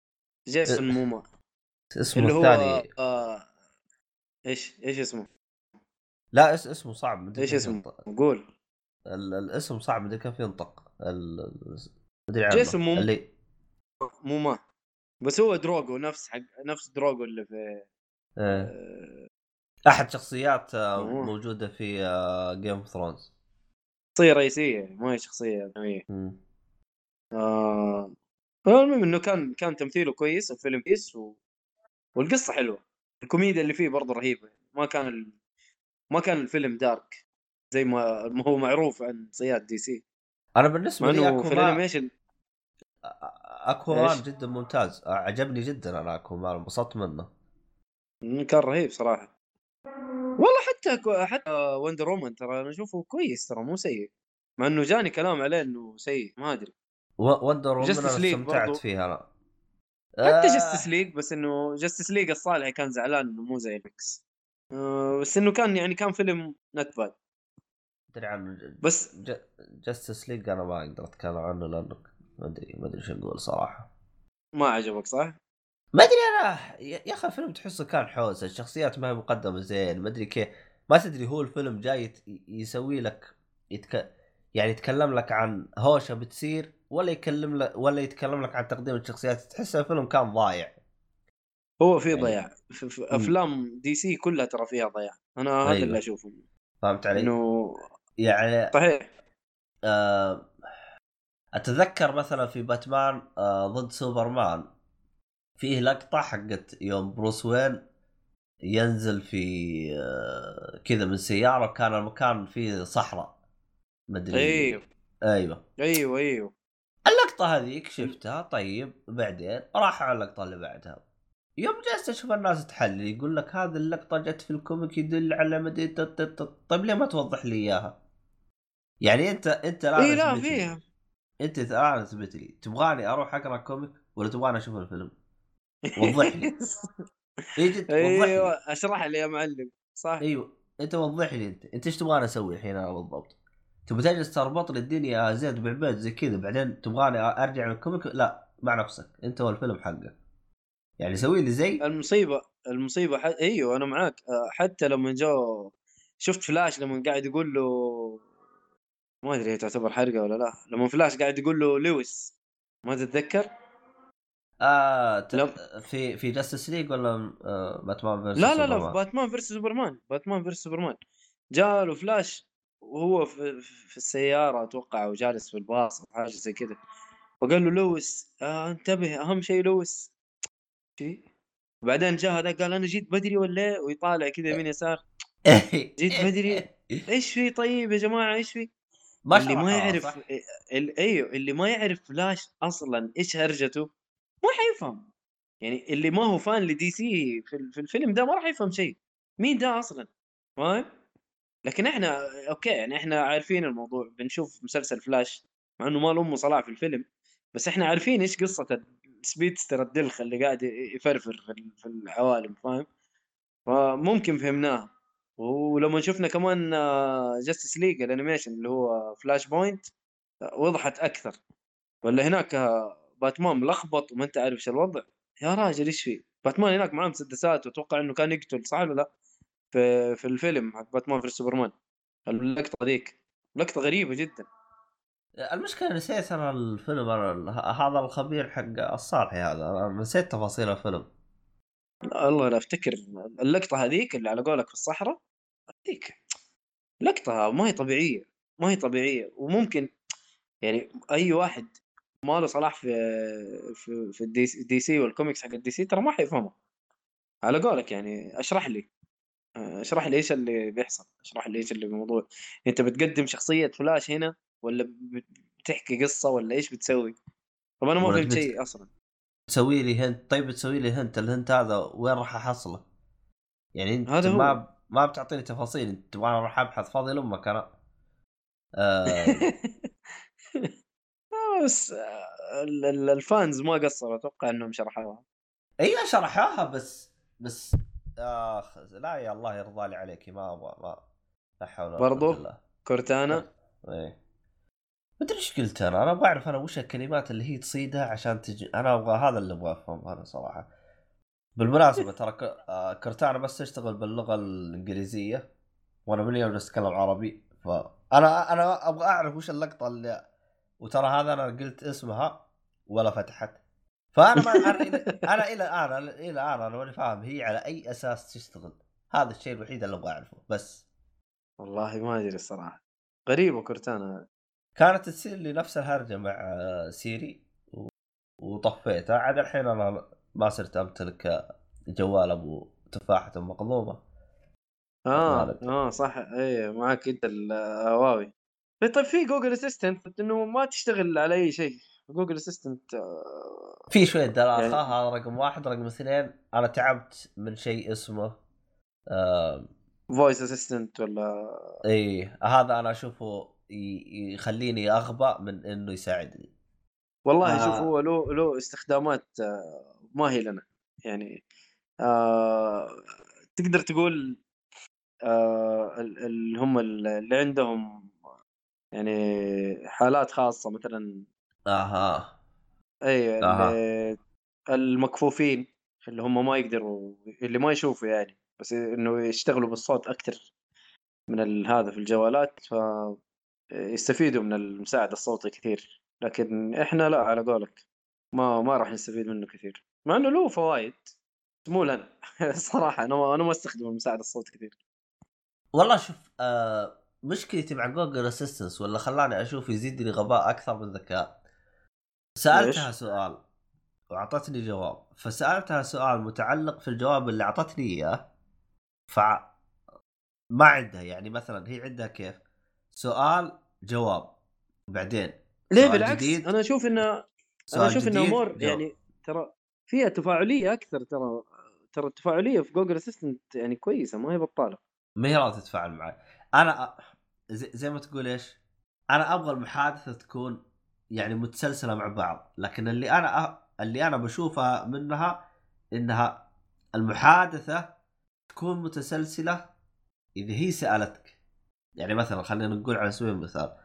Jason Momoa اسمه اللي هو الثاني آه إيش إيش اسمه؟ لا اس اسمه صعب مدري إيش اسمه؟ ينطق. قول ال... الاسم صعب مدري كيف ينطق ال... مدري Jason Momoa. اللي Momoa بس هو Drogo نفس حق نفس Drogo اللي في آه. آه، أحد شخصيات آه،. موجودة في Game of Thrones شخصية رئيسية ما هي شخصية ثانويه آه المهم إنه كان كان تمثيله كويس الفيلم كويس و... والقصة حلوة. الكوميديا اللي فيه برضه رهيبة. ما كان ال... ما كان الفيلم dark زي ما ما هو معروف عن صياد DC. أنا بالنسبة مع لي إنه في ال animation Aquaman إيش؟ جدا ممتاز. عجبني جدا أنا Aquaman انبسطت منه. كان رهيب صراحة. والله حتى كو- حتى Wonder Woman ترى أنا أشوفه كويس ترى مو سيء. مع إنه جاني كلام عليه إنه سيء ما أدري. و- Wonder Woman League استمتعت برضو. فيها. أنا حتى آه، Justice League بس إنه Justice League الصالحي كان زعلان إنه مو زي الكومكس آه بس إنه كان يعني كان فيلم not bad ادري عن بس Justice League أنا ما أقدر أتكلم عنه لأنه ما أدري ما أدري شو أقول صراحة. ما عجبك صح؟ ما أدري أنا يا أخي الفيلم تحسه كان حوسة الشخصيات ما هي مقدمة زين ما أدري كيف. ما تدري هو الفيلم جاي يسوي لك يتك... يعني يتكلم لك عن هوشة بتصير ولا يكلم لك ولا يتكلم لك عن تقديم الشخصيات. تحس الفيلم كان ضايع. هو في يعني- ضياع. في في أفلام DC كلها ترى فيها ضياع. أنا هذا أيوة. اللي اشوفه فهمت علي؟ إنه يعني صحيح. آه أتذكر مثلا في باتمان آه ضد سوبرمان. فيه لقطة حقت يوم بروس وين ينزل في آه كذا من سيارة كان المكان فيه صحراء مدري أيوه. أيوه. أيوه أيوه. اللقطة هذيك شفتها؟ طيب بعدين راح على اللقطة اللي بعدها. يوم جلست أشوف الناس تحلل يقول لك هذه اللقطة جت في ال comic يدل على مدري. طيب ليه ما توضح لي إياها؟ يعني أنت أنت الآن اي لا فيها. أنت الآن أثبت لي. تبغاني أروح أقرأ comic ولا تبغاني أشوف الفيلم؟ وضح لي. أيوه أشرح لي يا معلم صح. أيوه أنت وضح لي أنت. أنت إيش تبغاني أسوي الحين أنا بالضبط؟ تبغى تجلس تربط لي الدنيا زيد بعبيد زي كذا بعدين تبغاني أرجع لل comic لا مع نفسك. أنت والفيلم حقك يعني سوي لي زي المصيبة المصيبة ح... أيوه أنا معاك. حتى لما جو شفت فلاش لما قاعد يقول له ما أدري هي تعتبر حرقة ولا لا لما فلاش قاعد يقول له لويس ما تتذكر؟ آه. في في Justice League ولا آه Batman versus لا لا لا في Batman versus Superman Batman versus Superman جاء له فلاش وهو في, في السيارة أتوقع وجالس في الباص أو حاجة زي كذا وقال له لويس آه انتبه أهم شيء لويس. شي؟ وبعدين جاء هذا قال أنا جيت بدري ولا إيه؟ ويطالع كذا يمين يسار. جيت بدري. إيش في؟ طيب يا جماعة إيش في؟ ما اللي ما يعرف أيوه اللي ما يعرف فلاش أصلا إيش هرجته؟ ما حيفهم يعني اللي ما هو fan ل DC في, ال- في الفيلم ده ما راح يفهم شيء. مين ده أصلا؟ فاهم؟ لكن إحنا أوكي يعني إحنا عارفين الموضوع. بنشوف مسلسل فلاش مع إنه ما له صلاح في الفيلم. بس إحنا عارفين إيش قصة ال speedster الدلخ اللي قاعد يفرفر في ال- في العوالم فاهم؟ فممكن فهمناها. ولما شفنا كمان Justice League ال animation اللي هو Flashpoint آه، وضحت أكثر. ولا هناك آه، باتمان ملخبط وما أنت عارف إيش الوضع. يا راجل إيش في؟ باتمان هناك معاه مسدسات واتوقع إنه كان يقتل صح ولا لا؟ في في الفيلم حق باتمان في سوبرمان. اللقطة ذيك. لقطة غريبة جدا. المشكلة نسيت أنا الفيلم أنا هذا الخبير حق الصالحي هذا نسيت تفاصيل الفيلم. والله لا أفتكر. اللقطة هذيك اللي على قولك في الصحراء هذيك لقطة ما هي طبيعية ما هي طبيعية. وممكن يعني أي واحد ما له صلاح في في في ال DC, DC وال comics حق ال DC؟ ترى ما حيفهمه على قولك يعني اشرح لي. اشرح لي إيش اللي بيحصل؟ اشرح لي إيش اللي بالموضوع أنت بتقدم شخصية فلاش هنا ولا بت- بتحكي قصة ولا إيش بتسوي؟ طب أنا ما فهمت شيء أصلا. تسوي لي hint. طيب تسوي لي hint. ال hint هذا وين راح أحصله؟ يعني أنت هذا هو. ما ما بتعطيني تفاصيل. أنت وأنا راح أبحث. فاضي لأمك أنا. آه آه، بس ال- ال- الفانز ما قصروا أتوقع إنهم شرحوها. أيوه شرحوها بس بس آخ لا يا الله يرضى لي عليك ما أبغى ما لا حول ولا برضو؟ كورتانا؟ إيه. ما أدري إيش قلت أنا أنا أبغى أعرف أنا وش الكلمات اللي هي تصيدها عشان تجي أنا أبغى هذا اللي أبغى افهمه أنا صراحة. بالمناسبة ترى آه، كرتانا بس تشتغل باللغة الإنجليزية وأنا من اليوم جالس اتكلم عربي فانا أنا أبغى أعرف وش اللقطة اللي وترى هذا أنا قلت اسمها ولا فتحت. فأنا ما أنا إلى الآن إلى الآن أنا ماني فاهم هي على أي أساس تشتغل. هذا الشيء الوحيد اللي أبغى أعرفه بس. والله ما أدري الصراحة. غريبة كورتانا. كانت تصير لي نفس الهرجة مع Siri وطفيتها. عاد الحين أنا ما صرت أمتلك جوال أبو تفاحة مقضومه آه. آه صح. اي معك أنت الهواوي. طيب في Google Assistant إنه ما تشتغل على أي شيء. Google Assistant في شوية دلاخه يعني- هذا رقم واحد. رقم اثنين أنا تعبت من شيء اسمه آه voice assistant ولا؟ إي هذا أنا أشوفه يخليني اغبى من إنه يساعدني. والله آه. شوف هو له له استخدامات آه، ما هي لنا. يعني آه تقدر تقول آه ال- اللي هم اللي عندهم يعني حالات خاصة مثلا أها إي أها. اللي المكفوفين اللي هم ما يقدروا اللي ما يشوفوا يعني بس إنه يشتغلوا بالصوت أكثر من هذا في الجوالات ف يستفيدوا من المساعد الصوتي كثير. لكن إحنا لا على قولك ما ما راح نستفيد منه كثير. مع إنه له فوائد مو لنا. الصراحه أنا ما أنا ما أستخدم المساعد الصوتي كثير. والله شوف آه مشكلتي مع Google Assistant ولا خلاني أشوف يزيدني غباء أكثر من ذكاء سألتها ليش؟ سؤال وأعطتني جواب. فسألتها سؤال متعلق في الجواب اللي أعطتني إياه ف ما عندها يعني مثلا هي عندها كيف؟ سؤال جواب. بعدين ليه بالعكس؟ جديد، أنا أشوف انه أنا أشوف إنه امور. يعني ترى فيها تفاعلية أكثر ترى ترى التفاعلية في Google Assistant يعني كويسة ما هي بطالة. ما هي راضيه تتفاعل معي. أنا زي, زي ما تقول إيش أنا أبغى المحادثة تكون يعني متسلسلة مع بعض لكن اللي أنا أ... اللي أنا بشوفها منها إنها المحادثة تكون متسلسلة إذا هي سألتك يعني مثلا خلينا نقول على سبيل المثال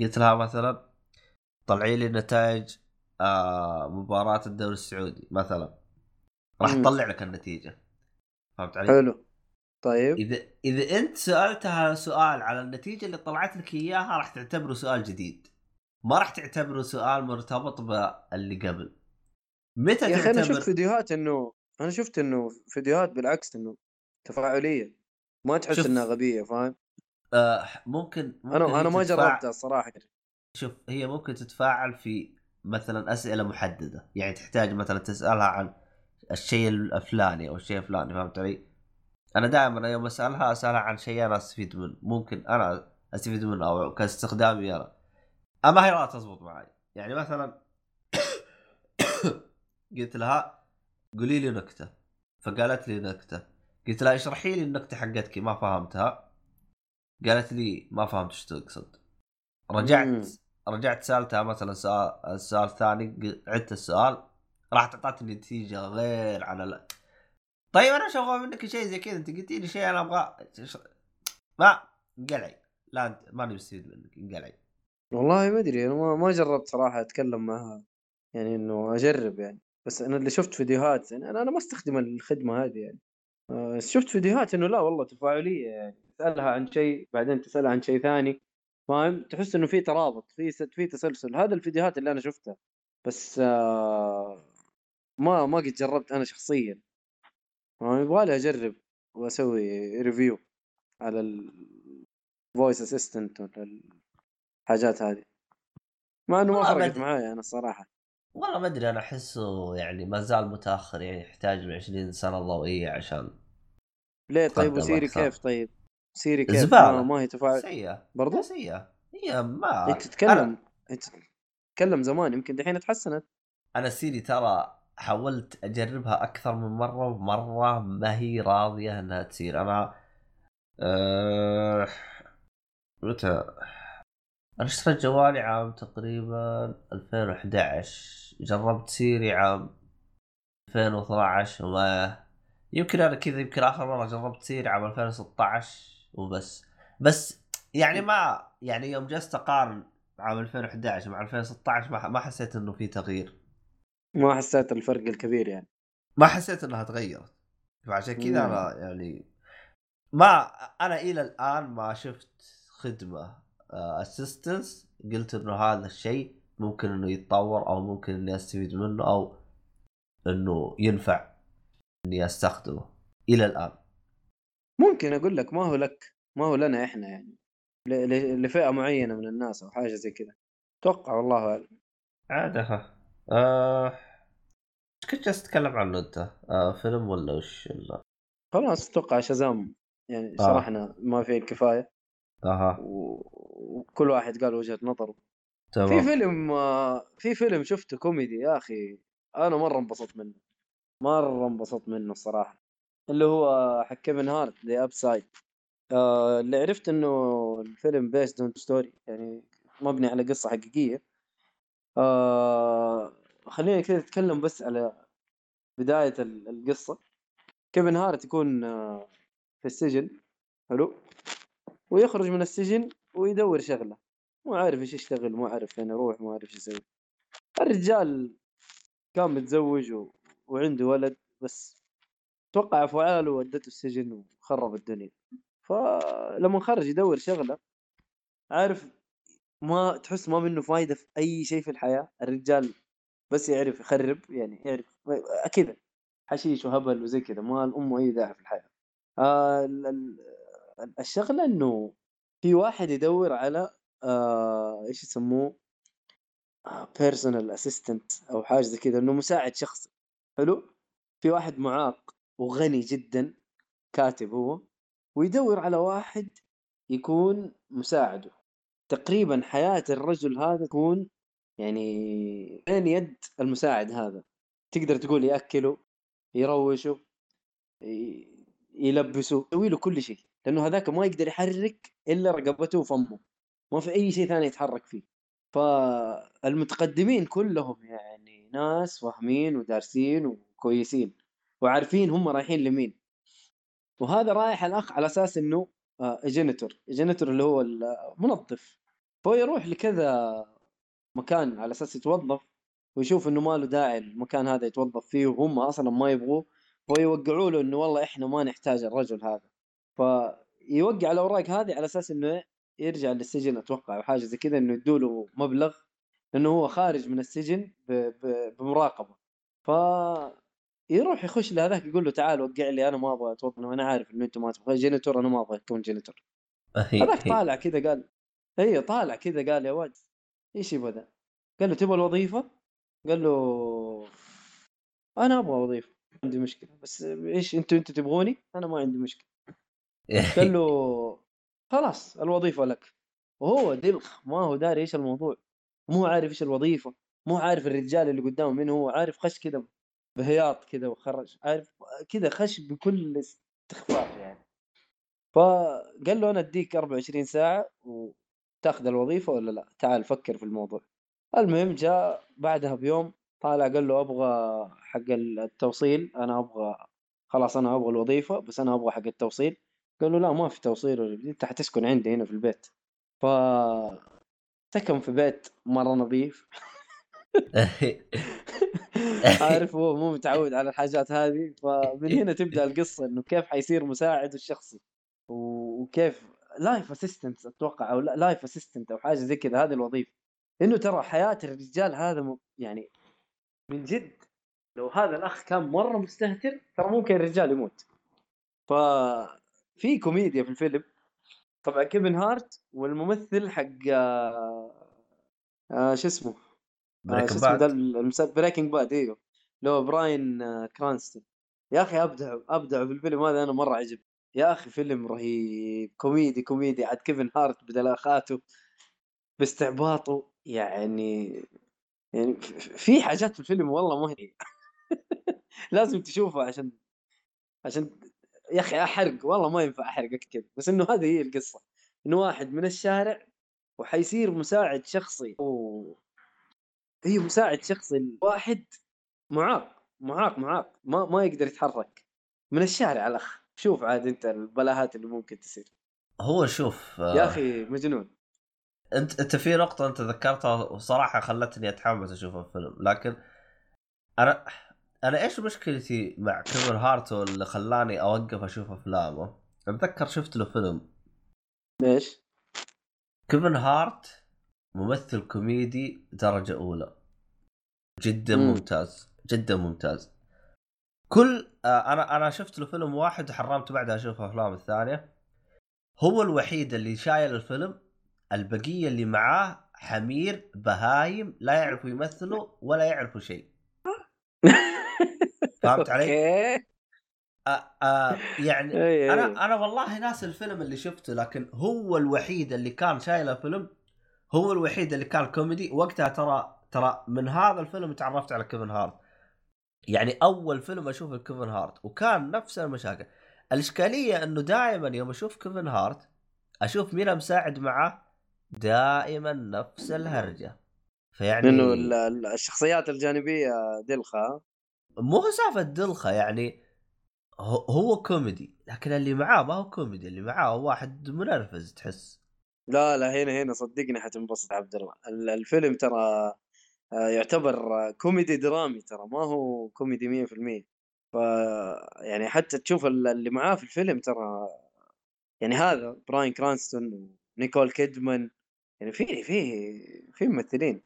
قلت لها مثلا طلعي لي نتائج آه مباراة الدوري السعودي مثلا راح. تطلع لك النتيجة فهمت علي؟ حلو طيب. إذا إذا أنت سألتها سؤال على النتيجة اللي طلعت لك إياها راح تعتبره سؤال جديد. ما راح تعتبره سؤال مرتبط باللي قبل. متى يا أخي أنا شفت تعتبر؟ فيديوهات إنه أنا شفت إنه فيديوهات بالعكس إنه تفاعلية. ما تحس شوف. إنها غبية فاهم؟ آه ممكن, ممكن أنا أنا ما تتفاع- جربتها الصراحة شوف هي ممكن تتفاعل في مثلا أسئلة محددة. يعني تحتاج مثلا تسألها عن الشيء الفلاني أو الشيء الفلاني فهمت علي؟ أنا دائما يوم اسالها أسألها عن شيء أنا أستفيد منه. ممكن أنا أستفيد منه أو كاستخدامي أنا. أما هي لا تزبط معي. يعني مثلا قلت لها قولي لي نكتة. فقالت لي نكتة. قلت لها اشرحي لي النكتة حقتك ما فهمتها. قالت لي ما فهمت إيش تقصد. رجعت مم. رجعت سألتها مثلا سؤال السؤال الثاني ق- عدت السؤال راح تعطتني نتيجة غير عن. طيب أنا أبغى منك شيء زي كذا. أنت قلتي لي شيء أنا أبغى ما انقلعي لا أنت ماني مستفيد منك. انقلعي والله ما أدري. أنا ما, جربت صراحة أتكلم معها. يعني إنه أجرب يعني. بس أنا اللي شفت فيديوهات يعني أنا أنا ما أستخدم الخدمة هذه يعني. آه، شفت فيديوهات إنه لا والله تفاعلية يعني. تسألها عن شيء بعدين تسألها عن شيء ثاني. فاهم؟ تحس إنه في ترابط في في تسلسل. هذا الفيديوهات اللي أنا شفتها. بس آه ما ما قد جربت أنا شخصيا. يبغالي أجرب وأسوي review على ال voice assistant ولا الحاجات هذه مع إنه ما فرقت. معايا أنا الصراحة. والله ما أدري أنا أحسه يعني ما زال متأخر يعني يحتاج من 20 سنة ضوئية عشان ليه طيب؟ و Siri أكثر. كيف طيب؟ Siri كيف؟ زبالة. ما, هي تفاعل سيئة. برضو؟ سيئة. هي ما انت تتكلم أنا- انت تتكلم زمان يمكن دحين تحسنت. أنا Siri ترى حاولت أجربها أكثر من مرة ومرة ما هي راضية إنها تصير. أنا أه... متى؟ أنا اشتريت جوالي عام تقريبا 2011 جربت Siri عام 2012 وما يمكن أنا كذا يمكن آخر مرة جربت Siri عام 2016 وبس. بس يعني ما يعني يوم جلست أقارن عام 2011 مع 2016 ما حسيت إنه في تغيير. ما حسيت الفرق الكبير يعني. ما حسيت إنها تغيرت. فعشان كذا. أنا يعني ما أنا إلى الآن ما شفت خدمة اسيستنس قلت إنه هذا الشيء ممكن إنه يتطور أو ممكن إني أستفيد منه أو إنه ينفع إني أستخدمه إلى الآن. ممكن أقول لك ما هو لك ما هو لنا إحنا يعني. لفئة معينة من الناس أو حاجة زي كذا. أتوقع والله أعلم. عاد ها آه... إيش كنت جالس تتكلم عنه أنت؟ آه فيلم ولا وش؟ خلاص أتوقع Shazam يعني آه. شرحنا ما فيه الكفايه أها. و- وكل واحد قال وجهة نظره. في تمام. فيلم آه، في فيلم شفته كوميدي يا أخي أنا مرة انبسطت منه. مرة انبسطت منه الصراحة. اللي هو حق كيفن هارت The Upside اللي عرفت إنه الفيلم based on story يعني مبني على قصة حقيقية. آه خلينا كذا نتكلم بس على بداية ال- القصة. كيفن هارت يكون آه، في السجن. حلو. ويخرج من السجن ويدور شغلة. مو عارف إيش يشتغل مو عارف فين يروح مو عارف إيش يسوي. الرجال كان متزوج و... وعنده ولد بس توقع أفعاله ودته السجن وخرب الدنيا. فلما خرج يدور شغلة عارف ما تحس ما منه فايدة في أي شيء في الحياة. الرجال بس يعرف يخرب يعني يعرف كذا حشيش وهبل وزي كذا ما الأم أي داعي في الحياة. آه ال- ال- الشغلة إنه في واحد يدور على آه إيش يسموه؟ personal assistant أو حاجة زي كذا إنه مساعد شخصي. حلو؟ في واحد معاق وغني جدا كاتب هو ويدور على واحد يكون مساعده. تقريبا حياة الرجل هذا تكون يعني بين يد المساعد هذا. تقدر تقول ياكله يروشه يلبسه يسوي له كل شيء لأنه هذاك ما يقدر يحرك إلا رقبته وفمه. ما في أي شيء ثاني يتحرك فيه. فالمتقدمين كلهم يعني ناس فاهمين ودارسين وكويسين وعارفين هم رايحين لمين. وهذا رايح الاخ على أساس إنه janitor janitor اللي هو المنظف. فهو يروح لكذا مكان على أساس يتوظف ويشوف إنه ما له داعي المكان هذا يتوظف فيه وهم أصلا ما يبغوه. فيوقعوا له إنه والله إحنا ما نحتاج الرجل هذا. فيوقع الاوراق هذه على أساس إنه يرجع للسجن أتوقع أو حاجة زي كذا إنه يدوا له مبلغ إنه هو خارج من السجن. بمراقبة. ف يروح يخش لهذاك يقول له تعال وقع لي أنا ما أبغى اتوظف أنا عارف إنه أنتم ما تبغى. janitor أنا ما أبغى اكون janitor. هذاك طالع كذا قال إي طالع كذا قال يا ولد إيش يبغى ذا؟ قال له تبغى الوظيفة؟ قال له أنا أبغى وظيفة ما عندي مشكلة بس إيش أنتوا أنتوا تبغوني؟ أنا ما عندي مشكلة. قال له خلاص الوظيفة لك. وهو دلخ ما هو داري إيش الموضوع؟ مو عارف إيش الوظيفة مو عارف الرجال اللي قدامه مين هو عارف خش كذا. بهياط كذا وخرج عارف كذا خش بكل استخفاف يعني. فقال له أنا أديك 24 ساعة وتأخذ الوظيفة ولا لا؟ تعال فكر في الموضوع. المهم جاء بعدها بيوم طالع قال له أبغى حق التوصيل أنا أبغى خلاص أنا أبغى الوظيفة بس أنا أبغى حق التوصيل. قال له لا ما في توصيل أنت حتسكن عندي هنا في البيت. ف سكن في بيت مرة نظيف. عارف هو مو متعود على الحاجات هذه فمن هنا تبدأ القصة إنه كيف حيصير مساعد الشخصي وكيف life assistant أتوقع أو life assistant أو حاجة زي كذا هذه الوظيفة. إنه ترى حياة الرجال هذا م- يعني من جد لو هذا الأخ كان مرة مستهتر ترى ممكن الرجال يموت. ففي كوميديا في الفيلم. طبعا كيفن هارت والممثل حق آه آه شو اسمه؟ آه اسمه ده المسلسل Breaking Bad إيوه. اللي هو براين آه كرانستون. يا أخي ابدعوا ابدعوا في الفيلم هذا أنا مرة عجب. يا أخي فيلم رهيب كوميدي كوميدي. عاد كيفن هارت بدلاخته باستعباطه يعني يعني في حاجات في الفيلم والله هي. لازم تشوفها عشان عشان يا أخي أحرق والله ما ينفع أحرق كذا. بس إنه هذه هي القصة إنه واحد من الشارع وحيصير مساعد شخصي. و... هي مساعد شخصي واحد. معاق معاق معاق. ما ما يقدر يتحرك. من الشارع الاخ شوف عاد أنت البلاهات اللي ممكن تصير. هو شوف آه، يا أخي مجنون. أنت أنت في نقطة أنت ذكرتها وصراحة خلتني أتحمس أشوف الفيلم. لكن أنا أنا إيش مشكلتي مع كيفن هارت اللي خلاني أوقف أشوف أفلامه؟ أتذكر شفت له فيلم. ليش؟ كيفن هارت ممثل كوميدي درجة أولى جدا مم. ممتاز جدا ممتاز كل آه أنا أنا شفت له فيلم واحد وحرمت بعدها أشوف أفلام الثانية هو الوحيد اللي شايل الفيلم البقية اللي معاه حمير بهايم لا يعرفوا يمثلوا ولا يعرفوا شيء فهمت علي؟ okay آه آه يعني. أنا أنا والله ناسي الفيلم اللي شفته لكن هو الوحيد اللي كان شايل الفيلم هو الوحيد اللي كان كوميدي. وقتها ترى ترى من هذا الفيلم تعرفت على كيفن هارت. يعني أول فيلم أشوف لكيفن هارت وكان نفس المشاكل. الإشكالية إنه دائما يوم أشوف كيفن هارت أشوف مين مساعد معه؟ دائما نفس الهرجة. فيعني إنه ال- ال- الشخصيات الجانبية دلخة. مو سالفة دلخة يعني هو, هو كوميدي لكن اللي معاه ما هو كوميدي اللي معاه هو واحد منرفز تحس. لا لا هنا هنا صدقني حتنبسط عبد الله ال- الفيلم ترى آه، يعتبر آه، كوميدي درامي ترى ما هو كوميدي 100% ف يعني حتى تشوف ال- اللي معاه في الفيلم ترى يعني هذا براين كرانستون ونيكول كيدمان يعني في في في ممثلين.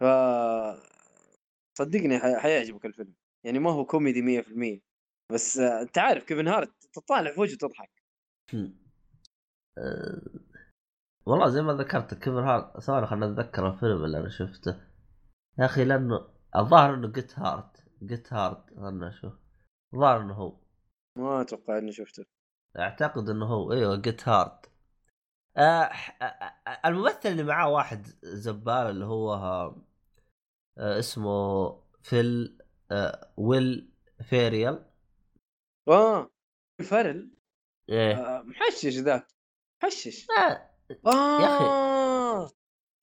ف صدقني حيعجبك الفيلم. يعني ما هو كوميدي 100% بس آه، انت عارف كيفن هارت تطالع في وجهه تضحك. والله زي ما ذكرت كيفن هارت ثواني خلنا نتذكر الفيلم اللي أنا شفته. يا أخي لأنه الظاهر إنه Get Hard Get Hard خلنا نشوف. الظاهر إنه هو. ما أتوقع إني شفته. أعتقد إنه هو. أيوه Get Hard. آه آه، آه، الممثل اللي معاه واحد زبال اللي هو آه اسمه فيل آه ويل فيريل آه فيريل إيه. آه محشش ذاك. محشش. آه يا أخي.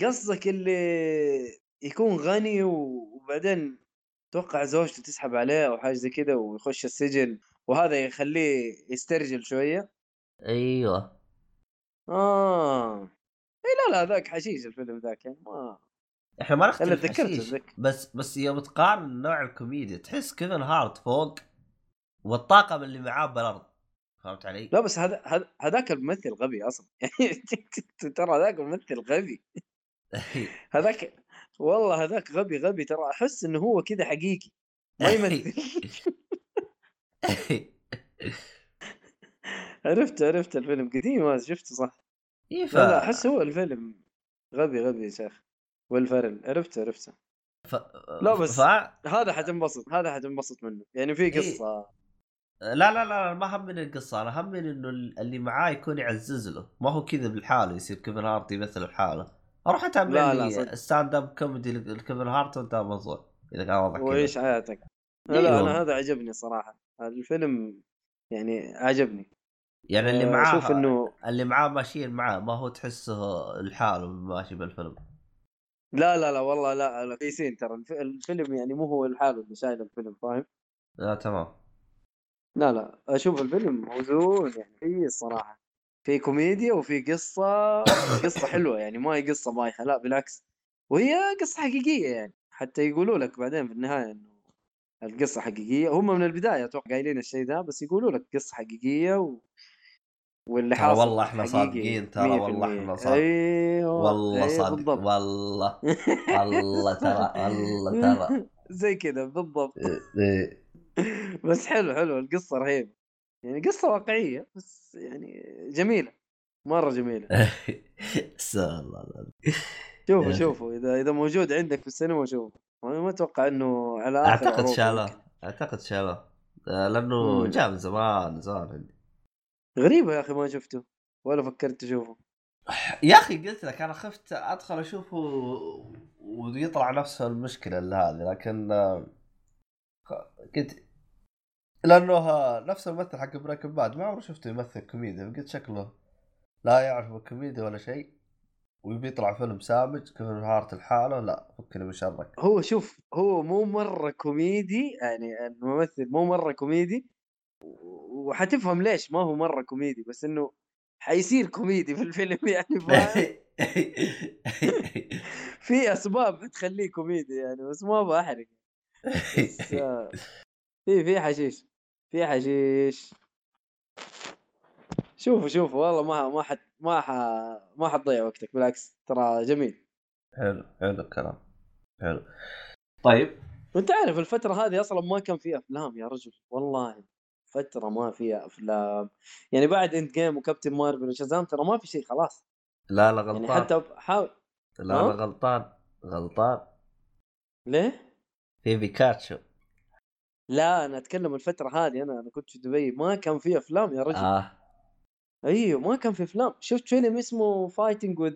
قصدك اللي يكون غني و- وبعدين توقع زوجته تسحب عليه أو حاجة زي كذا ويخش السجن وهذا يخليه يسترجل شوية؟ أيوه. آه. إي لا لا ذاك حشيش الفيلم ذاك يعني ما إحنا ما نختلف تذكرت حشيش بس بس يوم تقارن نوع الكوميديا تحس كيفن هارت فوق والطاقم اللي معاه بالارض فهمت علي؟ لا بس هذا هذا- هذاك الممثل غبي أصلا. يعني ترى هذاك الممثل غبي. هذاك والله هذاك غبي غبي. ترى أحس إنه هو كذا حقيقي. ما يمثل. عرفت عرفت الفيلم قديم شفته صح؟ إيه ف... لا أحس هو الفيلم غبي غبي يا شيخ. والفرل. عرفته عرفته ف... لا بس- ف... هذا حتنبسط هذا حتنبسط منه. يعني في إيه. قصة. لا لا لا لا ما همني القصة. أنا همني إنه اللي معاه يكون يعزز له. ما هو كذا بالحالة يصير كيفن هارت يمثل الحالة. أروح لا، لي. stand-up comedy لكيفن هارت وأنت موضوع إذا كان كذا. وعيش حياتك؟ لا, أيوه. لا أنا هذا عجبني صراحة. الفيلم يعني عجبني. يعني اللي آه، معاه أشوف إنه اللي معاه ماشيين معاه ما هو تحسه لحاله ماشي بالفيلم. لا لا لا والله لا, في scene ترى. الف- الفيلم يعني مو هو لحاله اللي شايل الفيلم فاهم؟ لا تمام. لا لا أشوف الفيلم موزون يعني في الصراحه في كوميديا وفي قصة قصة حلوة يعني ما هي قصة بايخة لا بالعكس وهي قصة حقيقية يعني حتى يقولوا لك بعدين في النهاية إنه القصة حقيقية هم من البداية أتوقع قايلين الشيء ده بس يقولوا لك قصة حقيقية و... واللي ترى حاصل والله حقيقي صادقين، ترى والله 100%. إحنا صادق. أيوه والله أيوة صادق بالضبط والله والله ترى والله ترى زي كذا بالضبط إيه. بس حلو حلو. القصة رهيبة. يعني قصة واقعية بس يعني جميلة مرة جميلة. الله. شوفوا. شوفوا. إذا إذا موجود عندك في السينما شوفوا. أنا ما أتوقع إنه على آخر أعتقد شالوه. أعتقد شالوه. آه، لأنه. جاء من زمان زمان عندي. غريبة يا أخي ما شفته. ولا فكرت اشوفه يا أخي قلت لك أنا خفت أدخل أشوفه ويطلع نفس المشكلة اللي هذه لكن آه، قلت لأنه نفس الممثل حق بريكن باد ما عمري شفته يمثل كوميديا قلت شكله لا يعرف الكوميديا ولا شيء ويبي يطلع فيلم سامج كيفن هارت الحالة لا فكني من شرك هو شوف هو مو مرة كوميدي يعني الممثل مو مرة كوميدي وحتفهم ليش ما هو مرة كوميدي بس إنه حيصير كوميدي في الفيلم يعني في أسباب حتخليه كوميدي يعني بس ما بحرق. بس آه، في في حشيش. في حشيش. شوفوا شوفوا والله ما ما حت ما ح ما حتضيع وقتك بالعكس ترى جميل. حلو حلو الكلام حلو. طيب. وأنت عارف الفترة هذه أصلا ما كان فيها أفلام يا رجل والله فترة ما فيها أفلام. يعني بعد إند جيم وكابتن مارفل وشازام ترى ما في شيء خلاص. لا لا يعني غلطان حتى حاول لا لا؟ غلطان غلطان. ليه؟ في بيكاتشو. لا أنا أتكلم الفترة هذه أنا أنا كنت في دبي ما كان في أفلام يا رجل. آه. أيوه ما كان في أفلام. شفت فيلم اسمه Fighting with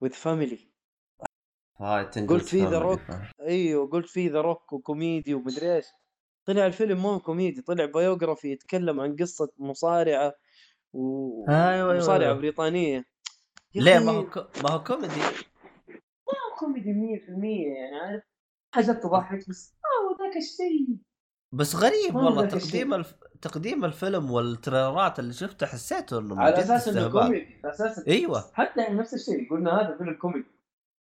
with Family Fighting قلت في The Family. Rock أيوه قلت في The Rock وكوميدي ومدري إيش. طلع الفيلم ما هو كوميدي طلع biography يتكلم عن قصة مصارعة و أيوة، أيوة، مصارعة أيوة. بريطانية. يا ليه؟ ما هو. ما هو كوميدي. ما هو كوميدي 100% يعني عارف حاجات تضحك بس. ذاك الشيء. بس غريب والله تقديم. الف... تقديم الفيلم وال trailerات اللي شفته حسيته إنه على أساس إنه. كوميدي على أساس أيوه. حتى يعني نفس الشيء قلنا هذا فيلم كوميدي.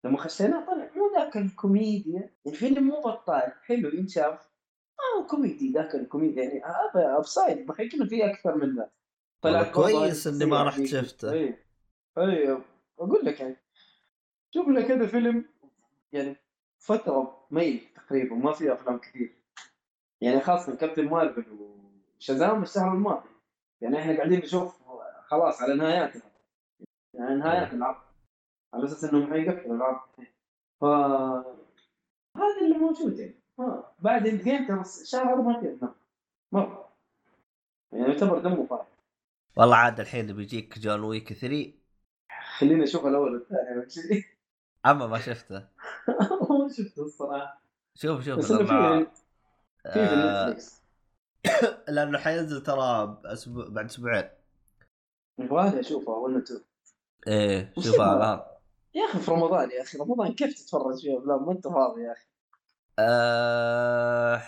لما خشيناه طلع مو ذاك الكوميديا. الفيلم مو بطال حلو ينشاف ما هو كوميدي ذاك الكوميدي يعني هذا Upside ضحكنا فيه أكثر من ذا برضه كويس إني ما رحت. شفته. اي اي أقول لك يعني شوف لك هذا فيلم يعني فترة ميت تقريبا ما في أفلام كثير. يعني خاصة كابتن مارفل وشازام الشهر الماضي. يعني إحنا قاعدين نشوف خلاص على نهاياتها يعني نهايات العرض. على أساس انهم حيقفلوا العرض. ف هذا اللي موجود يعني. ها بعد Endgame ترى الشهر هذا ما أفلام. مرة يعني يعتبر دمه فاضي والله عاد الحين بيجيك John Wick 3 خلينا نشوف الأول والثاني. أما ما شفته. ما شفته الصراحة. شوف شوف بس إنه في في Netflix لأنه حينزل ترى بأسبوع بعد أسبوعين. يبغالي اشوفه ولا تو إيه شوفها؟ الان يا أخي في رمضان يا أخي. رمضان كيف تتفرج فيه افلام ما أنت فاضي يا أخي. آه...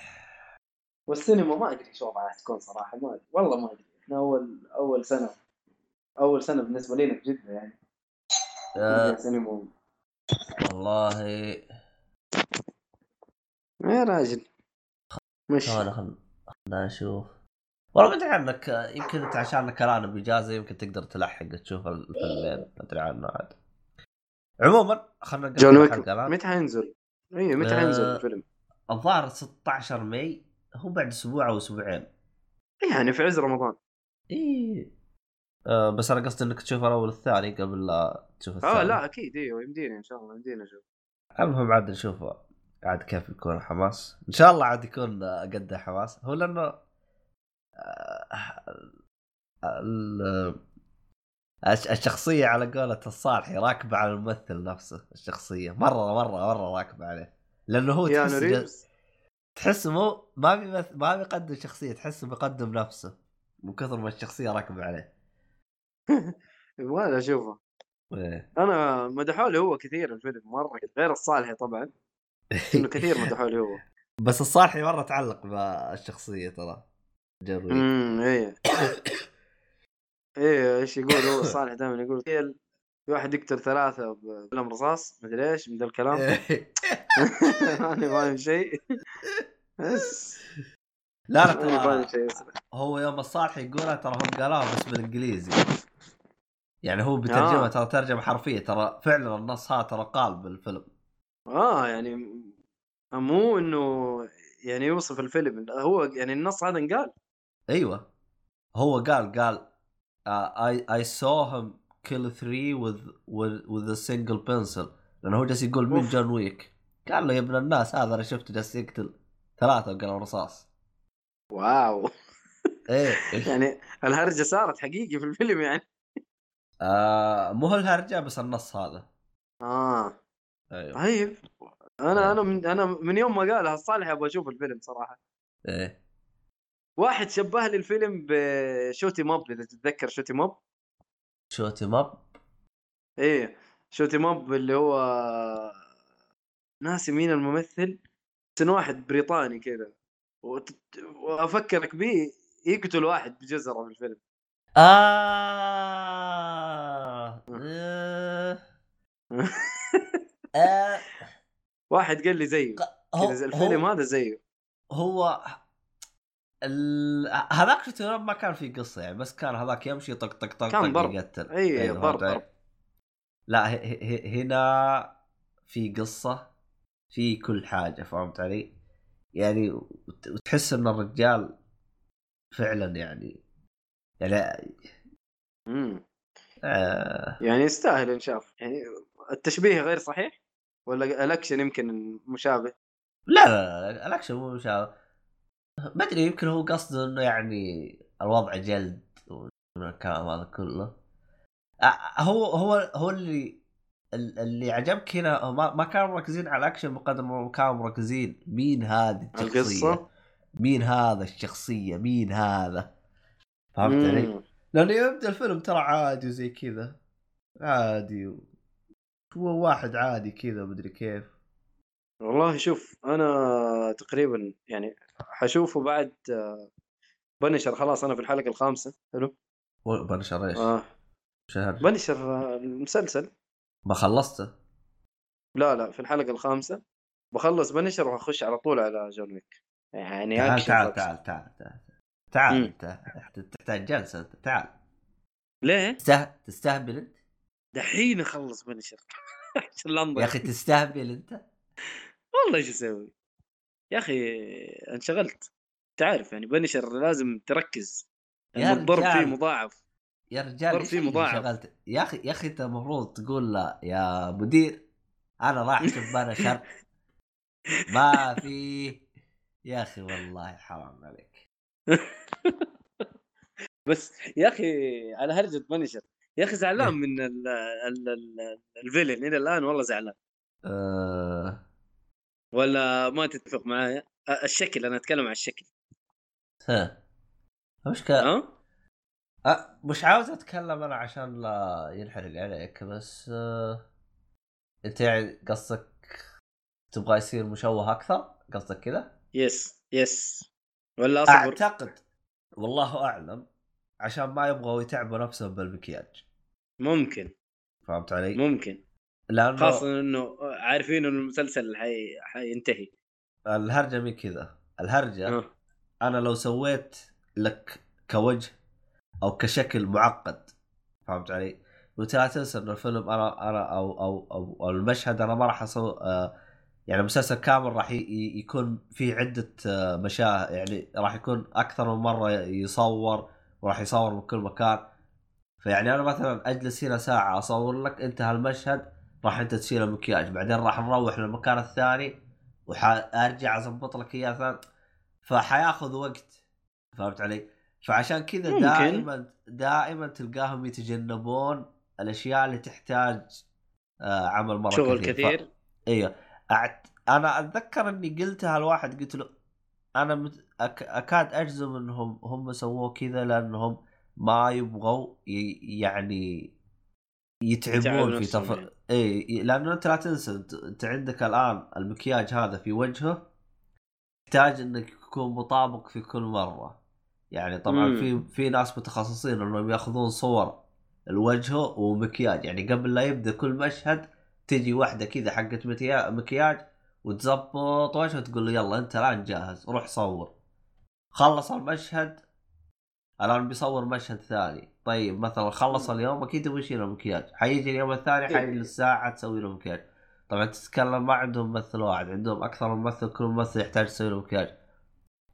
والسينما ما أدري شو وضعها تكون صراحة ما أدري. والله ما أدري. إحنا اول أول سنه أول سنة بالنسبة لنا في جدة يعني. آه... سينما. والله. يا راجل. مش خلنا خلنا نشوف. والله ما أدري عنك يمكن أنت عشانك الان بإجازة يمكن تقدر تلحق تشوف الفيلمين ما أدري عنه عاد. عموما نقفل John Wick متى حينزل؟ أيوه متى آه، حينزل الفيلم؟ الظاهر 16 May هو بعد أسبوع أو أسبوعين. يعني في عز رمضان. إيه. آه بس أنا قصدي إنك تشوف الأول والثاني قبل لا تشوف الثاني. آه لا أكيد. إيوه يمدينا إن شاء الله يمدينا نشوف المهم عاد نشوف عاد كيف يكون حماس. إن شاء الله عاد يكون قد حماس. هو لأنه آه، ال- الش- الشخصية على قولة الصالحي راكبة على الممثل نفسه الشخصية. مرة مرة مرة راكبة عليه. لأنه هو تحس ج- ريفز تحس مو ما بيمث... ما بيقدم شخصية تحسه بيقدم نفسه من كثر ما الشخصية راكبة عليه. يبغى اشوفه. إيه. أنا مدحوا لي هو كثير الفيلم مرة غير الصالحي طبعا. إنه كثير مدحوا لي هو. بس الصالحي مرة تعلق بالشخصية ترى جروي امم إيه. إيه إيش يقول هو الصالح دائما؟ يقول في واحد يقتل ثلاثة بقلم رصاص مدري إيش من ذا الكلام. أنا فاهم شيء. بس. لا لا ترى. هو يوم الصالح يقولها ترى هم قالوها بس بالإنجليزي. يعني هو بترجمة آه. ترى ترجمة حرفية ترى فعلا النص هذا ترى قال بالفيلم. آه يعني مو إنه يعني يوصف الفيلم هو يعني النص هذا انقال. أيوه. هو قال قال I I saw him kill three with with with a single pencil. لأنه هو جالس يقول مين. جون ويك؟ قال له يا ابن الناس هذا أنا شفته جالس يقتل ثلاثة بقلم رصاص. واو. إيه. يعني الهرجة صارت حقيقي في الفيلم يعني. آه مو الهرجة بس النص هذا. آه. أيوه. طيب. أنا أنا من أنا من يوم ما قالها الصالح أبغى أشوف الفيلم صراحة. إيه. واحد شبه لي الفيلم بشوتي موب إذا تتذكر شوتي موب. شوتي ماب إيه. شوتي موب اللي هو ناسي مين الممثل؟ بس إنه واحد بريطاني كذا. وأفكرك به يقتل واحد بجزرة في الفيلم. آه آه. آه. واحد قال لي زيه هو الفيلم هو, هذا زيه هو ال... هذاك شفت ما كان في قصة يعني بس كان هذاك يمشي طق طق طق كان ضرب. يقتل اي أيوه، ضرب لا ه... ه... هنا في قصة في كل حاجة فهمت علي؟ يعني وت- وتحس إن الرجال فعلا يعني يعني امم آه. يعني يستاهل انشاف يعني التشبيه غير صحيح؟ ولا الأكشن يمكن مشابه؟ لا لا لا الأكشن مو مشابه. ما أدري يمكن هو قصده إنه يعني الوضع جلد من الكلام هذا كله. آه، هو هو هو اللي ال- اللي عجبك هنا ما, ما كانوا مركزين على الأكشن بقدر ما كانوا مركزين. مين هذه الشخصيه القصة؟ مين هذا الشخصية؟ مين هذا؟ فهمت علي؟ لأنه يبدأ الفيلم ترى عادي وزي كذا. عادي و... هو واحد عادي كذا مدري كيف. والله شوف أنا تقريبا يعني حشوفه بعد آه، بنشر خلاص أنا في الحلقة الخامسة حلو؟ بنشر إيش؟ آه. شهر. بنشر آه، المسلسل ما خلصته؟ لا لا في الحلقة الخامسة. بخلص بنشر وهخش على طول على جون ويك يعني تعال تعال فاكشن. تعال تعال تعال. تعال. انت تحتاج جلسة تعال ليه؟ تسته... تستهبل انت دحين أخلص بنشر عشان. يا أخي تستهبل انت والله إيش أسوي؟ يا أخي انشغلت تعرف يعني بنشر لازم تركز يا الضرب فيه. مضاعف يا رجال ضرب ليش فيه مضاعف. شغلت يا أخي يا أخي أنت المفروض تقول لا يا مدير أنا راح أشوف بنشر ما في يا أخي والله حرام عليك بس يا أخي على هرجة بنشر يا أخي زعلان من ال ال ال الفيلن إلى الآن؟ والله زعلان. أه... ولا ما تتفق معايا؟ الشكل أنا أتكلم عن الشكل. ها. المشكلة ها؟ أه مش عاوز أتكلم أنا عشان لا ينحرق عليك بس أه... أنت يعني قصدك تبغى يصير مشوه أكثر؟ قصدك كذا؟ yes yes ولا أصبر أعتقد والله أعلم عشان ما يبغوا يتعبوا نفسهم بالمكياج ممكن فهمت علي؟ ممكن لأنه خاصة إنه عارفين إنه المسلسل حي... حينتهي الهرجة مي كذا الهرجة آه. أنا لو سويت لك كوجه أو كشكل معقد فهمت علي؟ قلت لا تنسى إنه الفيلم أنا أنا أو أو أو, أو المشهد أنا ما راح أسوي آه يعني المسلسل كامل راح يكون فيه عدة آه مشاهد يعني راح يكون أكثر من مرة يصور وراح يصور من كل مكان. فيعني أنا مثلا أجلس هنا ساعة أصور لك أنت هالمشهد راح أنت تشيل المكياج بعدين راح نروح للمكان الثاني وارجع أظبط لك إياه ثاني فحياخذ وقت فهمت علي؟ فعشان كذا ممكن. دائما دائما تلقاهم يتجنبون الأشياء اللي تحتاج آه عمل مرة شغل كثير, كثير. إيوه. أعت... أنا أتذكر إني قلتها لواحد قلت له أنا مت... أك... أكاد أجزم إنهم هم سووه كذا لأنهم ما يبغوا ي... يعني يتعبون في تف... يعني. اي لأنه أنت لا تنسى انت, أنت عندك الآن المكياج هذا في وجهه يحتاج إنك يكون مطابق في كل مرة يعني طبعا مم. في في ناس متخصصين إنهم يأخذون صور الوجه ومكياج يعني قبل لا يبدأ كل مشهد تجي واحدة كذا حقت مكيا- مكياج وتزبط وجهه وتقول له يلا انت الآن جاهز روح صور. خلص المشهد الآن بيصور مشهد ثاني. طيب مثلا خلص اليوم أكيد يبغى يشيل المكياج. حيجي اليوم الثاني حيجلس ساعه تسوي له مكياج. طبعا تتكلم ما عندهم ممثل واحد عندهم أكثر من ممثل كل ممثل يحتاج يسوي له مكياج.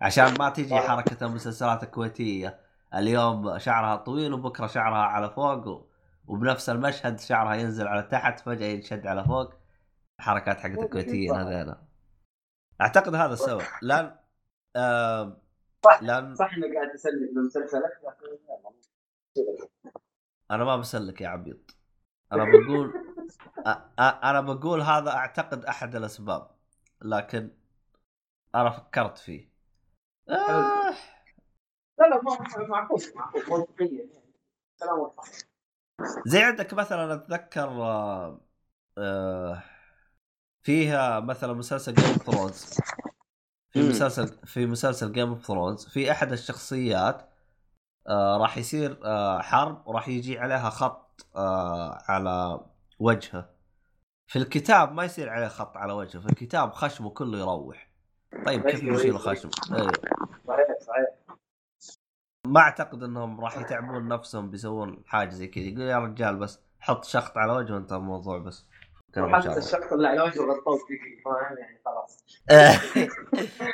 عشان ما تجي حركة المسلسلات الكويتية. اليوم شعرها طويل وبكرة شعرها على فوق. وبنفس المشهد شعرها ينزل على تحت فجأة ينشد على فوق. حركات حقت الكويتيين هذيلا. أعتقد هذا السبب. لأن آم... لأن صح انك قاعد تسلك بمسلسلك أنا ما بسلك يا عبيط. أنا بقول أ... أ... أنا بقول هذا أعتقد أحد الأسباب. لكن أنا فكرت فيه. آه... لا لا ما- معقول معقول. منطقيا كلام واضح. زي عندك مثلا أتذكر آه... فيها مثلا مسلسل Game of Thrones في. مسلسل في مسلسل Game of Thrones في أحد الشخصيات آه راح يصير آه حرب وراح يجي عليها خط آه على وجهه. في الكتاب ما يصير عليه خط على وجهه في الكتاب خشمه كله يروح. طيب كيف يشيل أيوه. خشم أيوه. صحيح صحيح. ما أعتقد إنهم راح يتعبون نفسهم بيسوون حاجة زي كذا. يقول يا رجال بس حط شخط على وجهه وانت الموضوع بس. الله. الشخص اللي على وجهه غطوه فيك. فاهم يعني خلاص.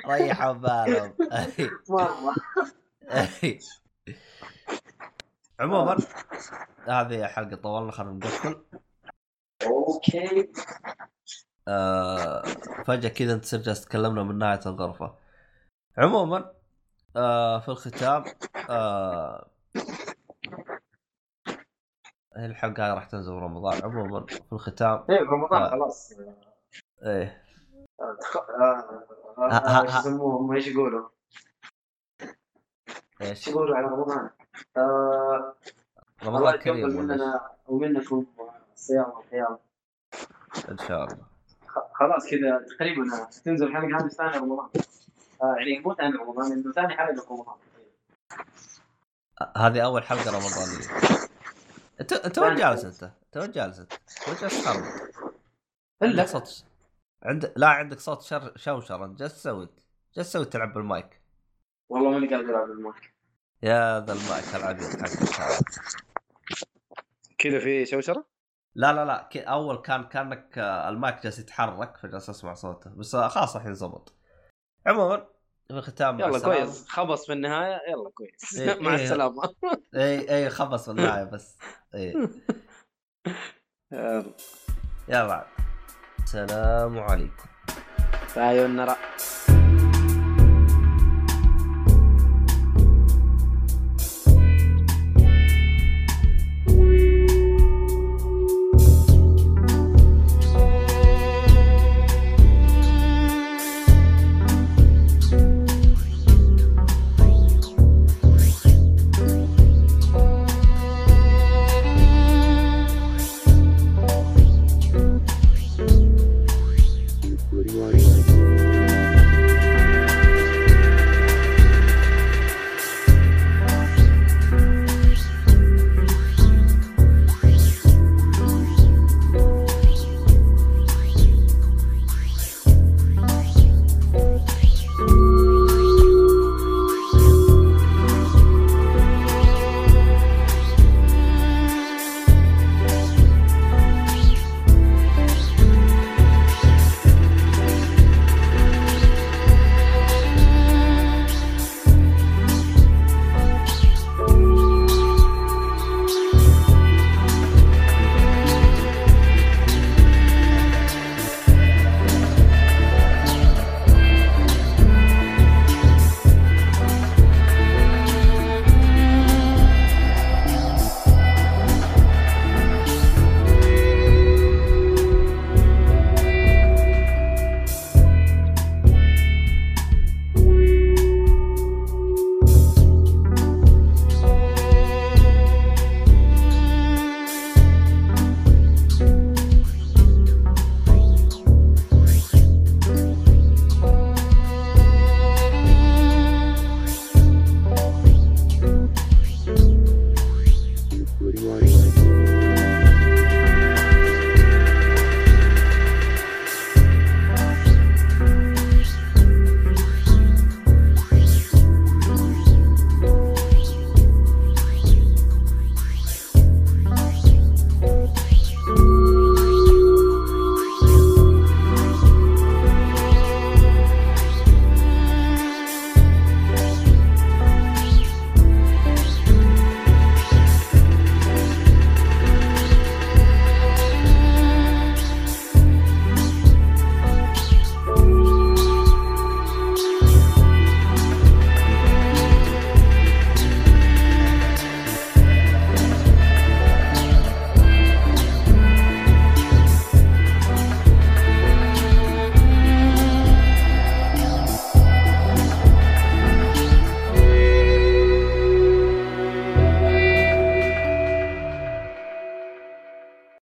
ريحوا بالهم مره عموما هذه حلقة طولنا خلينا نقفل. أوكي. آه فجأة كذا انت جالس تكلمنا من نهايه الغرفة. عموما آه في الختام آه الحلقة هذه راح تنزل رمضان عموما في الختام إيه رمضان آه. خلاص إيه آه، آه، إيش يسموهم إيش يقولوا؟ إيش إيش يقولوا على رمضان؟ آه، رمضان كريم؟ مننا ومنكم الصيام والقيام إن شاء الله خلاص كذا تقريبا تنزل حلقة هذه ثاني رمضان يعني مو ثاني رمضان انه ثاني حلقه رمضان هذه أول حلقة رمضانية. انت أنت وين جالس أنت؟ أنت وين جالس أنت؟ وين جالس تخرب؟ إلا. عندك صوت عند لا عندك صوت شر... شوشرة. أنت جالس تسوي جالس تسوي تلعب بالمايك. والله ماني قادر ألعب المايك يا ذا المايك العبيط حقك هذا. كذا في شوشرة؟ لا لا لا. أول كان كانك آه، المايك جالس يتحرك فجالس أسمع صوته. بس خلاص الحين زبط. عموما في الختام يلا. كويس. خبص في النهاية يلا كويس. إيه، مع إيه. السلامة. اي اي خبص في النهاية بس. اي يلا. يلا. السلام عليكم. سايونارا